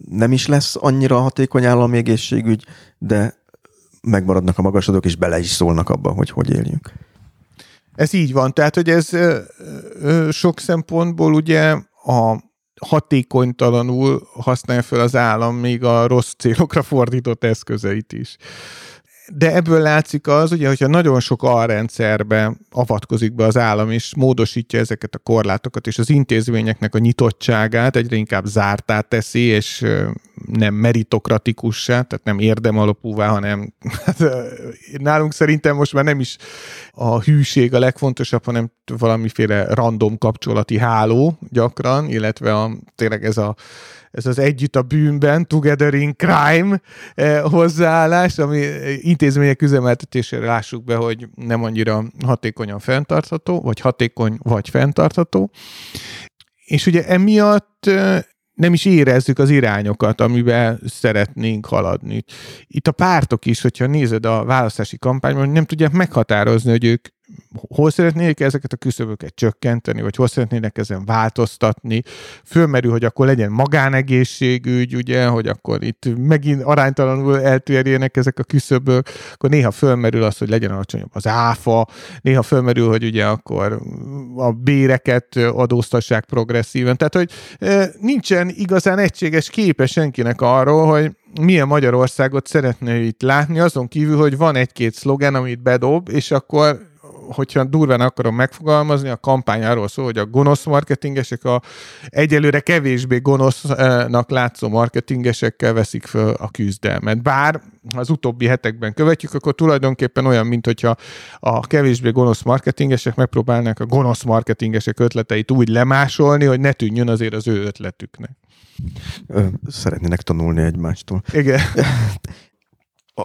nem is lesz annyira hatékony állami egészségügy, de megmaradnak a magasadók, és bele is szólnak abba, hogy hogy éljünk. Ez így van, tehát hogy ez ö, ö, sok szempontból ugye a hatékonytalanul használja fel az állam még a rossz célokra fordított eszközeit is. De ebből látszik az, ugye, hogyha nagyon sok alrendszerbe avatkozik be az állam, és módosítja ezeket a korlátokat, és az intézményeknek a nyitottságát egyre inkább zártá teszi, és nem meritokratikussá, tehát nem érdemalapúvá, hanem hát, nálunk szerintem most már nem is a hűség a legfontosabb, hanem valamiféle random kapcsolati háló gyakran, illetve a, tényleg ez a ez az együtt a bűnben, together in crime eh, hozzáállás, ami intézmények üzemeltetésére lássuk be, hogy nem annyira hatékonyan fenntartható, vagy hatékony, vagy fenntartható. És ugye emiatt eh, nem is érezzük az irányokat, amivel szeretnénk haladni. Itt a pártok is, hogyha nézed a választási kampányban, nem tudják meghatározni, hogy ők hol szeretnék ezeket a küszöböket csökkenteni, vagy hol szeretnének ezen változtatni. Fölmerül, hogy akkor legyen magánegészségügy, ugye, hogy akkor itt megint aránytalanul eltérjenek ezek a küszöbök, akkor néha fölmerül az, hogy legyen alacsonyabb az áfa, néha fölmerül, hogy ugye akkor a béreket adóztassák progresszíven. Tehát, hogy nincsen igazán egységes képe senkinek arról, hogy milyen Magyarországot szeretne itt látni, azon kívül, hogy van egy-két szlogen, amit bedob, és akkor hogyha durván akarom megfogalmazni, a kampány arról szól, hogy a gonosz marketingesek a egyelőre kevésbé gonosznak látszó marketingesekkel veszik föl a küzdelmet. Bár az utóbbi hetekben követjük, akkor tulajdonképpen olyan, mint hogyha a kevésbé gonosz marketingesek megpróbálnak a gonosz marketingesek ötleteit úgy lemásolni, hogy ne tűnjön azért az ő ötletüknek. Szeretnének tanulni egymástól. Igen.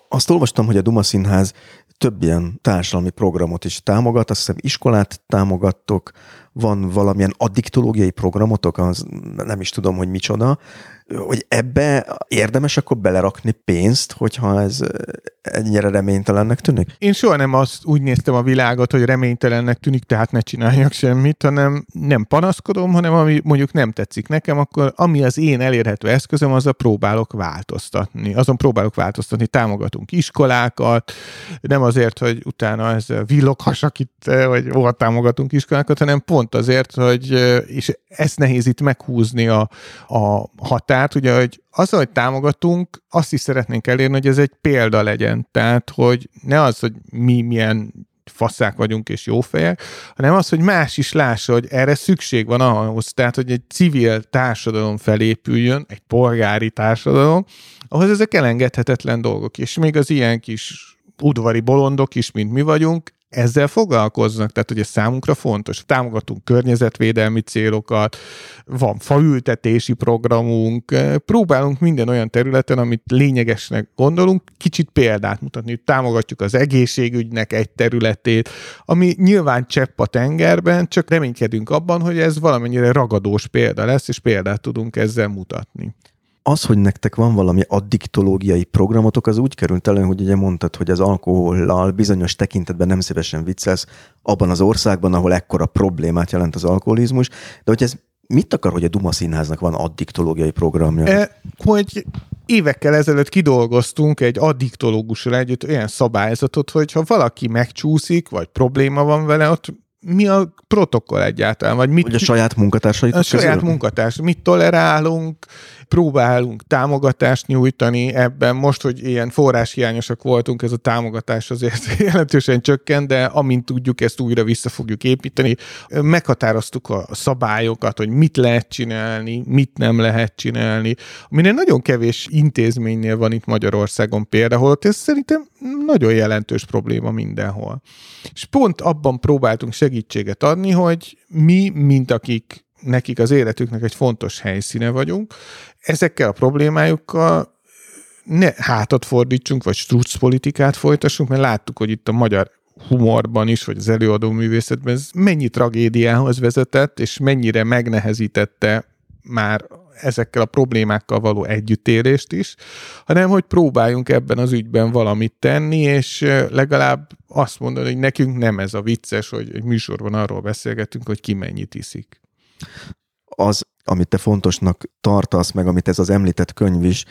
Azt olvastam, hogy a Duma Színház több ilyen társadalmi programot is támogat, azt hiszem iskolát támogattok, van valamilyen addiktológiai programotok, az nem is tudom, hogy micsoda, hogy ebbe érdemes akkor belerakni pénzt, hogyha ez ennyire reménytelennek tűnik? Én soha nem azt úgy néztem a világot, hogy reménytelennek tűnik, tehát ne csináljak semmit, hanem nem panaszkodom, hanem ami mondjuk nem tetszik nekem, akkor ami az én elérhető eszközöm, az a próbálok változtatni. Azon próbálok változtatni, támogatunk iskolákat, nem azért, hogy utána ez villoghassak itt, vagy hova támogatunk iskolákat, hanem pont azért, hogy, és ezt nehéz itt meghúzni a, a határt, ugye, hogy az, hogy támogatunk, azt is szeretnénk elérni, hogy ez egy példa legyen. Tehát, hogy ne az, hogy mi milyen faszák vagyunk és jó fejek, hanem az, hogy más is lássa, hogy erre szükség van ahhoz, tehát, hogy egy civil társadalom felépüljön, egy polgári társadalom, ahhoz ezek elengedhetetlen dolgok, és még az ilyen kis udvari bolondok is, mint mi vagyunk, ezzel foglalkoznak, tehát ugye számunkra fontos. Támogatunk környezetvédelmi célokat, van faültetési programunk, próbálunk minden olyan területen, amit lényegesnek gondolunk, kicsit példát mutatni. Támogatjuk az egészségügynek egy területét, ami nyilván csepp a tengerben, csak reménykedünk abban, hogy ez valamennyire ragadós példa lesz, és példát tudunk ezzel mutatni az, hogy nektek van valami addiktológiai programotok, az úgy került elő, hogy ugye mondtad, hogy az alkohollal bizonyos tekintetben nem szívesen viccelsz abban az országban, ahol ekkora problémát jelent az alkoholizmus, de hogy ez mit akar, hogy a Duma Színháznak van addiktológiai programja? E, hogy évekkel ezelőtt kidolgoztunk egy addiktológussal együtt olyan szabályzatot, hogy ha valaki megcsúszik, vagy probléma van vele, ott mi a protokoll egyáltalán? Vagy mit, hogy a saját munkatársait? A saját munkatárs. Mit tolerálunk, próbálunk támogatást nyújtani ebben. Most, hogy ilyen forráshiányosak voltunk, ez a támogatás azért jelentősen csökkent, de amint tudjuk, ezt újra vissza fogjuk építeni. Meghatároztuk a szabályokat, hogy mit lehet csinálni, mit nem lehet csinálni. Minél nagyon kevés intézménynél van itt Magyarországon például, ez szerintem nagyon jelentős probléma mindenhol. És pont abban próbáltunk segítséget adni, hogy mi, mint akik nekik az életüknek egy fontos helyszíne vagyunk, ezekkel a problémájukkal ne hátat fordítsunk, vagy struc politikát folytassunk, mert láttuk, hogy itt a magyar humorban is, vagy az előadó művészetben ez mennyi tragédiához vezetett, és mennyire megnehezítette már ezekkel a problémákkal való együttélést is, hanem hogy próbáljunk ebben az ügyben valamit tenni, és legalább azt mondani, hogy nekünk nem ez a vicces, hogy egy műsorban arról beszélgetünk, hogy ki mennyit iszik. Az amit te fontosnak tartasz, meg amit ez az említett könyv is,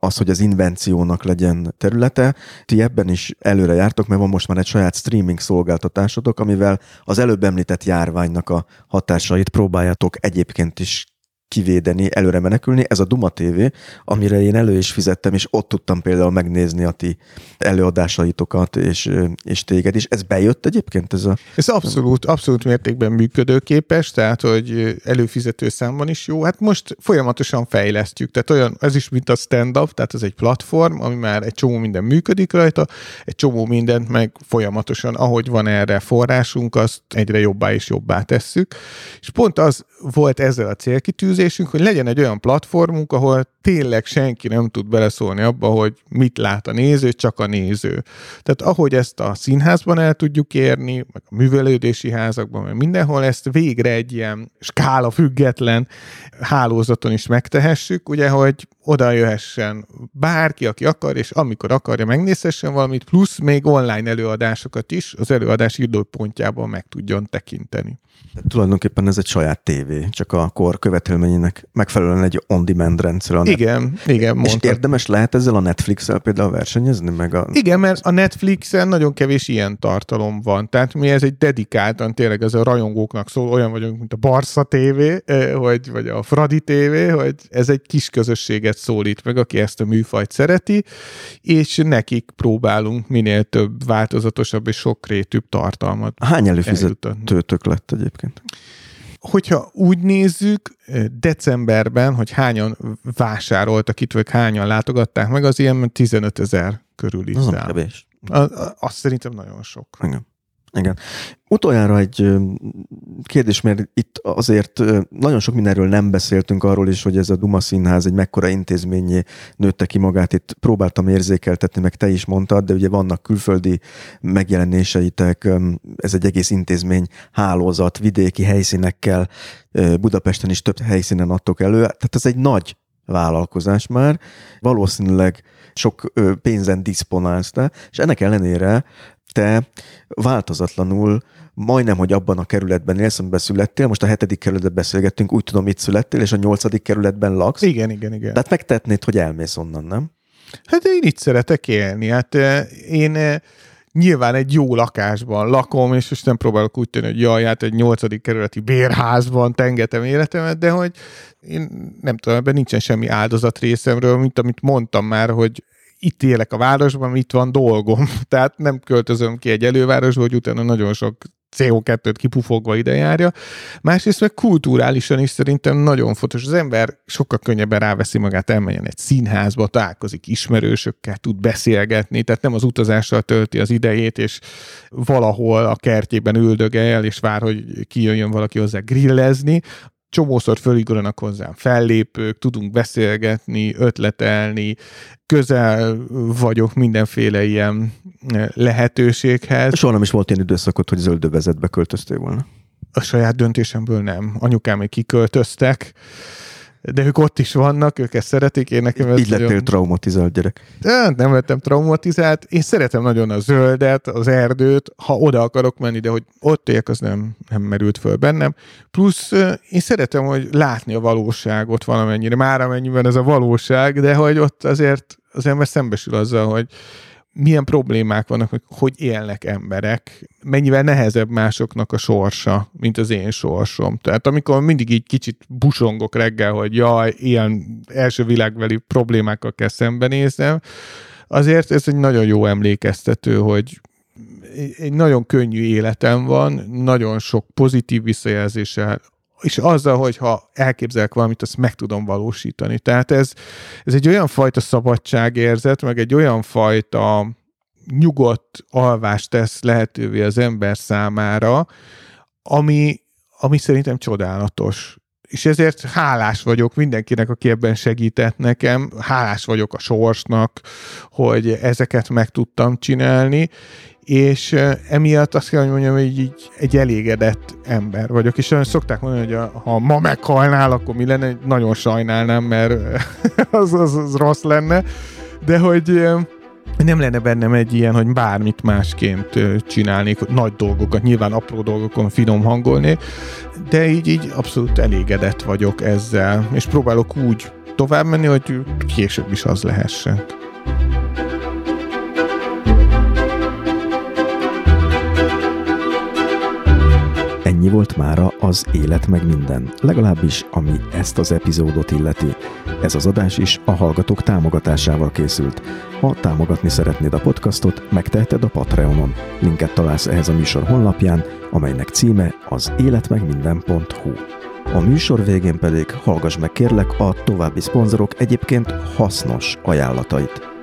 az, hogy az invenciónak legyen területe. Ti ebben is előre jártok, mert van most már egy saját streaming szolgáltatásotok, amivel az előbb említett járványnak a hatásait próbáljátok egyébként is kivédeni, előre menekülni. Ez a Duma TV, amire én elő is fizettem, és ott tudtam például megnézni a ti előadásaitokat, és, és téged is. Ez bejött egyébként? Ez, a... ez abszolút, abszolút mértékben működőképes, tehát hogy előfizető számban is jó. Hát most folyamatosan fejlesztjük, tehát olyan, ez is mint a stand-up, tehát ez egy platform, ami már egy csomó minden működik rajta, egy csomó mindent meg folyamatosan, ahogy van erre forrásunk, azt egyre jobbá és jobbá tesszük. És pont az volt ezzel a célkitűzés, célkitűzésünk, hogy legyen egy olyan platformunk, ahol tényleg senki nem tud beleszólni abba, hogy mit lát a néző, csak a néző. Tehát ahogy ezt a színházban el tudjuk érni, meg a művelődési házakban, meg mindenhol ezt végre egy ilyen skála független hálózaton is megtehessük, ugye, hogy oda jöhessen bárki, aki akar, és amikor akarja, megnézhessen valamit, plusz még online előadásokat is az előadás időpontjában meg tudjon tekinteni. De tulajdonképpen ez egy saját tévé, csak a kor követelményének megfelelően egy on-demand rendszer. Igen, igen, mondtad. És érdemes lehet ezzel a Netflix-el például versenyezni? Meg a... Igen, mert a Netflixen nagyon kevés ilyen tartalom van. Tehát mi ez egy dedikáltan, tényleg ez a rajongóknak szól, olyan vagyunk, mint a Barca TV, vagy, vagy a Fradi TV, hogy ez egy kis közösséget szólít meg, aki ezt a műfajt szereti, és nekik próbálunk minél több változatosabb és sokrétűbb tartalmat. Hány előfizetőtök lett egyébként? Hogyha úgy nézzük, decemberben, hogy hányan vásároltak itt, vagy hányan látogatták meg, az ilyen 15 ezer körül is szám. Azt szerintem nagyon sok. Igen. Igen. Utoljára egy kérdés, mert itt azért nagyon sok mindenről nem beszéltünk arról is, hogy ez a Duma Színház egy mekkora intézményé nőtte ki magát. Itt próbáltam érzékeltetni, meg te is mondtad, de ugye vannak külföldi megjelenéseitek, ez egy egész intézmény hálózat, vidéki helyszínekkel, Budapesten is több helyszínen adtok elő. Tehát ez egy nagy vállalkozás már, valószínűleg sok pénzen diszponálsz te, és ennek ellenére te változatlanul majdnem, hogy abban a kerületben élsz, amiben születtél, most a hetedik kerületben beszélgettünk, úgy tudom, itt születtél, és a nyolcadik kerületben laksz. Igen, igen, igen. Tehát megtetnéd, hogy elmész onnan, nem? Hát én itt szeretek élni. Hát én nyilván egy jó lakásban lakom, és most nem próbálok úgy tenni, hogy jaj, hát egy nyolcadik kerületi bérházban tengetem életemet, de hogy én nem tudom, ebben nincsen semmi áldozat részemről, mint amit mondtam már, hogy itt élek a városban, itt van dolgom. Tehát nem költözöm ki egy elővárosba, hogy utána nagyon sok CO2-t kipufogva ide járja. Másrészt meg kulturálisan is szerintem nagyon fontos. Az ember sokkal könnyebben ráveszi magát, elmenjen egy színházba, találkozik ismerősökkel, tud beszélgetni, tehát nem az utazással tölti az idejét, és valahol a kertjében üldögel, és vár, hogy kijöjjön valaki hozzá grillezni, csomószor föligranak hozzám fellépők, tudunk beszélgetni, ötletelni, közel vagyok mindenféle ilyen eh, lehetőséghez. Soha nem is volt ilyen időszakot, hogy zöldövezetbe költöztél volna? A saját döntésemből nem. Anyukám még kiköltöztek, de ők ott is vannak, ők ezt szeretik, én nekem ez Így lettél nagyon... traumatizált gyerek. De nem lettem traumatizált, én szeretem nagyon a zöldet, az erdőt, ha oda akarok menni, de hogy ott éljek, az nem, nem merült föl bennem. Plusz én szeretem, hogy látni a valóságot valamennyire, már amennyiben ez a valóság, de hogy ott azért az ember szembesül azzal, hogy milyen problémák vannak, hogy hogy élnek emberek, mennyivel nehezebb másoknak a sorsa, mint az én sorsom. Tehát amikor mindig így kicsit busongok reggel, hogy jaj, ilyen első világbeli problémákkal kell szembenéznem, azért ez egy nagyon jó emlékeztető, hogy egy nagyon könnyű életem van, nagyon sok pozitív visszajelzéssel és azzal, hogy ha elképzelek valamit, azt meg tudom valósítani. Tehát ez, ez egy olyan fajta szabadságérzet, meg egy olyan fajta nyugodt alvást tesz lehetővé az ember számára, ami, ami szerintem csodálatos. és ezért hálás vagyok mindenkinek, aki ebben segített nekem, hálás vagyok a sorsnak, hogy ezeket meg tudtam csinálni, és emiatt azt kell, hogy mondjam, hogy így egy elégedett ember vagyok, és olyan szokták mondani, hogy a, ha ma meghalnál, akkor mi lenne, nagyon sajnálnám, mert az, az, az rossz lenne, de hogy nem lenne bennem egy ilyen, hogy bármit másként csinálnék, nagy dolgokat, nyilván apró dolgokon finom hangolni, de így, így abszolút elégedett vagyok ezzel, és próbálok úgy tovább menni, hogy később is az lehessen. Ennyi volt mára az Élet meg minden, legalábbis ami ezt az epizódot illeti. Ez az adás is a hallgatók támogatásával készült. Ha támogatni szeretnéd a podcastot, megteheted a Patreonon. Linket találsz ehhez a műsor honlapján, amelynek címe az életmegminden.hu. A műsor végén pedig hallgass meg kérlek a további szponzorok egyébként hasznos ajánlatait.